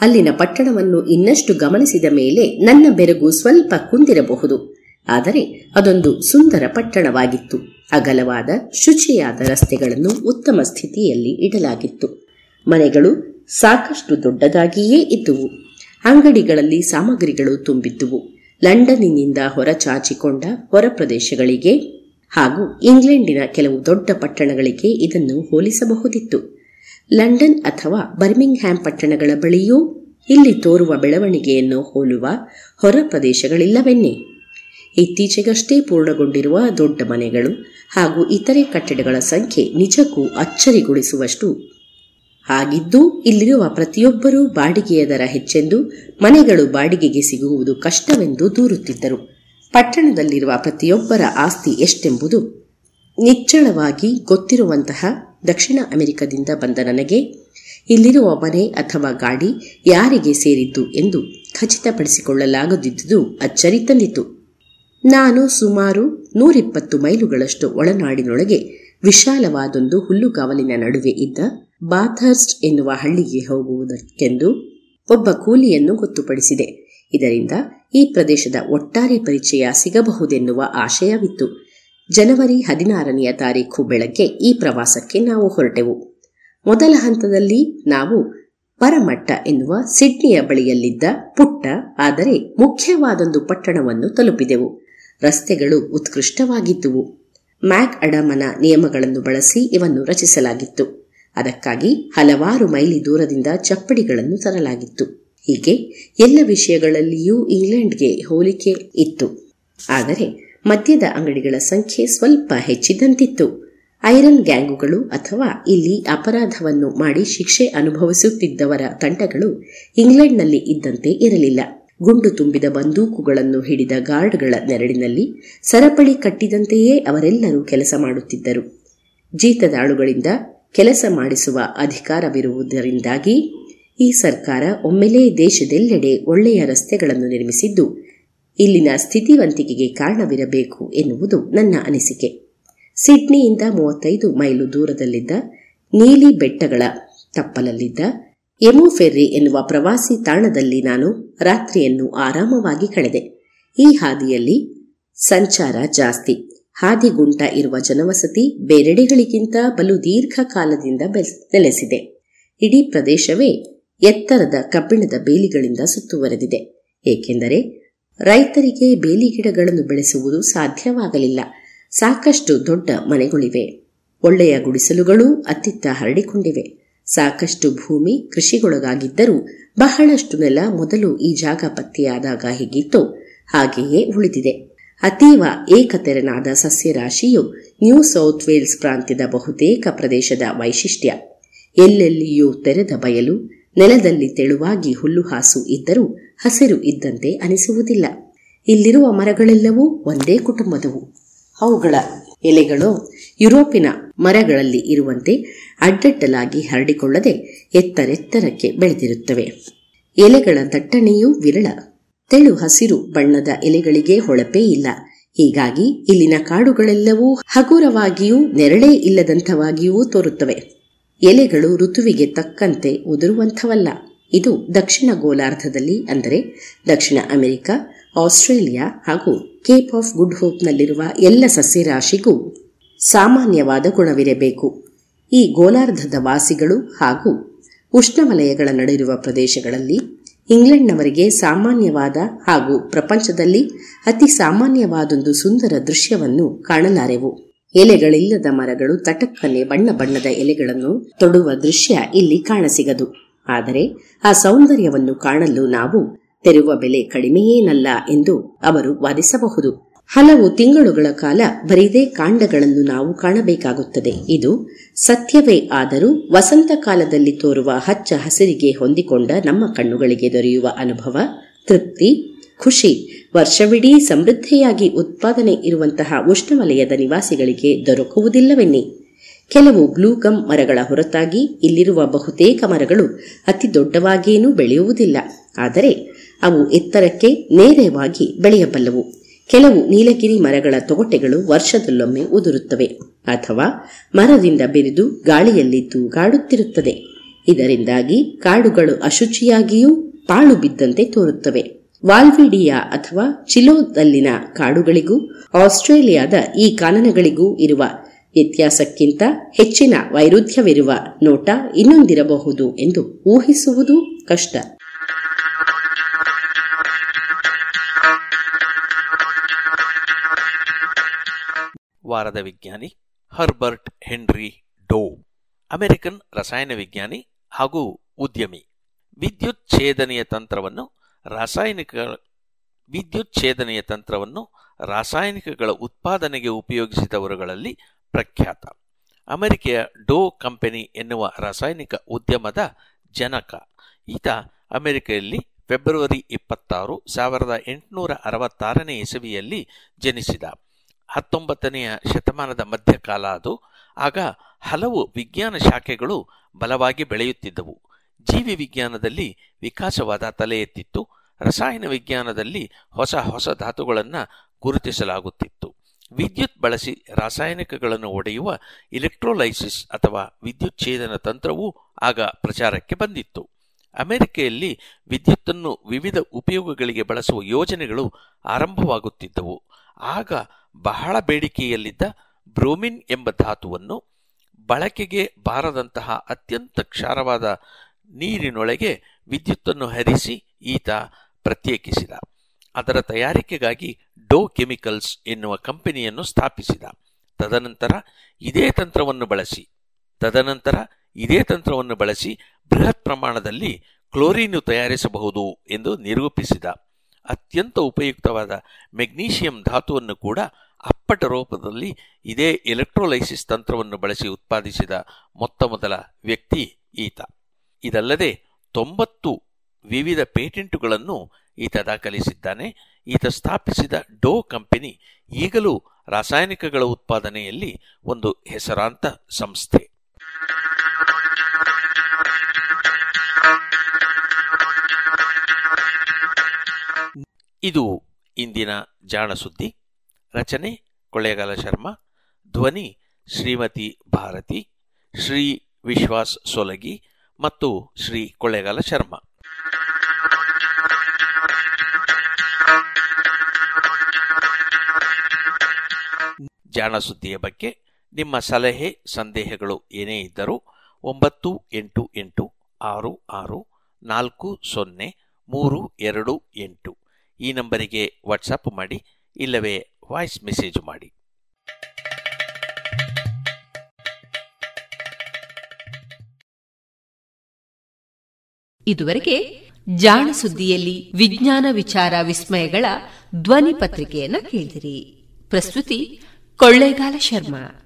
ಅಲ್ಲಿನ ಪಟ್ಟಣವನ್ನು ಇನ್ನಷ್ಟು ಗಮನಿಸಿದ ಮೇಲೆ ನನ್ನ ಬೆರಗು ಸ್ವಲ್ಪ ಕುಂದಿರಬಹುದು. ಆದರೆ ಅದೊಂದು ಸುಂದರ ಪಟ್ಟಣವಾಗಿತ್ತು. ಅಗಲವಾದ, ಶುಚಿಯಾದ ರಸ್ತೆಗಳನ್ನು ಉತ್ತಮ ಸ್ಥಿತಿಯಲ್ಲಿ ಇಡಲಾಗಿತ್ತು. ಮನೆಗಳು ಸಾಕಷ್ಟು ದೊಡ್ಡದಾಗಿಯೇ ಇದ್ದುವು. ಅಂಗಡಿಗಳಲ್ಲಿ ಸಾಮಗ್ರಿಗಳು ತುಂಬಿದ್ದುವು. ಲಂಡನ್ನಿನಿಂದ ಹೊರಚಾಚಿಕೊಂಡ ಹೊರ ಪ್ರದೇಶಗಳಿಗೆ ಹಾಗೂ ಇಂಗ್ಲೆಂಡಿನ ಕೆಲವು ದೊಡ್ಡ ಪಟ್ಟಣಗಳಿಗೆ ಇದನ್ನು ಹೋಲಿಸಬಹುದಿತ್ತು. ಲಂಡನ್ ಅಥವಾ ಬರ್ಮಿಂಗ್ಹ್ಯಾಮ್ ಪಟ್ಟಣಗಳ ಬಳಿಯೂ ಇಲ್ಲಿ ತೋರುವ ಬೆಳವಣಿಗೆಯನ್ನು ಹೋಲುವ ಹೊರ ಪ್ರದೇಶಗಳಿಲ್ಲವೆನ್ನೆ ಇತ್ತೀಚೆಗಷ್ಟೇ ಪೂರ್ಣಗೊಂಡಿರುವ ದೊಡ್ಡ ಮನೆಗಳು ಹಾಗೂ ಇತರೆ ಕಟ್ಟಡಗಳ ಸಂಖ್ಯೆ ನಿಜಕ್ಕೂ ಅಚ್ಚರಿಗೊಳಿಸುವಷ್ಟು ಹಾಗಿದ್ದೂ ಇಲ್ಲಿರುವ ಪ್ರತಿಯೊಬ್ಬರೂ ಬಾಡಿಗೆಯ ದರ ಹೆಚ್ಚೆಂದು ಮನೆಗಳು ಬಾಡಿಗೆಗೆ ಸಿಗುವುದು ಕಷ್ಟವೆಂದು ದೂರುತ್ತಿದ್ದರು. ಪಟ್ಟಣದಲ್ಲಿರುವ ಪ್ರತಿಯೊಬ್ಬರ ಆಸ್ತಿ ಎಷ್ಟೆಂಬುದು ನಿಚ್ಚಳವಾಗಿ ಗೊತ್ತಿರುವಂತಹ ದಕ್ಷಿಣ ಅಮೆರಿಕದಿಂದ ಬಂದ ನನಗೆ ಇಲ್ಲಿರುವ ಮನೆ ಅಥವಾ ಗಾಡಿ ಯಾರಿಗೆ ಸೇರಿದ್ದು ಎಂದು ಖಚಿತಪಡಿಸಿಕೊಳ್ಳಲಾಗದಿದ್ದುದು ಅಚ್ಚರಿ ತಂದಿತು. ನಾನು ಸುಮಾರು ನೂರಿಪ್ಪತ್ತು ಮೈಲುಗಳಷ್ಟು ಒಳನಾಡಿನೊಳಗೆ ವಿಶಾಲವಾದೊಂದು ಹುಲ್ಲುಗಾವಲಿನ ನಡುವೆ ಇದ್ದ ಬಾಥರ್ಸ್ಟ್ ಎನ್ನುವ ಹಳ್ಳಿಗೆ ಹೋಗುವುದಕ್ಕೆಂದು ಒಬ್ಬ ಕೂಲಿಯನ್ನು ಗೊತ್ತುಪಡಿಸಿದೆ. ಇದರಿಂದ ಈ ಪ್ರದೇಶದ ಒಟ್ಟಾರೆ ಪರಿಚಯ ಸಿಗಬಹುದೆನ್ನುವ ಆಶಯವಿತ್ತು. ಜನವರಿ ಹದಿನಾರನೆಯ ತಾರೀಖು ಬೆಳಗ್ಗೆ ಈ ಪ್ರವಾಸಕ್ಕೆ ನಾವು ಹೊರಟೆವು. ಮೊದಲ ಹಂತದಲ್ಲಿ ನಾವು ಪರಮಟ್ಟ ಎನ್ನುವ ಸಿಡ್ನಿಯ ಬಳಿಯಲ್ಲಿದ್ದ ಪುಟ್ಟ, ಆದರೆ ಮುಖ್ಯವಾದೊಂದು ಪಟ್ಟಣವನ್ನು ತಲುಪಿದೆವು. ರಸ್ತೆಗಳು ಉತ್ಕೃಷ್ಟವಾಗಿದ್ದುವು. ಮ್ಯಾಕ್ ಅಡಮನ ನಿಯಮಗಳನ್ನು ಬಳಸಿ ಇವನ್ನು ರಚಿಸಲಾಗಿತ್ತು. ಅದಕ್ಕಾಗಿ ಹಲವಾರು ಮೈಲಿ ದೂರದಿಂದ ಚಪ್ಪಡಿಗಳನ್ನು ತರಲಾಗಿತ್ತು. ಹೀಗೆ ಎಲ್ಲ ವಿಷಯಗಳಲ್ಲಿಯೂ ಇಂಗ್ಲೆಂಡ್ಗೆ ಹೋಲಿಕೆ ಇತ್ತು. ಆದರೆ ಮದ್ಯದ ಅಂಗಡಿಗಳ ಸಂಖ್ಯೆ ಸ್ವಲ್ಪ ಹೆಚ್ಚಿದಂತಿತ್ತು. ಐರನ್ ಗ್ಯಾಂಗುಗಳು ಅಥವಾ ಇಲ್ಲಿ ಅಪರಾಧವನ್ನು ಮಾಡಿ ಶಿಕ್ಷೆ ಅನುಭವಿಸುತ್ತಿದ್ದವರ ತಂಡಗಳು ಇಂಗ್ಲೆಂಡ್ನಲ್ಲಿ ಇದ್ದಂತೆ ಇರಲಿಲ್ಲ. ಗುಂಡು ತುಂಬಿದ ಬಂದೂಕುಗಳನ್ನು ಹಿಡಿದ ಗಾರ್ಡ್ಗಳ ನೆರಳಿನಲ್ಲಿ ಸರಪಳಿ ಕಟ್ಟಿದಂತೆಯೇ ಅವರೆಲ್ಲರೂ ಕೆಲಸ ಮಾಡುತ್ತಿದ್ದರು. ಜೀತದಾಳುಗಳಿಂದ ಕೆಲಸ ಮಾಡಿಸುವ ಅಧಿಕಾರವಿರುವುದರಿಂದಾಗಿ ಈ ಸರ್ಕಾರ ಒಮ್ಮೆಲೇ ದೇಶದೆಲ್ಲೆಡೆ ಒಳ್ಳೆಯ ರಸ್ತೆಗಳನ್ನು ನಿರ್ಮಿಸಿದ್ದು, ಇಲ್ಲಿನ ಸ್ಥಿತಿವಂತಿಕೆಗೆ ಕಾರಣವಿರಬೇಕು ಎನ್ನುವುದು ನನ್ನ ಅನಿಸಿಕೆ. ಸಿಡ್ನಿಯಿಂದ ಮೂವತ್ತೈದು ಮೈಲು ದೂರದಲ್ಲಿದ್ದ ನೀಲಿ ಬೆಟ್ಟಗಳ ತಪ್ಪಲಲ್ಲಿದ್ದ ಎಮೋಫೆರ್ರಿ ಎನ್ನುವ ಪ್ರವಾಸಿ ತಾಣದಲ್ಲಿ ನಾನು ರಾತ್ರಿಯನ್ನು ಆರಾಮವಾಗಿ ಕಳೆದೆ. ಈ ಹಾದಿಯಲ್ಲಿ ಸಂಚಾರ ಜಾಸ್ತಿ. ಹಾದಿಗುಂಟ ಇರುವ ಜನವಸತಿ ಬೇರೆಡೆಗಳಿಗಿಂತ ಬಲು ದೀರ್ಘಕಾಲದಿಂದ ನೆಲೆಸಿದೆ. ಇಡೀ ಪ್ರದೇಶವೇ ಎತ್ತರದ ಕಬ್ಬಿಣದ ಬೇಲಿಗಳಿಂದ ಸುತ್ತುವರೆದಿದೆ. ಏಕೆಂದರೆ ರೈತರಿಗೆ ಬೇಲಿ ಗಿಡಗಳನ್ನು ಬೆಳೆಸುವುದು ಸಾಧ್ಯವಾಗಲಿಲ್ಲ. ಸಾಕಷ್ಟು ದೊಡ್ಡ ಮನೆಗಳಿವೆ. ಒಳ್ಳೆಯ ಗುಡಿಸಲುಗಳೂ ಅತ್ತಿತ್ತ ಹರಡಿಕೊಂಡಿವೆ. ಸಾಕಷ್ಟು ಭೂಮಿ ಕೃಷಿಗೊಳಗಾಗಿದ್ದರೂ ಬಹಳಷ್ಟು ನೆಲ ಮೊದಲು ಈ ಜಾಗ ಪತ್ತೆಯಾದಾಗ ಹೀಗಿತ್ತು ಹಾಗೆಯೇ ಉಳಿದಿದೆ. ಅತೀವ ಏಕತೆರನಾದ ಸಸ್ಯರಾಶಿಯು ನ್ಯೂ ಸೌತ್ ವೇಲ್ಸ್ ಪ್ರಾಂತ್ಯದ ಬಹುತೇಕ ಪ್ರದೇಶದ ವೈಶಿಷ್ಟ್ಯ. ಎಲ್ಲೆಲ್ಲಿಯೂ ತೆರೆದ ಬಯಲು, ನೆಲದಲ್ಲಿ ತೆಳುವಾಗಿ ಹುಲ್ಲುಹಾಸು ಇದ್ದರೂ ಹಸಿರು ಇದ್ದಂತೆ ಅನಿಸುವುದಿಲ್ಲ. ಇಲ್ಲಿರುವ ಮರಗಳೆಲ್ಲವೂ ಒಂದೇ ಕುಟುಂಬದವು. ಅವುಗಳ ಎಲೆಗಳು ಯುರೋಪಿನ ಮರಗಳಲ್ಲಿ ಇರುವಂತೆ ಅಡ್ಡಡ್ಡಲಾಗಿ ಹರಡಿಕೊಳ್ಳದೆ ಎತ್ತರೆತ್ತರಕ್ಕೆ ಬೆಳೆದಿರುತ್ತವೆ. ಎಲೆಗಳ ದಟ್ಟಣೆಯೂ ವಿರಳ. ತೆಳು ಹಸಿರು ಬಣ್ಣದ ಎಲೆಗಳಿಗೆ ಹೊಳಪೇ ಇಲ್ಲ. ಹೀಗಾಗಿ ಇಲ್ಲಿನ ಕಾಡುಗಳೆಲ್ಲವೂ ಹಗುರವಾಗಿಯೂ ನೆರಳೇ ಇಲ್ಲದಂಥವಾಗಿಯೂ ತೋರುತ್ತವೆ. ಎಲೆಗಳು ಋತುವಿಗೆ ತಕ್ಕಂತೆ ಉದುರುವಂಥವಲ್ಲ. ಇದು ದಕ್ಷಿಣ ಗೋಲಾರ್ಧದಲ್ಲಿ ಅಂದರೆ ದಕ್ಷಿಣ ಅಮೆರಿಕ, ಆಸ್ಟ್ರೇಲಿಯಾ ಹಾಗೂ ಕೇಪ್ ಆಫ್ ಗುಡ್ ಹೋಪ್ನಲ್ಲಿರುವ ಎಲ್ಲ ಸಸ್ಯರಾಶಿಗೂ ಸಾಮಾನ್ಯವಾದ ಗುಣವಿರಬೇಕು. ಈ ಗೋಲಾರ್ಧದ ವಾಸಿಗಳು ಹಾಗೂ ಉಷ್ಣವಲಯಗಳ ನಡಿರುವ ಪ್ರದೇಶಗಳಲ್ಲಿ ಇಂಗ್ಲೆಂಡ್ನವರಿಗೆ ಸಾಮಾನ್ಯವಾದ ಹಾಗೂ ಪ್ರಪಂಚದಲ್ಲಿ ಅತಿ ಸಾಮಾನ್ಯವಾದೊಂದು ಸುಂದರ ದೃಶ್ಯವನ್ನು ಕಾಣಲಾರೆವು. ಎಲೆಗಳಿಲ್ಲದ ಮರಗಳು ತಟಕ್ಕನೆ ಬಣ್ಣ ಬಣ್ಣದ ಎಲೆಗಳನ್ನು ತೊಡುವ ದೃಶ್ಯ ಇಲ್ಲಿ ಕಾಣಸಿಗದು. ಆದರೆ ಆ ಸೌಂದರ್ಯವನ್ನು ಕಾಣಲು ನಾವು ತೆರುವ ಬೆಲೆ ಕಡಿಮೆಯೇನಲ್ಲ ಎಂದು ಅವರು ವಾದಿಸಬಹುದು. ಹಲವು ತಿಂಗಳುಗಳ ಕಾಲ ಬರಿದೇ ಕಾಂಡಗಳನ್ನು ನಾವು ಕಾಣಬೇಕಾಗುತ್ತದೆ. ಇದು ಸತ್ಯವೇ ಆದರೂ ವಸಂತ ಕಾಲದಲ್ಲಿ ತೋರುವ ಹಚ್ಚ ಹಸಿರಿಗೆ ಹೊಂದಿಕೊಂಡ ನಮ್ಮ ಕಣ್ಣುಗಳಿಗೆ ದೊರೆಯುವ ಅನುಭವ, ತೃಪ್ತಿ, ಖುಷಿ, ವರ್ಷವಿಡೀ ಸಮೃದ್ಧಿಯಾಗಿ ಉತ್ಪಾದನೆ ಇರುವಂತಹ ಉಷ್ಣವಲಯದ ನಿವಾಸಿಗಳಿಗೆ ದೊರಕುವುದಿಲ್ಲವೆನ್ನಿ. ಕೆಲವು ಗ್ಲೂಗಮ್ ಮರಗಳ ಹೊರತಾಗಿ ಇಲ್ಲಿರುವ ಬಹುತೇಕ ಮರಗಳು ಅತಿ ದೊಡ್ಡವಾಗೇನೂ ಬೆಳೆಯುವುದಿಲ್ಲ. ಆದರೆ ಅವು ಎತ್ತರಕ್ಕೆ ನೇರವಾಗಿ ಬೆಳೆಯಬಲ್ಲವು. ಕೆಲವು ನೀಲಗಿರಿ ಮರಗಳ ತೊಗಟೆಗಳು ವರ್ಷದಲ್ಲೊಮ್ಮೆ ಉದುರುತ್ತವೆ ಅಥವಾ ಮರದಿಂದ ಬಿರಿದು ಗಾಳಿಯಲ್ಲಿ ತೂಗಾಡುತ್ತಿರುತ್ತದೆ. ಇದರಿಂದಾಗಿ ಕಾಡುಗಳು ಅಶುಚಿಯಾಗಿಯೂ ಪಾಳು ಬಿದ್ದಂತೆ ತೋರುತ್ತವೆ. ವಾಲ್ವಿಡಿಯಾ ಅಥವಾ ಚಿಲೋದಲ್ಲಿನ ಕಾಡುಗಳಿಗೂ ಆಸ್ಟ್ರೇಲಿಯಾದ ಈ ಕಾನನಗಳಿಗೂ ಇರುವ ವ್ಯತ್ಯಾಸಕ್ಕಿಂತ ಹೆಚ್ಚಿನ ವೈರುಧ್ಯವಿರುವ ನೋಟ ಇನ್ನೊಂದಿರಬಹುದು ಎಂದು ಊಹಿಸುವುದು ಕಷ್ಟ. ವಾರದ ವಿಜ್ಞಾನಿ ಹರ್ಬರ್ಟ್ ಹೆನ್ರಿ ಡೋ, ಅಮೆರಿಕನ್ ರಸಾಯನ ವಿಜ್ಞಾನಿ ಹಾಗೂ ಉದ್ಯಮಿ. ವಿದ್ಯುತ್ ಛೇದನೆಯ ತಂತ್ರವನ್ನು ರಾಸಾಯನಿಕ, ವಿದ್ಯುತ್ ಛೇದನೆಯ ತಂತ್ರವನ್ನು ರಾಸಾಯನಿಕಗಳ ಉತ್ಪಾದನೆಗೆ ಉಪಯೋಗಿಸಿದವರುಗಳಲ್ಲಿ ಪ್ರಖ್ಯಾತ. ಅಮೆರಿಕೆಯ ಡೋ ಕಂಪನಿ ಎನ್ನುವ ರಾಸಾಯನಿಕ ಉದ್ಯಮದ ಜನಕ. ಈತ ಅಮೆರಿಕೆಯಲ್ಲಿ ಫೆಬ್ರವರಿ ಇಪ್ಪತ್ತಾರು ಸಾವಿರದ ಎಂಟುನೂರ ಅರವತ್ತಾರನೇ ಇಸವಿಯಲ್ಲಿ ಜನಿಸಿದ. ಹತ್ತೊಂಬತ್ತನೆಯ ಶತಮಾನದ ಮಧ್ಯಕಾಲ ಅದು. ಆಗ ಹಲವು ವಿಜ್ಞಾನ ಶಾಖೆಗಳು ಬಲವಾಗಿ ಬೆಳೆಯುತ್ತಿದ್ದವು. ಜೀವಿ ವಿಜ್ಞಾನದಲ್ಲಿ ವಿಕಾಸವಾದ ತಲೆ ಎತ್ತಿತ್ತು. ರಸಾಯನ ವಿಜ್ಞಾನದಲ್ಲಿ ಹೊಸ ಹೊಸ ಧಾತುಗಳನ್ನು ಗುರುತಿಸಲಾಗುತ್ತಿತ್ತು. ವಿದ್ಯುತ್ ಬಳಸಿ ರಾಸಾಯನಿಕಗಳನ್ನು ಒಡೆಯುವ ಇಲೆಕ್ಟ್ರೋಲೈಸಿಸ್ ಅಥವಾ ವಿದ್ಯುತ್ ಛೇದನ ತಂತ್ರವೂ ಆಗ ಪ್ರಚಾರಕ್ಕೆ ಬಂದಿತ್ತು. ಅಮೆರಿಕೆಯಲ್ಲಿ ವಿದ್ಯುತ್ತನ್ನು ವಿವಿಧ ಉಪಯೋಗಗಳಿಗೆ ಬಳಸುವ ಯೋಜನೆಗಳು ಆರಂಭವಾಗುತ್ತಿದ್ದವು. ಆಗ ಬಹಳ ಬೇಡಿಕೆಯಲ್ಲಿದ್ದ ಬ್ರೋಮಿನ್ ಎಂಬ ಧಾತುವನ್ನು ಬಳಕೆಗೆ ಬಾರದಂತಹ ಅತ್ಯಂತ ಕ್ಷಾರವಾದ ನೀರಿನೊಳಗೆ ವಿದ್ಯುತ್ತನ್ನು ಹರಿಸಿ ಈತ ಪ್ರತ್ಯೇಕಿಸಿದ. ಅದರ ತಯಾರಿಕೆಗಾಗಿ ಡೋ ಕೆಮಿಕಲ್ಸ್ ಎನ್ನುವ ಕಂಪನಿಯನ್ನು ಸ್ಥಾಪಿಸಿದ. ತದನಂತರ ಇದೇ ತಂತ್ರವನ್ನು ಬಳಸಿ, ತದನಂತರ ಇದೇ ತಂತ್ರವನ್ನು ಬಳಸಿ ಬೃಹತ್ ಪ್ರಮಾಣದಲ್ಲಿ ಕ್ಲೋರಿನ್ ತಯಾರಿಸಬಹುದು ಎಂದು ನಿರೂಪಿಸಿದ. ಅತ್ಯಂತ ಉಪಯುಕ್ತವಾದ ಮೆಗ್ನೀಷಿಯಂ ಧಾತುವನ್ನು ಕೂಡ ಅಪ್ಪಟ ರೂಪದಲ್ಲಿ ಇದೇ ಎಲೆಕ್ಟ್ರೋಲೈಸಿಸ್ ತಂತ್ರವನ್ನು ಬಳಸಿ ಉತ್ಪಾದಿಸಿದ ಮೊತ್ತ ಮೊದಲ ವ್ಯಕ್ತಿ ಈತ. ಇದಲ್ಲದೆ ತೊಂಬತ್ತು ವಿವಿಧ ಪೇಟೆಂಟುಗಳನ್ನು ಈತ ದಾಖಲಿಸಿದ್ದಾನೆ. ಈತ ಸ್ಥಾಪಿಸಿದ ಡೋ ಕಂಪನಿ ಈಗಲೂ ರಾಸಾಯನಿಕಗಳ ಉತ್ಪಾದನೆಯಲ್ಲಿ ಒಂದು ಹೆಸರಾಂತ ಸಂಸ್ಥೆ. ಇದು ಇಂದಿನ ಜಾಣ ಸುದ್ದಿ. ರಚನೆ ಕೊಳ್ಳೇಗಾಲ ಶರ್ಮಾ. ಧ್ವನಿ ಶ್ರೀಮತಿ ಭಾರತಿ, ಶ್ರೀ ವಿಶ್ವಾಸ್ ಸೊಲಗಿ ಮತ್ತು ಶ್ರೀ ಕೊಳ್ಳೇಗಾಲ ಶರ್ಮಾ. ಜಾಣ ಸುದ್ದಿಯ ಬಗ್ಗೆ ನಿಮ್ಮ ಸಲಹೆ, ಸಂದೇಹಗಳು ಏನೇ ಇದ್ದರೂ ಒಂಬತ್ತು ಎಂಟು ಎಂಟು ಆರು ಆರು ನಾಲ್ಕು ಸೊನ್ನೆ ಮೂರು ಎರಡು ಎಂಟು. ಈ ನಂಬರಿಗೆ ವಾಟ್ಸಪ್ ಮಾಡಿ, ಇಲ್ಲವೇ ವಾಯ್ಸ್ ಮೆಸೇಜ್ ಮಾಡಿ. ಇದುವರೆಗೆ ಜಾಣ ಸುದ್ದಿಯಲ್ಲಿ ವಿಜ್ಞಾನ ವಿಚಾರ ವಿಸ್ಮಯಗಳ ಧ್ವನಿ ಪತ್ರಿಕೆಯನ್ನು ಕೇಳಿದಿರಿ. ಪ್ರಸ್ತುತಿ ಕೊಳ್ಳೇಗಾಲ ಶರ್ಮಾ.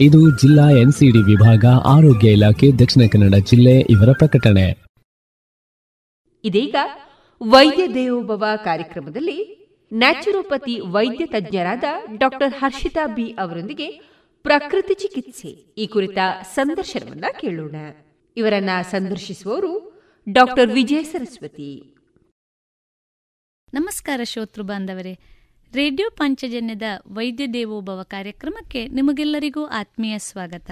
ಇದು ಜಿಲ್ಲಾ ಎನ್ಸಿಡಿ ವಿಭಾಗ ಆರೋಗ್ಯ ಇಲಾಖೆ ದಕ್ಷಿಣ ಕನ್ನಡ ಜಿಲ್ಲೆ ಇವರ ಪ್ರಕಟಣೆ. ಇದೀಗ ವೈದ್ಯ ದೇವೋಭವ ಕಾರ್ಯಕ್ರಮದಲ್ಲಿ ನ್ಯಾಚುರೋಪತಿ ವೈದ್ಯ ತಜ್ಞರಾದ ಡಾಕ್ಟರ್ ಹರ್ಷಿತಾ ಬಿ ಅವರೊಂದಿಗೆ ಪ್ರಕೃತಿ ಚಿಕಿತ್ಸೆ. ಈ ಕುರಿತ ಸಂದರ್ಶನವನ್ನ ಕೇಳೋಣ. ಇವರನ್ನ ಸಂದರ್ಶಿಸುವವರು ಡಾಕ್ಟರ್ ವಿಜಯ ಸರಸ್ವತಿ. ನಮಸ್ಕಾರ ಶ್ರೋತೃ ಬಾಂಧವರೇ. ರೇಡಿಯೋ ಪಂಚಜನ್ಯದ ವೈದ್ಯ ದೇವೋಭವ ಕಾರ್ಯಕ್ರಮಕ್ಕೆ ನಿಮಗೆಲ್ಲರಿಗೂ ಆತ್ಮೀಯ ಸ್ವಾಗತ.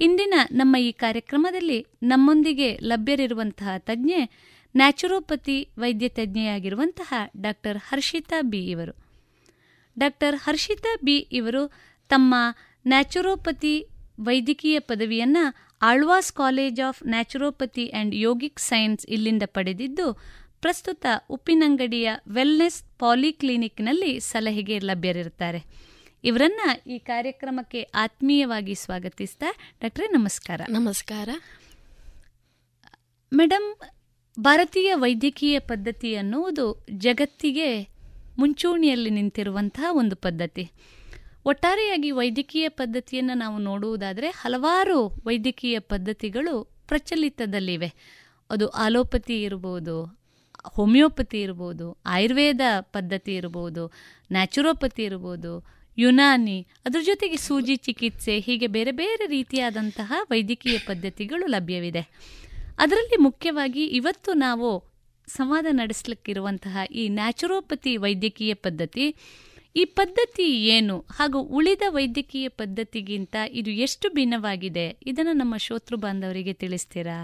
ಇಂದಿನ ನಮ್ಮ ಈ ಕಾರ್ಯಕ್ರಮದಲ್ಲಿ ನಮ್ಮೊಂದಿಗೆ ಲಭ್ಯರಿರುವಂತಹ ತಜ್ಞೆ, ನ್ಯಾಚುರೋಪತಿ ವೈದ್ಯ ತಜ್ಞೆಯಾಗಿರುವಂತಹ ಡಾಕ್ಟರ್ ಹರ್ಷಿತಾ ಬಿ ಇವರು. ಡಾಕ್ಟರ್ ಹರ್ಷಿತಾ ಬಿ ಇವರು ತಮ್ಮ ನ್ಯಾಚುರೋಪತಿ ವೈದ್ಯಕೀಯ ಪದವಿಯನ್ನು Alvas college of naturopathy and yogic science ಇಲ್ಲಿಂದ ಪಡೆದಿದ್ದು ಪ್ರಸ್ತುತ ಉಪ್ಪಿನಂಗಡಿಯ ವೆಲ್ನೆಸ್ ಪಾಲಿಕ್ಲಿನಿಕ್ನಲ್ಲಿ ಸಲಹೆಗೆ ಲಭ್ಯರಿರುತ್ತಾರೆ. ಇವರನ್ನ ಈ ಕಾರ್ಯಕ್ರಮಕ್ಕೆ ಆತ್ಮೀಯವಾಗಿ ಸ್ವಾಗತಿಸ್ತಾ ಡಾಕ್ಟ್ರೆ ನಮಸ್ಕಾರ. ನಮಸ್ಕಾರ. ಮೇಡಮ್ ಭಾರತೀಯ ವೈದ್ಯಕೀಯ ಪದ್ಧತಿ ಅನ್ನುವುದು ಜಗತ್ತಿಗೆ ಮುಂಚೂಣಿಯಲ್ಲಿ ನಿಂತಿರುವಂತಹ ಒಂದು ಪದ್ಧತಿ. ಒಟ್ಟಾರೆಯಾಗಿ ವೈದ್ಯಕೀಯ ಪದ್ಧತಿಯನ್ನು ನಾವು ನೋಡುವುದಾದರೆ ಹಲವಾರು ವೈದ್ಯಕೀಯ ಪದ್ಧತಿಗಳು ಪ್ರಚಲಿತದಲ್ಲಿವೆ. ಅದು ಆಲೋಪತಿ ಇರ್ಬೋದು ಹೋಮಿಯೋಪತಿ ಇರ್ಬೋದು, ಆಯುರ್ವೇದ ಪದ್ಧತಿ ಇರ್ಬೋದು, ನ್ಯಾಚುರೋಪತಿ ಇರ್ಬೋದು, ಯುನಾನಿ, ಅದ್ರ ಜೊತೆಗೆ ಸೂಜಿ ಚಿಕಿತ್ಸೆ, ಹೀಗೆ ಬೇರೆ ಬೇರೆ ರೀತಿಯಾದಂತಹ ವೈದ್ಯಕೀಯ ಪದ್ಧತಿಗಳು ಲಭ್ಯವಿದೆ. ಅದರಲ್ಲಿ ಮುಖ್ಯವಾಗಿ ಇವತ್ತು ನಾವು ಸಂವಾದ ನಡೆಸಲಿಕ್ಕಿರುವಂತಹ ಈ ನ್ಯಾಚುರೋಪತಿ ವೈದ್ಯಕೀಯ ಪದ್ಧತಿ, ಈ ಪದ್ಧತಿ ಏನು, ಹಾಗೂ ಉಳಿದ ವೈದ್ಯಕೀಯ ಪದ್ಧತಿಗಿಂತ ಇದು ಎಷ್ಟು ಭಿನ್ನವಾಗಿದೆ, ಇದನ್ನು ನಮ್ಮ ಶ್ರೋತೃ ಬಾಂಧವರಿಗೆ ತಿಳಿಸ್ತೀರಾ?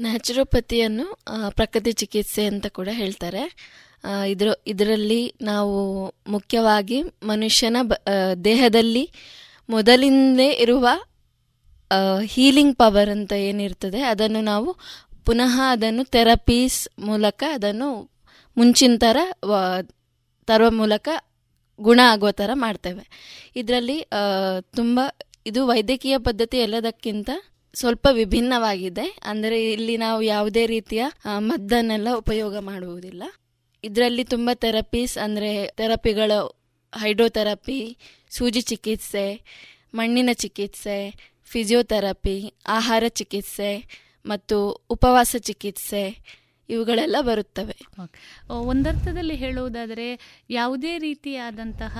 ನ್ಯಾಚುರೋಪತಿಯನ್ನು ಪ್ರಕೃತಿ ಚಿಕಿತ್ಸೆ ಅಂತ ಕೂಡ ಹೇಳ್ತಾರೆ. ಇದ್ರ, ಇದರಲ್ಲಿ ನಾವು ಮುಖ್ಯವಾಗಿ ಮನುಷ್ಯನ ಬ- ದೇಹದಲ್ಲಿ ಮೊದಲಿಂದಲೇ ಇರುವ ಹೀಲಿಂಗ್ ಪವರ್ ಅಂತ ಏನಿರ್ತದೆ, ಅದನ್ನು ನಾವು ಪುನಃ ಅದನ್ನು ಥೆರಪೀಸ್ ಮೂಲಕ ಅದನ್ನು ಮುಂಚಿನ ಥರ ತರುವ ಮೂಲಕ ಗುಣ ಆಗೋ ಥರ ಮಾಡ್ತೇವೆ. ಇದರಲ್ಲಿ ತುಂಬ, ಇದು ವೈದ್ಯಕೀಯ ಪದ್ಧತಿ ಎಲ್ಲದಕ್ಕಿಂತ ಸ್ವಲ್ಪ ವಿಭಿನ್ನವಾಗಿದೆ. ಅಂದರೆ ಇಲ್ಲಿ ನಾವು ಯಾವುದೇ ರೀತಿಯ ಮದ್ದನ್ನೆಲ್ಲ ಉಪಯೋಗ ಮಾಡುವುದಿಲ್ಲ. ಇದರಲ್ಲಿ ತುಂಬ ಥೆರಪೀಸ್ ಅಂದರೆ ಥೆರಪಿಗಳ ಹೈಡ್ರೋಥೆರಪಿ ಸೂಜಿ ಚಿಕಿತ್ಸೆ, ಮಣ್ಣಿನ ಚಿಕಿತ್ಸೆ ಫಿಸಿಯೋಥೆರಪಿ ಆಹಾರ ಚಿಕಿತ್ಸೆ ಮತ್ತು ಉಪವಾಸ ಚಿಕಿತ್ಸೆ ಇವುಗಳೆಲ್ಲ ಬರುತ್ತವೆ. ಒಂದರ್ಥದಲ್ಲಿ ಹೇಳುವುದಾದರೆ ಯಾವುದೇ ರೀತಿಯಾದಂತಹ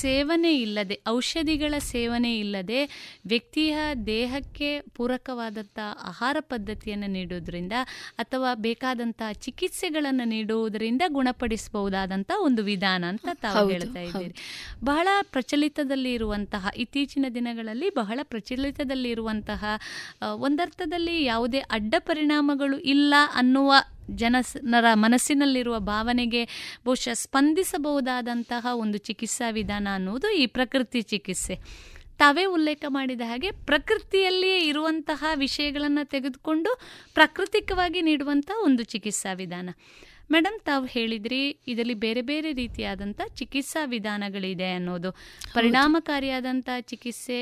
ಸೇವನೆ ಇಲ್ಲದೆ ಔಷಧಿಗಳ ಸೇವನೆ ಇಲ್ಲದೆ ವ್ಯಕ್ತಿಯ ದೇಹಕ್ಕೆ ಪೂರಕವಾದಂಥ ಆಹಾರ ಪದ್ಧತಿಯನ್ನು ನೀಡುವುದರಿಂದ ಅಥವಾ ಬೇಕಾದಂತಹ ಚಿಕಿತ್ಸೆಗಳನ್ನು ನೀಡುವುದರಿಂದ ಗುಣಪಡಿಸಬಹುದಾದಂಥ ಒಂದು ವಿಧಾನ ಅಂತ ತಾವು ಹೇಳ್ತಾ ಇದ್ದೀರಿ. ಬಹಳ ಪ್ರಚಲಿತದಲ್ಲಿ ಇರುವಂತಹ ಇತ್ತೀಚಿನ ದಿನಗಳಲ್ಲಿ ಬಹಳ ಪ್ರಚಲಿತದಲ್ಲಿ ಇರುವಂತಹ ಒಂದರ್ಥದಲ್ಲಿ ಯಾವುದೇ ಅಡ್ಡ ಪರಿಣಾಮಗಳು ಇಲ್ಲ ಅನ್ನುವ ಜನರ ಮನಸ್ಸಿನಲ್ಲಿರುವ ಭಾವನೆಗೆ ಬಹುಶಃ ಸ್ಪಂದಿಸಬಹುದಾದಂತಹ ಒಂದು ಚಿಕಿತ್ಸಾ ವಿಧಾನ ಅನ್ನುವುದು ಈ ಪ್ರಕೃತಿ ಚಿಕಿತ್ಸೆ. ತಾವೇ ಉಲ್ಲೇಖ ಮಾಡಿದ ಹಾಗೆ ಪ್ರಕೃತಿಯಲ್ಲಿಯೇ ಇರುವಂತಹ ವಿಷಯಗಳನ್ನು ತೆಗೆದುಕೊಂಡು ಪ್ರಾಕೃತಿಕವಾಗಿ ನೀಡುವಂತಹ ಒಂದು ಚಿಕಿತ್ಸಾ ವಿಧಾನ. ಮೇಡಮ್ ತಾವು ಹೇಳಿದ್ರಿ ಇದರಲ್ಲಿ ಬೇರೆ ಬೇರೆ ರೀತಿಯಾದಂಥ ಚಿಕಿತ್ಸಾ ವಿಧಾನಗಳಿದೆ ಅನ್ನೋದು. ಪರಿಣಾಮಕಾರಿಯಾದಂಥ ಚಿಕಿತ್ಸೆ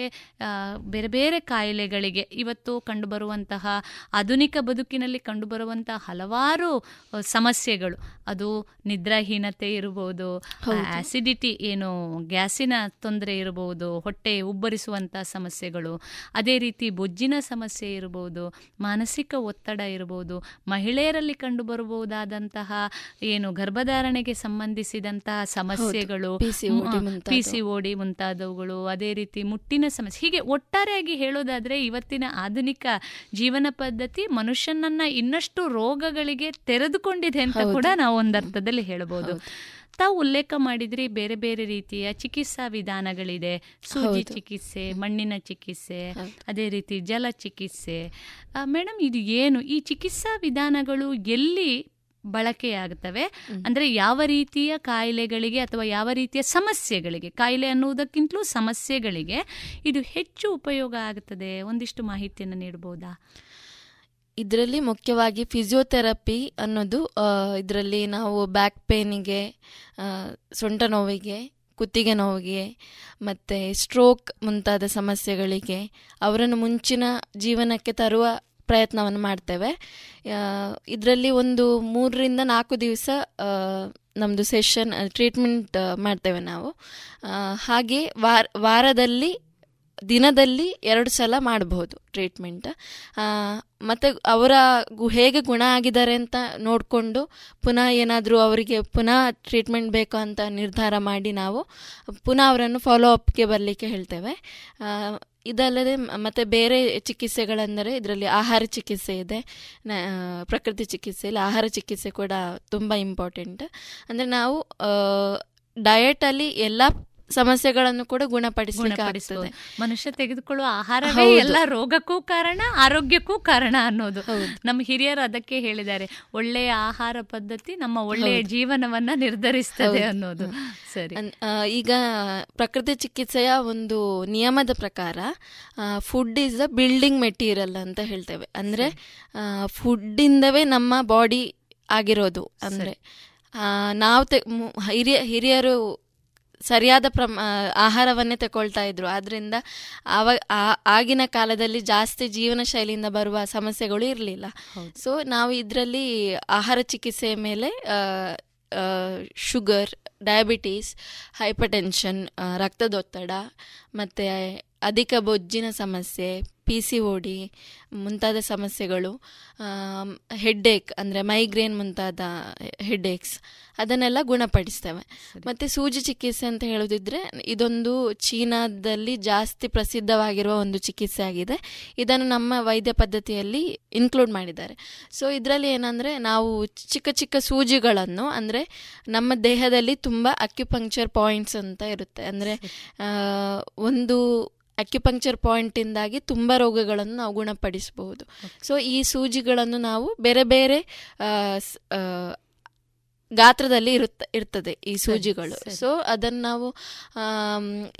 ಬೇರೆ ಬೇರೆ ಕಾಯಿಲೆಗಳಿಗೆ ಇವತ್ತು ಕಂಡುಬರುವಂತಹ ಆಧುನಿಕ ಬದುಕಿನಲ್ಲಿ ಕಂಡುಬರುವಂತಹ ಹಲವಾರು ಸಮಸ್ಯೆಗಳು. ಅದು ನಿದ್ರಾಹೀನತೆ ಇರಬಹುದು ಆಸಿಡಿಟಿ ಏನು ಗ್ಯಾಸಿನ ತೊಂದರೆ ಇರಬಹುದು ಹೊಟ್ಟೆ ಉಬ್ಬರಿಸುವಂಥ ಸಮಸ್ಯೆಗಳು. ಅದೇ ರೀತಿ ಬೊಜ್ಜಿನ ಸಮಸ್ಯೆ ಇರಬಹುದು ಮಾನಸಿಕ ಒತ್ತಡ ಇರಬಹುದು ಮಹಿಳೆಯರಲ್ಲಿ ಕಂಡುಬರಬಹುದಾದಂತಹ ಏನು ಗರ್ಭಧಾರಣೆಗೆ ಸಂಬಂಧಿಸಿದಂತಹ ಸಮಸ್ಯೆಗಳು. ಪಿ ಸಿ ಓಡಿ ಮುಂತಾದವುಗಳು ಅದೇ ರೀತಿ ಮುಟ್ಟಿನ ಸಮಸ್ಯೆ. ಹೀಗೆ ಒಟ್ಟಾರೆಯಾಗಿ ಹೇಳೋದಾದ್ರೆ ಇವತ್ತಿನ ಆಧುನಿಕ ಜೀವನ ಪದ್ಧತಿ ಮನುಷ್ಯನನ್ನ ಇನ್ನಷ್ಟು ರೋಗಗಳಿಗೆ ತೆರೆದುಕೊಂಡಿದೆ ಅಂತ ಕೂಡ ನಾವು ಒಂದರ್ಥದಲ್ಲಿ ಹೇಳಬಹುದು ತಾವು ಉಲ್ಲೇಖ ಮಾಡಿದ್ರಿ ಬೇರೆ ಬೇರೆ ರೀತಿಯ ಚಿಕಿತ್ಸಾ ವಿಧಾನಗಳಿದೆ. ಸೂಜಿ ಚಿಕಿತ್ಸೆ ಮಣ್ಣಿನ ಚಿಕಿತ್ಸೆ ಅದೇ ರೀತಿ ಜಲ ಚಿಕಿತ್ಸೆ. ಮೇಡಮ್ ಇದು ಏನು? ಈ ಚಿಕಿತ್ಸಾ ವಿಧಾನಗಳು ಎಲ್ಲಿ ಬಳಕೆಯಾಗುತ್ತವೆ. ಅಂದ್ರೆ ಯಾವ ರೀತಿಯ ಕಾಯಿಲೆಗಳಿಗೆ ಅಥವಾ ಯಾವ ರೀತಿಯ ಸಮಸ್ಯೆಗಳಿಗೆ ಕಾಯಿಲೆ ಅನ್ನುವುದಕ್ಕಿಂತಲೂ ಸಮಸ್ಯೆಗಳಿಗೆ ಇದು ಹೆಚ್ಚು ಉಪಯೋಗ ಆಗುತ್ತದೆ? ಒಂದಿಷ್ಟು ಮಾಹಿತಿಯನ್ನು ನೀಡಬಹುದಾ? ಇದರಲ್ಲಿ ಮುಖ್ಯವಾಗಿ ಫಿಸಿಯೋಥೆರಪಿ ಅನ್ನೋದು ಇದರಲ್ಲಿ ನಾವು ಬ್ಯಾಕ್ ಪೇನಿಗೆ ಸೊಂಟ ನೋವಿಗೆ ಕುತ್ತಿಗೆ ನೋವಿಗೆ ಮತ್ತು ಸ್ಟ್ರೋಕ್ ಮುಂತಾದ ಸಮಸ್ಯೆಗಳಿಗೆ ಅವರನ್ನು ಮುಂಚಿನ ಜೀವನಕ್ಕೆ ತರುವ ಪ್ರಯತ್ನವನ್ನು ಮಾಡ್ತೇವೆ. ಇದರಲ್ಲಿ ಒಂದು ಮೂರರಿಂದ ನಾಲ್ಕು ದಿವಸ ನಮ್ಮದು ಸೆಷನ್ ಟ್ರೀಟ್ಮೆಂಟ್ ಮಾಡ್ತೇವೆ ನಾವು. ಹಾಗೆ ವಾರ, ವಾರದಲ್ಲಿ, ದಿನದಲ್ಲಿ ಎರಡು ಸಲ ಮಾಡಬಹುದು ಟ್ರೀಟ್ಮೆಂಟ್ ಮತ್ತು ಅವರ ಹೇಗೆ ಗುಣ ಆಗಿದ್ದಾರೆ ಅಂತ ನೋಡಿಕೊಂಡು ಪುನಃ ಏನಾದರೂ ಅವರಿಗೆ ಪುನಃ ಟ್ರೀಟ್ಮೆಂಟ್ ಬೇಕು ಅಂತ ನಿರ್ಧಾರ ಮಾಡಿ ನಾವು, ಪುನಃ ಅವರನ್ನು ಫಾಲೋ ಅಪ್ಗೆ ಬರಲಿಕ್ಕೆ ಹೇಳ್ತೇವೆ. ಇದಲ್ಲದೆ ಮತ್ತೆ ಬೇರೆ ಚಿಕಿತ್ಸೆಗಳೆಂದರೆ ಇದರಲ್ಲಿ ಆಹಾರ ಚಿಕಿತ್ಸೆ ಇದೆ. ಪ್ರಕೃತಿ ಚಿಕಿತ್ಸೆಯಲ್ಲಿ ಆಹಾರ ಚಿಕಿತ್ಸೆ ಕೂಡ ತುಂಬ ಇಂಪಾರ್ಟೆಂಟ್ ಅಂದರೆ ನಾವು ಡಯಟಲ್ಲಿ ಎಲ್ಲ ಸಮಸ್ಯೆಗಳನ್ನು ಕೂಡ ಗುಣಪಡಿಸಲಿಕ್ಕೆ ಮನುಷ್ಯ ತೆಗೆದುಕೊಳ್ಳುವ ಆಹಾರವೇ. ಎಲ್ಲ ರೋಗಕ್ಕೂ ಕಾರಣ ಆರೋಗ್ಯಕ್ಕೂ ಕಾರಣ ಅನ್ನೋದು. ನಮ್ಮ ಹಿರಿಯರು ಅದಕ್ಕೆ ಹೇಳಿದ್ದಾರೆ. ಒಳ್ಳೆಯ ಆಹಾರ ಪದ್ಧತಿ ನಮ್ಮ ಒಳ್ಳೆಯ ಜೀವನವನ್ನ ನಿರ್ಧರಿಸ್ತದೆ ಅನ್ನೋದು. ಸರಿ. ಈಗ ಪ್ರಕೃತಿ ಚಿಕಿತ್ಸೆಯ ಒಂದು ನಿಯಮದ ಪ್ರಕಾರ food is the building material ಅಂತ ಹೇಳ್ತೇವೆ. ಅಂದ್ರೆ ಫುಡ್ ಫುಡ್ಡಿಂದವೇ ನಮ್ಮ ಬಾಡಿ ಆಗಿರೋದು. ಅಂದ್ರೆ ನಾವು ಹಿರಿಯ ಹಿರಿಯರು ಸರಿಯಾದ ಪ್ರಮ ಆಹಾರವನ್ನೇ ತಗೊಳ್ತಾ ಇದ್ರು. ಆದ್ರಿಂದ ಆವ ಆ- ಆಗಿನ ಕಾಲದಲ್ಲಿ ಜಾಸ್ತಿ ಜೀವನ ಶೈಲಿಯಿಂದ ಬರುವ ಸಮಸ್ಯೆಗಳು ಇರಲಿಲ್ಲ. ಸೊ ನಾವು ಇದರಲ್ಲಿ ಆಹಾರ ಚಿಕಿತ್ಸೆಯ ಮೇಲೆ ಶುಗರ್ ಡಯಾಬಿಟೀಸ್ ಹೈಪರ್ ಟೆನ್ಷನ್ ರಕ್ತದೊತ್ತಡ ಮತ್ತು ಅಧಿಕ ಬೊಜ್ಜಿನ ಸಮಸ್ಯೆ ಪಿ ಸಿ ಓ ಡಿ ಮುಂತಾದ ಸಮಸ್ಯೆಗಳು ಹೆಡ್ಡೇಕ್ ಅಂದರೆ ಮೈಗ್ರೇನ್ ಮುಂತಾದ ಹೆಡ್ಡೇಕ್ಸ್ ಅದನ್ನೆಲ್ಲ ಗುಣಪಡಿಸ್ತೇವೆ. ಮತ್ತು ಸೂಜಿ ಚಿಕಿತ್ಸೆ ಅಂತ ಹೇಳೋದಿದ್ರೆ ಇದೊಂದು ಚೀನಾದಲ್ಲಿ ಜಾಸ್ತಿ ಪ್ರಸಿದ್ಧವಾಗಿರುವ ಒಂದು ಚಿಕಿತ್ಸೆ ಆಗಿದೆ. ಇದನ್ನು ನಮ್ಮ ವೈದ್ಯ ಪದ್ಧತಿಯಲ್ಲಿ ಇನ್ಕ್ಲೂಡ್ ಮಾಡಿದ್ದಾರೆ. ಸೊ ಇದರಲ್ಲಿ ಏನಂದರೆ ನಾವು ಚಿಕ್ಕ ಚಿಕ್ಕ ಸೂಜಿಗಳನ್ನು ಅಂದರೆ ನಮ್ಮ ದೇಹದಲ್ಲಿ ತುಂಬ ಅಕ್ಯುಪಂಕ್ಚರ್ ಪಾಯಿಂಟ್ಸ್ ಅಂತ ಇರುತ್ತೆ. ಅಂದರೆ ಒಂದು ಅಕ್ಯುಪಂಕ್ಚರ್ ಪಾಯಿಂಟಿಂದಾಗಿ ತುಂಬ ರೋಗಗಳನ್ನು ನಾವು ಗುಣಪಡಿಸಬಹುದು. ಸೊ ಈ ಸೂಜಿಗಳನ್ನು ನಾವು ಬೇರೆ ಬೇರೆ ಗಾತ್ರದಲ್ಲಿ ಇರುತ್ತ ಇರ್ತದೆ ಈ ಸೂಜಿಗಳು. ಸೊ ಅದನ್ನು ನಾವು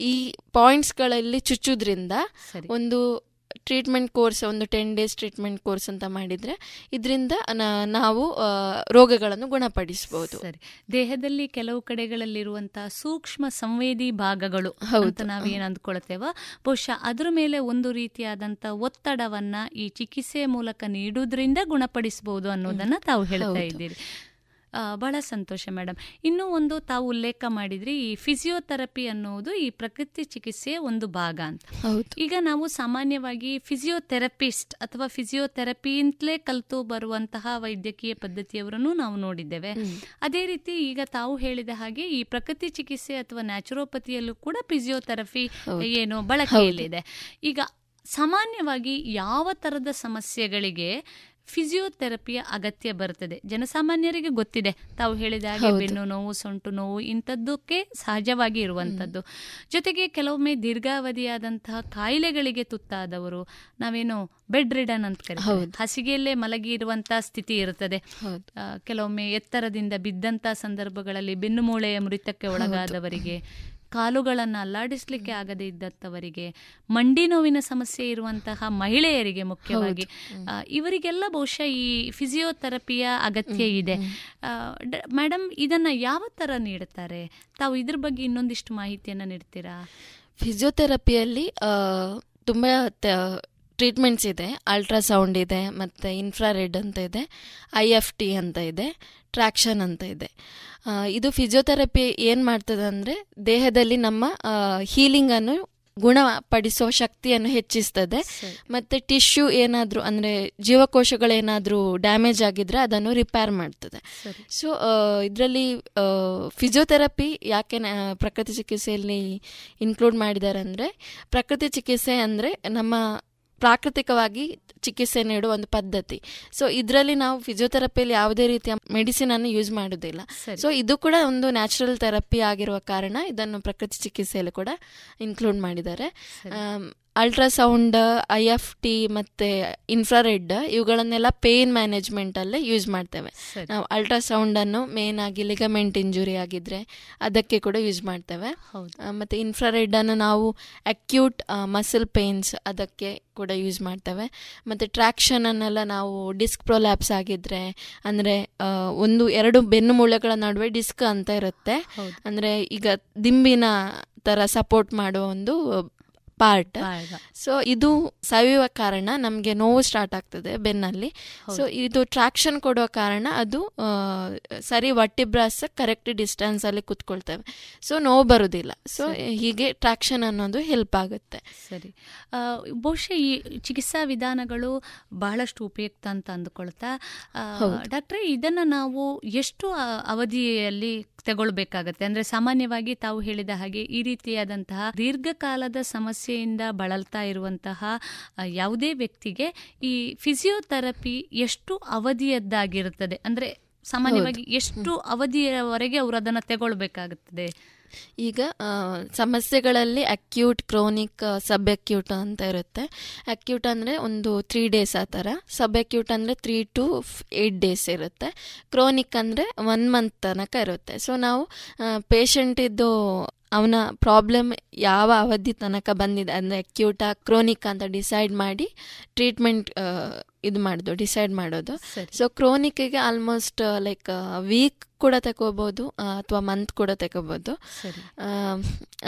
ಈ ಪಾಯಿಂಟ್ಸ್ಗಳಲ್ಲಿ ಚುಚ್ಚುದ್ರಿಂದ ಒಂದು ಟ್ರೀಟ್ಮೆಂಟ್ ಕೋರ್ಸ್ ಒಂದು ಟೆನ್ ಡೇಸ್ ಟ್ರೀಟ್ಮೆಂಟ್ ಕೋರ್ಸ್ ಅಂತ ಮಾಡಿದರೆ ಇದರಿಂದ ನಾವು ರೋಗಗಳನ್ನು ಗುಣಪಡಿಸಬಹುದು ಸರಿ ದೇಹದಲ್ಲಿ ಕೆಲವು ಕಡೆಗಳಲ್ಲಿರುವಂತಹ ಸೂಕ್ಷ್ಮ ಸಂವೇದಿ ಭಾಗಗಳು ಹೌದು. ಏನು ಅಂದ್ಕೊಳ್ತೇವ ಬಹುಶಃ ಅದರ ಮೇಲೆ ಒಂದು ರೀತಿಯಾದಂತ ಒತ್ತಡವನ್ನ ಈ ಚಿಕಿತ್ಸೆ ಮೂಲಕ ನೀಡುವುದರಿಂದ ಗುಣಪಡಿಸಬಹುದು ಅನ್ನೋದನ್ನ ತಾವು ಹೇಳ್ತಾ. ಇದ್ದೀರಿ ಬಹಳ ಸಂತೋಷ ಮೇಡಮ್ ಇನ್ನೂ ಒಂದು ತಾವು ಉಲ್ಲೇಖ ಮಾಡಿದ್ರಿ ಈ ಫಿಸಿಯೋಥೆರಪಿ ಅನ್ನುವುದು ಈ ಪ್ರಕೃತಿ ಚಿಕಿತ್ಸೆಯ ಒಂದು ಭಾಗ ಅಂತ. ಈಗ ನಾವು ಸಾಮಾನ್ಯವಾಗಿ ಫಿಸಿಯೋಥೆರಪಿಸ್ಟ್ ಅಥವಾ ಫಿಸಿಯೋಥೆರಪಿ ಅಂತಲೇ ಕಲಿತು ಬರುವಂತಹ ವೈದ್ಯಕೀಯ ಪದ್ಧತಿಯವರನ್ನು ನಾವು ನೋಡಿದ್ದೇವೆ. ಅದೇ ರೀತಿ ಈಗ ತಾವು ಹೇಳಿದ ಹಾಗೆ ಈ ಪ್ರಕೃತಿ ಚಿಕಿತ್ಸೆ ಅಥವಾ ನ್ಯಾಚುರೋಪತಿಯಲ್ಲೂ ಕೂಡ ಫಿಸಿಯೋಥೆರಪಿ. ಏನು ಬಳಕೆಯಲ್ಲಿದೆ. ಈಗ ಸಾಮಾನ್ಯವಾಗಿ ಯಾವ ತರದ ಸಮಸ್ಯೆಗಳಿಗೆ ಫಿಸಿಯೋಥೆರಪಿಯ ಅಗತ್ಯ ಬರುತ್ತದೆ. ಜನಸಾಮಾನ್ಯರಿಗೆ ಗೊತ್ತಿದೆ. ತಾವು ಹೇಳಿದ ಹಾಗೆ ಬೆನ್ನು ನೋವು ಸೊಂಟು ನೋವು ಇಂಥದ್ದಕ್ಕೆ ಸಹಜವಾಗಿ ಇರುವಂಥದ್ದು. ಜೊತೆಗೆ ಕೆಲವೊಮ್ಮೆ ದೀರ್ಘಾವಧಿಯಾದಂತಹ ಕಾಯಿಲೆಗಳಿಗೆ ತುತ್ತಾದವರು ನಾವೇನು ಬೆಡ್ ರಿಡನ್ ಅಂತ ಕರಿತೀವಿ ಹಸಿಗೆಯಲ್ಲೇ ಮಲಗಿ ಇರುವಂತಹ ಸ್ಥಿತಿ ಇರುತ್ತದೆ. ಕೆಲವೊಮ್ಮೆ ಎತ್ತರದಿಂದ ಬಿದ್ದಂತಹ ಸಂದರ್ಭಗಳಲ್ಲಿ ಬೆನ್ನುಮೂಳೆಯ ಮೃತಕ್ಕೆ ಒಳಗಾದವರಿಗೆ ಕಾಲುಗಳನ್ನು ಅಲ್ಲಾಡಿಸ್ಲಿಕ್ಕೆ ಆಗದೇ ಇದ್ದಂಥವರಿಗೆ ಮಂಡಿ ನೋವಿನ ಸಮಸ್ಯೆ ಇರುವಂತಹ ಮಹಿಳೆಯರಿಗೆ ಮುಖ್ಯವಾಗಿ ಇವರಿಗೆಲ್ಲ ಬಹುಶಃ ಈ ಫಿಸಿಯೋಥೆರಪಿಯ ಅಗತ್ಯ ಇದೆ. ಮೇಡಮ್ ಇದನ್ನ ಯಾವ ತರ ನೀಡುತ್ತಾರೆ ತಾವು ಇದ್ರ ಬಗ್ಗೆ ಇನ್ನೊಂದಿಷ್ಟು ಮಾಹಿತಿಯನ್ನ ನೀಡ್ತೀರಾ? ಫಿಸಿಯೋಥೆರಪಿಯಲ್ಲಿ ತುಂಬ ಟ್ರೀಟ್ಮೆಂಟ್ಸ್ ಇದೆ ಅಲ್ಟ್ರಾಸೌಂಡ್ ಇದೆ ಮತ್ತು ಇನ್ಫ್ರಾರೆಡ್ ಅಂತ ಇದೆ ಐ ಎಫ್ ಟಿ ಅಂತ ಇದೆ ಟ್ರ್ಯಾಕ್ಷನ್ ಅಂತ ಇದೆ. ಇದು ಫಿಸಿಯೋಥೆರಪಿ ಏನು ಮಾಡ್ತದೆ ಅಂದರೆ ದೇಹದಲ್ಲಿ ನಮ್ಮ ಹೀಲಿಂಗನ್ನು ಗುಣಪಡಿಸೋ ಶಕ್ತಿಯನ್ನು ಹೆಚ್ಚಿಸ್ತದೆ. ಮತ್ತು ಟಿಶ್ಯೂ ಏನಾದರೂ ಅಂದರೆ ಜೀವಕೋಶಗಳೇನಾದರೂ ಡ್ಯಾಮೇಜ್ ಆಗಿದ್ರೆ ಅದನ್ನು ರಿಪೇರ್ ಮಾಡ್ತದೆ. ಸೊ ಇದರಲ್ಲಿ ಫಿಸಿಯೋಥೆರಪಿ ಯಾಕೆ ಪ್ರಕೃತಿ ಚಿಕಿತ್ಸೆಯಲ್ಲಿ ಇನ್ಕ್ಲೂಡ್ ಮಾಡಿದ್ದಾರೆ ಅಂದರೆ ಪ್ರಕೃತಿ ಚಿಕಿತ್ಸೆ ಅಂದರೆ ನಮ್ಮ ಪ್ರಾಕೃತಿಕವಾಗಿ ಚಿಕಿತ್ಸೆ ನೀಡುವ ಒಂದು ಪದ್ಧತಿ. ಸೊ ಇದರಲ್ಲಿ ನಾವು ಫಿಸಿಯೋಥೆರಪಿಯಲ್ಲಿ ಯಾವುದೇ ರೀತಿಯ ಮೆಡಿಸಿನ್ ಅನ್ನು ಯೂಸ್ ಮಾಡೋದಿಲ್ಲ ಸೊ ಇದು ಕೂಡ ಒಂದು ನ್ಯಾಚುರಲ್ ಥೆರಪಿ ಆಗಿರುವ ಕಾರಣ ಇದನ್ನು ಪ್ರಕೃತಿ ಚಿಕಿತ್ಸೆಯಲ್ಲಿ ಕೂಡ ಇನ್ಕ್ಲೂಡ್ ಮಾಡಿದ್ದಾರೆ. ಅಲ್ಟ್ರಾಸೌಂಡ್ ಐ ಎಫ್ ಟಿ ಮತ್ತು ಇನ್ಫ್ರಾರೆಡ್ ಇವುಗಳನ್ನೆಲ್ಲ ಪೇನ್ ಮ್ಯಾನೇಜ್ಮೆಂಟಲ್ಲೇ ಯೂಸ್ ಮಾಡ್ತೇವೆ. ನಾವು ಅಲ್ಟ್ರಾಸೌಂಡನ್ನು ಮೇನ್ ಆಗಿ ಲಿಗಮೆಂಟ್ ಇಂಜುರಿ ಆಗಿದ್ರೆ ಅದಕ್ಕೆ ಕೂಡ ಯೂಸ್ ಮಾಡ್ತೇವೆ. ಮತ್ತೆ ಇನ್ಫ್ರಾರೆಡ್ ಅನ್ನು ನಾವು ಅಕ್ಯೂಟ್ ಮಸಲ್ ಪೇನ್ಸ್ ಅದಕ್ಕೆ ಕೂಡ ಯೂಸ್ ಮಾಡ್ತೇವೆ. ಮತ್ತು ಟ್ರ್ಯಾಕ್ಷನ್ ಅನ್ನೆಲ್ಲ ನಾವು ಡಿಸ್ಕ್ ಪ್ರೊಲ್ಯಾಪ್ಸ್ ಆಗಿದ್ರೆ ಅಂದರೆ ಒಂದು ಎರಡು ಬೆನ್ನು ಮೂಳೆಗಳ ನಡುವೆ ಡಿಸ್ಕ್ ಅಂತ ಇರುತ್ತೆ. ಅಂದರೆ ಈಗ ದಿಂಬಿನ ಥರ ಸಪೋರ್ಟ್ ಮಾಡುವ ಒಂದು ಪಾರ್ಟ್. ಸೊ ಇದು ಸವಿಯುವ ಕಾರಣ ನಮಗೆ ನೋವು ಸ್ಟಾರ್ಟ್ ಆಗ್ತದೆ ಬೆನ್ನಲ್ಲಿ. ಸೊ ಇದು ಟ್ರಾಕ್ಷನ್ ಕೊಡುವ ಕಾರಣ ಅದು ಸರಿ ವಟ್ಟಿಬ್ರಾಸ್ ಕರೆಕ್ಟ್ ಡಿಸ್ಟೆನ್ಸ್ ಅಲ್ಲಿ ಕುತ್ಕೊಳ್ತೇವೆ. ಸೊ ನೋವು ಬರುವುದಿಲ್ಲ ಸೊ ಹೀಗೆ ಟ್ರಾಕ್ಷನ್ ಅನ್ನೋದು ಹೆಲ್ಪ್ ಆಗುತ್ತೆ. ಸರಿ. ಬಹುಶಃ ಈ ಚಿಕಿತ್ಸಾ ವಿಧಾನಗಳು ಬಹಳಷ್ಟು ಉಪಯುಕ್ತ ಅಂತ ಅಂದುಕೊಳ್ತಾ ಡಾಕ್ಟ್ರೆ ಇದನ್ನ ನಾವು ಎಷ್ಟು ಅವಧಿಯಲ್ಲಿ ತಗೊಳ್ಬೇಕಾಗತ್ತೆ. ಅಂದ್ರೆ ಸಾಮಾನ್ಯವಾಗಿ ತಾವು ಹೇಳಿದ ಹಾಗೆ ಈ ರೀತಿಯಾದಂತಹ ದೀರ್ಘಕಾಲದ ಸಮಸ್ಯೆಯಿಂದ ಬಳಲ್ತಾ ಇರುವಂತಹ ಯಾವುದೇ ವ್ಯಕ್ತಿಗೆ ಈ ಫಿಸಿಯೋಥೆರಪಿ ಎಷ್ಟು ಅವಧಿಯದ್ದಾಗಿರುತ್ತದೆ? ಅಂದ್ರೆ ಸಾಮಾನ್ಯವಾಗಿ ಎಷ್ಟು ಅವಧಿಯವರೆಗೆ ಅವರು ಅದನ್ನ ತಗೊಳ್ಬೇಕಾಗುತ್ತದೆ? ಈಗ ಸಮಸ್ಯೆಗಳಲ್ಲಿ ಅಕ್ಯೂಟ್ ಕ್ರೋನಿಕ್ ಸಬ್ ಅಕ್ಯೂಟ್ ಅಂತ ಇರುತ್ತೆ. ಅಕ್ಯೂಟ್ ಅಂದರೆ ಒಂದು ತ್ರೀ ಡೇಸ್ ಆ ಥರ. ಸಬ್ ಅಕ್ಯೂಟ್ ಅಂದರೆ ತ್ರೀ ಟು ಏಯ್ಟ್ ಡೇಸ್ ಇರುತ್ತೆ. ಕ್ರೋನಿಕ್ ಅಂದರೆ ಒನ್ ಮಂತ್ ತನಕ ಇರುತ್ತೆ. ಸೊ ನಾವು ಪೇಷಂಟಿದ್ದು ಅವನ ಪ್ರಾಬ್ಲಮ್ ಯಾವ ಅವಧಿ ತನಕ ಬಂದಿದೆ ಅಂದರೆ ಅಕ್ಯೂಟಾ ಕ್ರೋನಿಕ್ ಅಂತ ಡಿಸೈಡ್ ಮಾಡಿ ಟ್ರೀಟ್ಮೆಂಟ್ ಇದು ಮಾಡೋದು ಡಿಸೈಡ್ ಮಾಡೋದು. ಸೊ ಕ್ರೋನಿಕ್ಗೆ ಆಲ್ಮೋಸ್ಟ್ ಲೈಕ್ ವೀಕ್ ಕೂಡ ತಗೋಬೋದು ಅಥವಾ ಮಂತ್ ಕೂಡ ತಗೋಬೋದು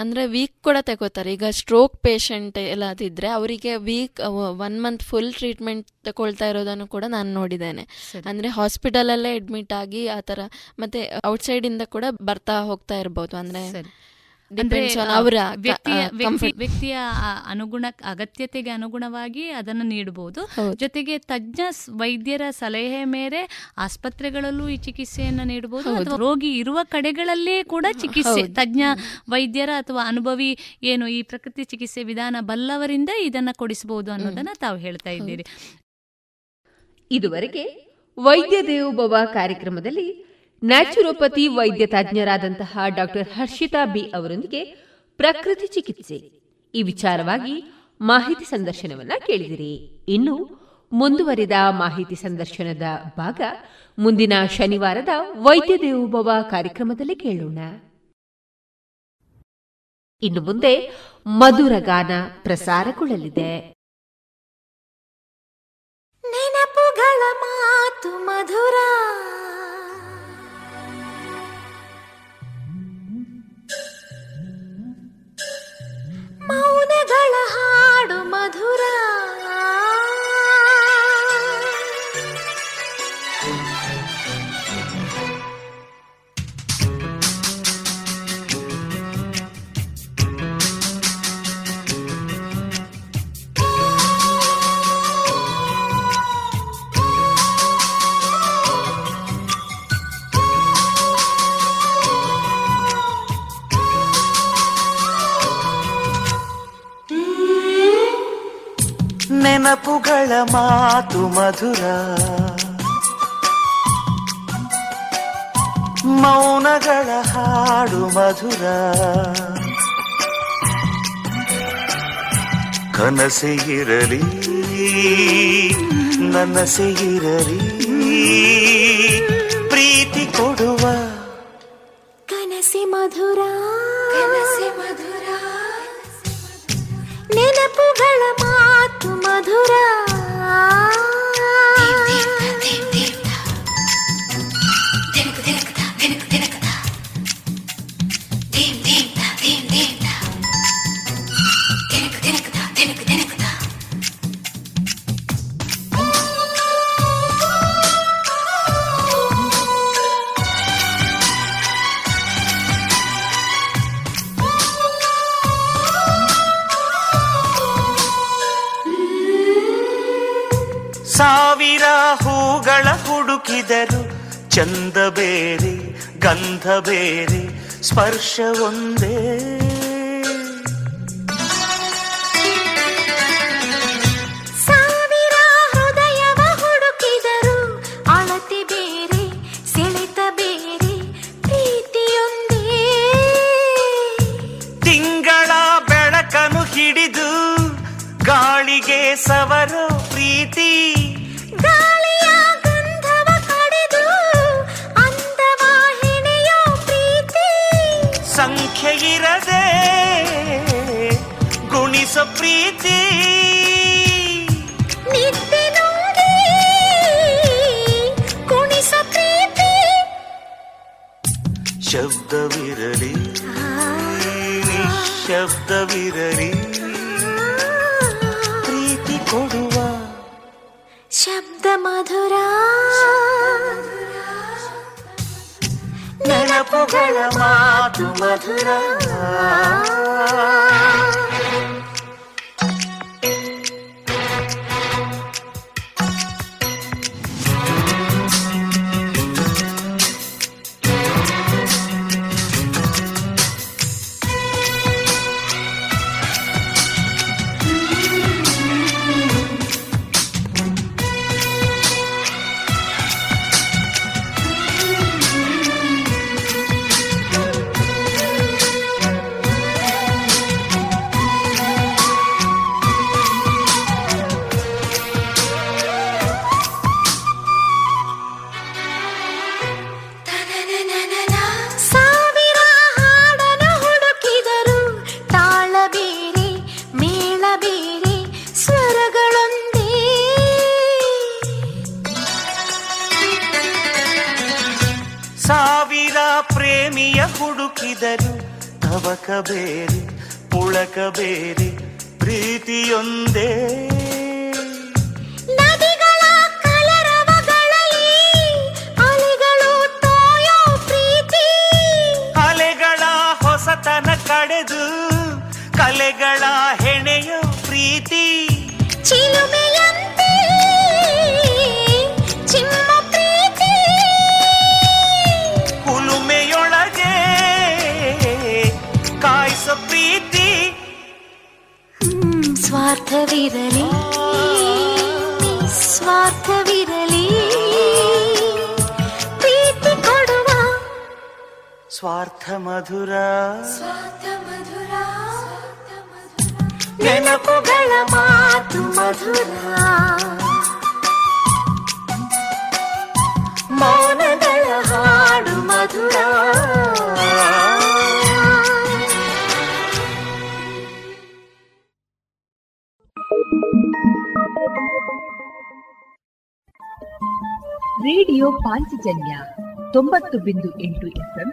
ಅಂದರೆ ವೀಕ್ ಕೂಡ ತಗೋತಾರೆ ಈಗ ಸ್ಟ್ರೋಕ್ ಪೇಷಂಟ್ ಎಲ್ಲದಿದ್ರೆ ಅವರಿಗೆ week one month full treatment ತಗೊಳ್ತಾ ಇರೋದನ್ನು ಕೂಡ ನಾನು ನೋಡಿದ್ದೇನೆ. ಅಂದರೆ ಹಾಸ್ಪಿಟಲಲ್ಲೇ ಅಡ್ಮಿಟ್ ಆಗಿ ಆ ಥರ ಮತ್ತು ಔಟ್ಸೈಡಿಂದ ಕೂಡ ಬರ್ತಾ ಹೋಗ್ತಾ ಇರ್ಬೋದು. ಅಂದರೆ ವ್ಯಕ್ತಿಯ. ಅನುಗುಣ ಅಗತ್ಯತೆಗೆ ಅನುಗುಣವಾಗಿ ಅದನ್ನು ನೀಡಬಹುದು ಜೊತೆಗೆ ತಜ್ಞ ವೈದ್ಯರ ಸಲಹೆ ಮೇರೆ ಆಸ್ಪತ್ರೆಗಳಲ್ಲೂ ಈ ಚಿಕಿತ್ಸೆಯನ್ನು ನೀಡಬಹುದು ಅಥವಾ ರೋಗಿ ಇರುವ ಕಡೆಗಳಲ್ಲೇ ಕೂಡ ಚಿಕಿತ್ಸೆ ತಜ್ಞ ವೈದ್ಯರ ಅಥವಾ ಅನುಭವಿ ಏನು ಈ ಪ್ರಕೃತಿ ಚಿಕಿತ್ಸೆ ವಿಧಾನ ಬಲ್ಲವರಿಂದ ಇದನ್ನ ಕೊಡಿಸಬಹುದು ಅನ್ನೋದನ್ನ ತಾವು ಹೇಳ್ತಾ ಇದ್ದೀರಿ. ಇದುವರೆಗೆ ವೈದ್ಯ ದೇವೋಭವ ಕಾರ್ಯಕ್ರಮದಲ್ಲಿ ನ್ಯಾಚುರೋಪತಿ ವೈದ್ಯ ತಜ್ಞರಾದಂತಹ ಡಾಕ್ಟರ್ ಹರ್ಷಿತಾ ಬಿ ಅವರೊಂದಿಗೆ ಪ್ರಕೃತಿ ಚಿಕಿತ್ಸೆ. ಈ ವಿಚಾರವಾಗಿ ಮಾಹಿತಿ ಸಂದರ್ಶನವನ್ನ ಕೇಳಿದಿರಿ. ಇನ್ನು ಮುಂದುವರಿದ ಮಾಹಿತಿ ಸಂದರ್ಶನದ ಭಾಗ ಮುಂದಿನ ಶನಿವಾರದ ವೈದ್ಯ ದೇವೋಭವ ಕಾರ್ಯಕ್ರಮದಲ್ಲಿ ಕೇಳೋಣ. ಇನ್ನು ಮುಂದೆ ಮಧುರ ಗಾನ ಪ್ರಸಾರಗೊಳ್ಳಲಿದೆ ನೆನಪುಗಳ ಮಾತು ಮಧುರ. ಮೌನಗಳ ಹಾಡು ಮಧುರ. ನೆನಪುಗಳ ಮಾತು ಮಧುರ. ಮೌನಗಳ ಹಾಡು ಮಧುರ. ಕನಸೆ ಇರಲಿ ನನಸೆ ಇರಲಿ ಪ್ರೀತಿ ಕೊಡುವ. ಕನಸಿ ಮಧುರ. ಕನಸಿ ಮಧುರ. ನೆನಪುಗಳ ಮಾತು ಮಧುರ. ಹುಡುಕಿದರು ಚಂದ ಬೇರೆ ಗಂಧ ಬೇರೆ ಸ್ಪರ್ಶ ಒಂದೇ. ಮಧುರ ಸಾವಿರ ಸ್ವಾರ್ಥ ಮಧುರ ಸ್ವಾರ್ಥ ಮಧುರ ನೆನಪುಗಳ ಮಾತು ಮಧುರ. ಮೌನಗಳ ಹಾಡು ಮಧುರ. ರೇಡಿಯೋ ಪಾಂಚಜನ್ಯ ತೊಂಬತ್ತು ಬಿಂದು ಎಂಟು ಎಫ್ಎಂ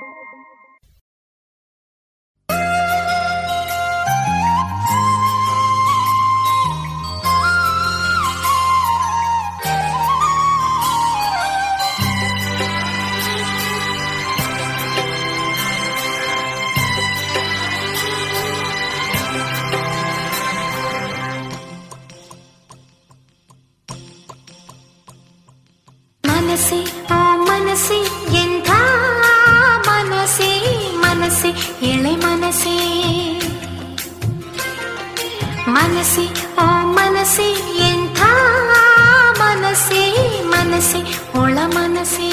ಮನಸ್ಸೆ ಓ ಮನಸ್ಸೆ, ಎಂಥ ಮನಸ್ಸೆ ಮನಸ್ಸೆ, ಒಳ ಮನಸ್ಸೆ.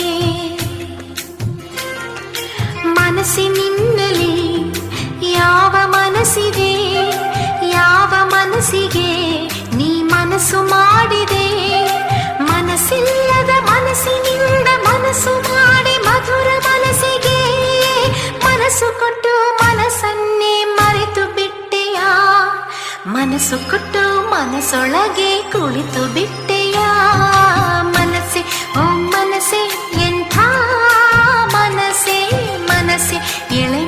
ನಿನ್ನಲಿ ಯಾವ ಮನಸ್ಸಿದೆ, ಯಾವ ಮನಸ್ಸಿಗೆ ನೀ ಮನಸ್ಸು ಮಾಡಿದೆ? ಮನಸ್ಸಿಲ್ಲದ ಮನಸ್ಸಿನಿಂದ ಮನಸ್ಸು ಮಾಡಿ ಮಧುರ ಮನಸ್ಸಿಗೆ ಮನಸ್ಸು ಕೊಟ್ಟು ಮನಸ್ಸನ್ನು ಮನಸ್ಸು ಕೊಟ್ಟು ಮನಸ್ಸೊಳಗೆ ಕುಳಿತು ಬಿಟ್ಟೆಯ? ಮನಸ್ಸೆ ಓ ಮನಸ್ಸೆ ಎಂಥ ಮನಸ್ಸೆ ಮನಸ್ಸೆ ಎಳೆ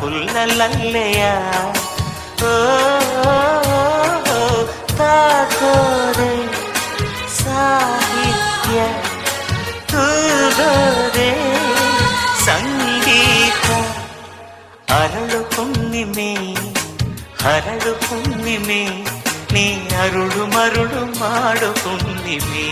పుల్లల్లయ్య తాకోరే సాహిత్య తూరోరే సంగీత. అరళు పుణ్యమే హరడు పుణ్యమే ನೀ ಅರುಳು ಮರುಳು ಮಾಡು ಕುಂದಿಮೇ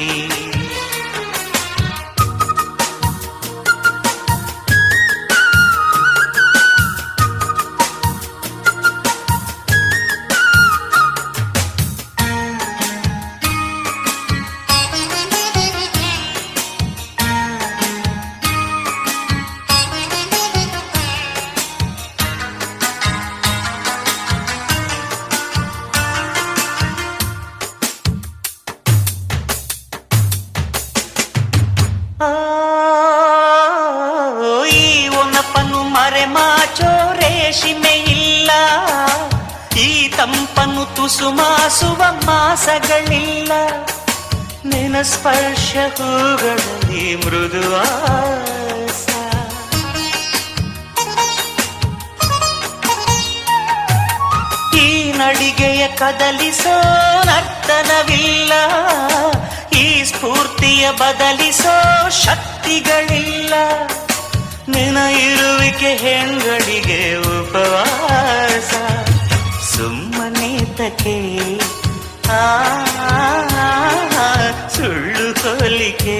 ರಸಗಳಿಲ್ಲ ನಿನ ಸ್ಪರ್ಶ ಹೂಗಳಲ್ಲಿ ಮೃದುವಾಸ ಈ ನಡಿಗೆಯ ಕದಲಿಸೋ ನರ್ತನವಿಲ್ಲ. ಈ ಸ್ಫೂರ್ತಿಯ ಬದಲಿಸೋ ಶಕ್ತಿಗಳಿಲ್ಲ. ನಿನ ಇರುವಿಕೆ ಹೆಂಗಳಿಗೆ ಉಪವಾಸ. ಸುಮ್ಮನೆ ತಕೇ సుళ్ళు కొలికే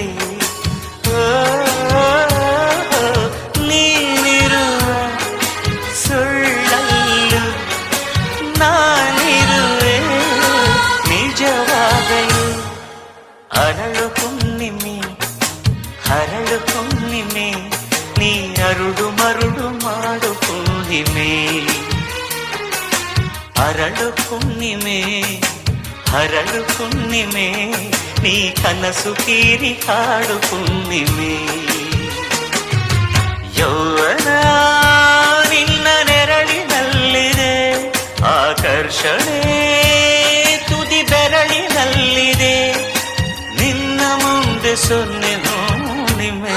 అరಳು పుణ్యమే అరಳು పుణ్యమే నీ అరుడు మరుడు మాడు పుణ్యమే అరಳು పుణ్యమే ಹರಳು ಪುಣ್ಣಿಮೆ ನೀ ಕನಸು ಕೀರಿ ಹಾಡು ಹುಣ್ಣಿಮೆ ಯೌವನ ನಿನ್ನ ನೆರಳಿನಲ್ಲಿದೆ, ಆಕರ್ಷಣೆ ತುದಿ ಬೆರಳಿನಲ್ಲಿದೆ. ನಿನ್ನ ಮುಂದೆ ಸೊನ್ನೆ ಹುಣ್ಣಿಮೆ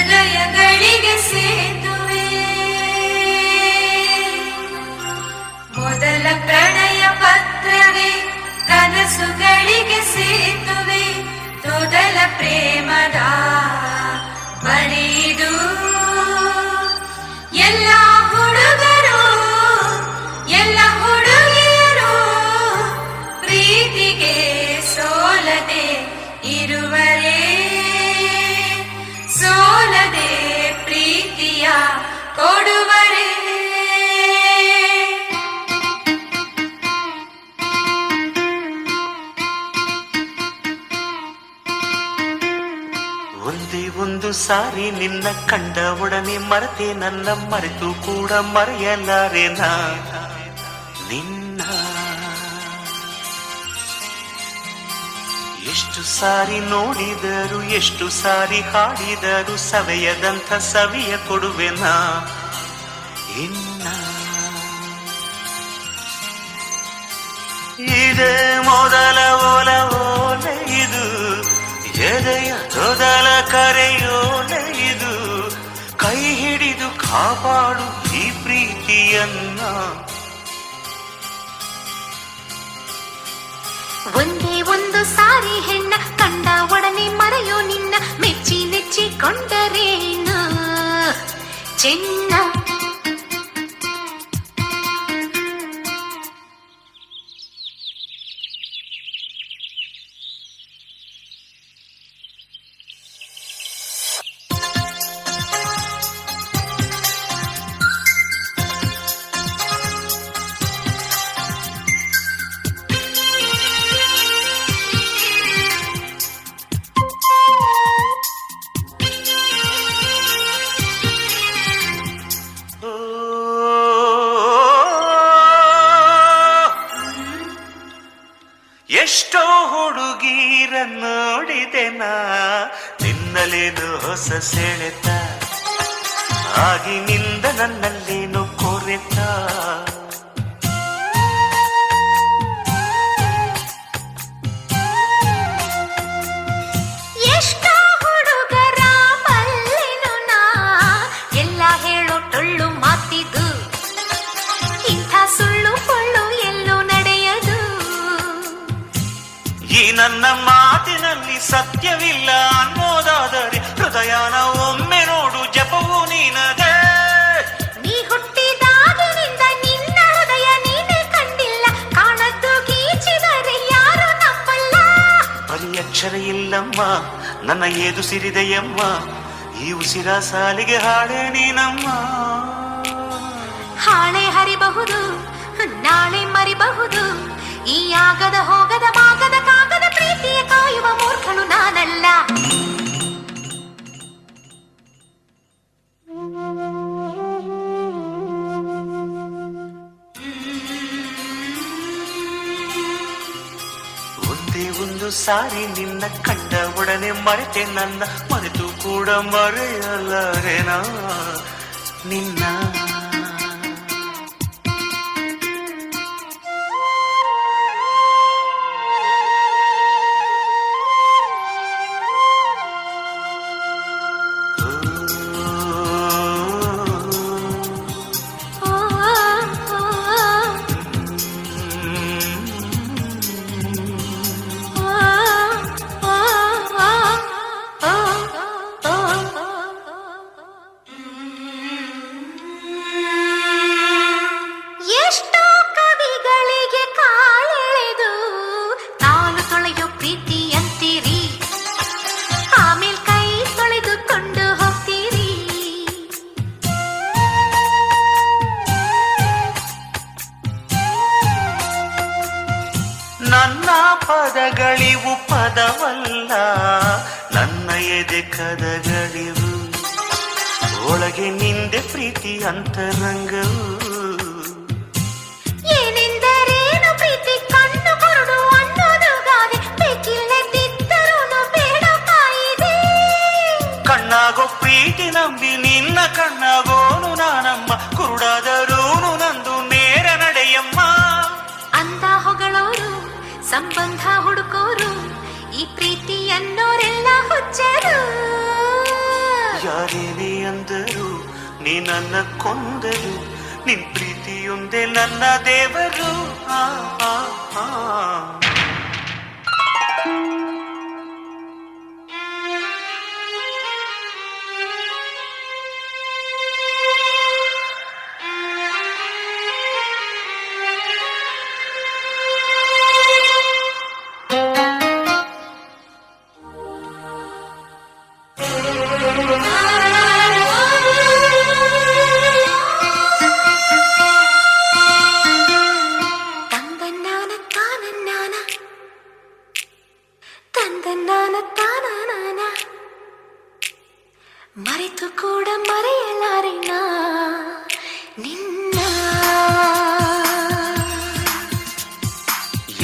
ಹೃದಯಗಳಿಗೆ ಸೇತುವೆ ಮೊದಲ ಪ್ರಣಯ ಪತ್ರವೇ ಕನಸುಗಳಿಗೆ ಸೇತುವೆ ಮೊದಲ ಪ್ರೇಮದ ಬರೆದು ಸಾರಿ ನಿನ್ನ ಕಂಡ ಒಡನೆ ಮರೆತೆ ನನ್ನ ಮರೆತು ಕೂಡ ಮರೆಯಲಾರೆ ನಿನ್ನ ಎಷ್ಟು ಸಾರಿ ನೋಡಿದರು, ಎಷ್ಟು ಸಾರಿ ಹಾಡಿದರು ಸವೆಯದಂಥ ಸವಿಯ ಕೊಡುವೆನಾ ಇನ್ನ ಇದೇ ಮೊದಲ ಓಲವೋಲ ಇದು. ಎದೆಯ ತೊದಲ ಕರೆಯೋ ಇದು ಕೈ ಹಿಡಿದು ಕಾಪಾಡು ಈ ಪ್ರೀತಿಯನ್ನ. ಒಂದೇ ಒಂದು ಸಾರಿ ಹೆಣ್ಣ, ಕಂಡ ಒಡನೆ ಮರೆಯೋ ನಿನ್ನ, ಮೆಚ್ಚಿ ನೆಚ್ಚಿಕೊಂಡರೇನ ಚೆನ್ನ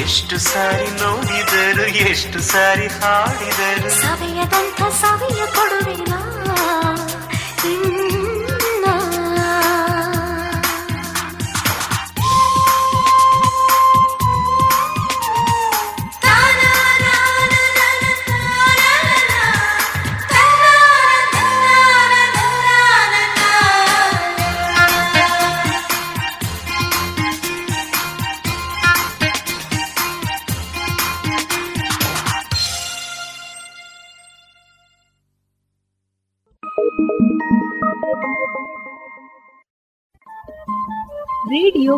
ಎಷ್ಟು ಸಾರಿ ನೋಡಿದರು ಎಷ್ಟು ಸಾರಿ ಹಾಡಿದರು. ಸವಿಯದಂಥ ಸವಿಯ ಕೊಡುವೆನಾ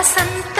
वसन्त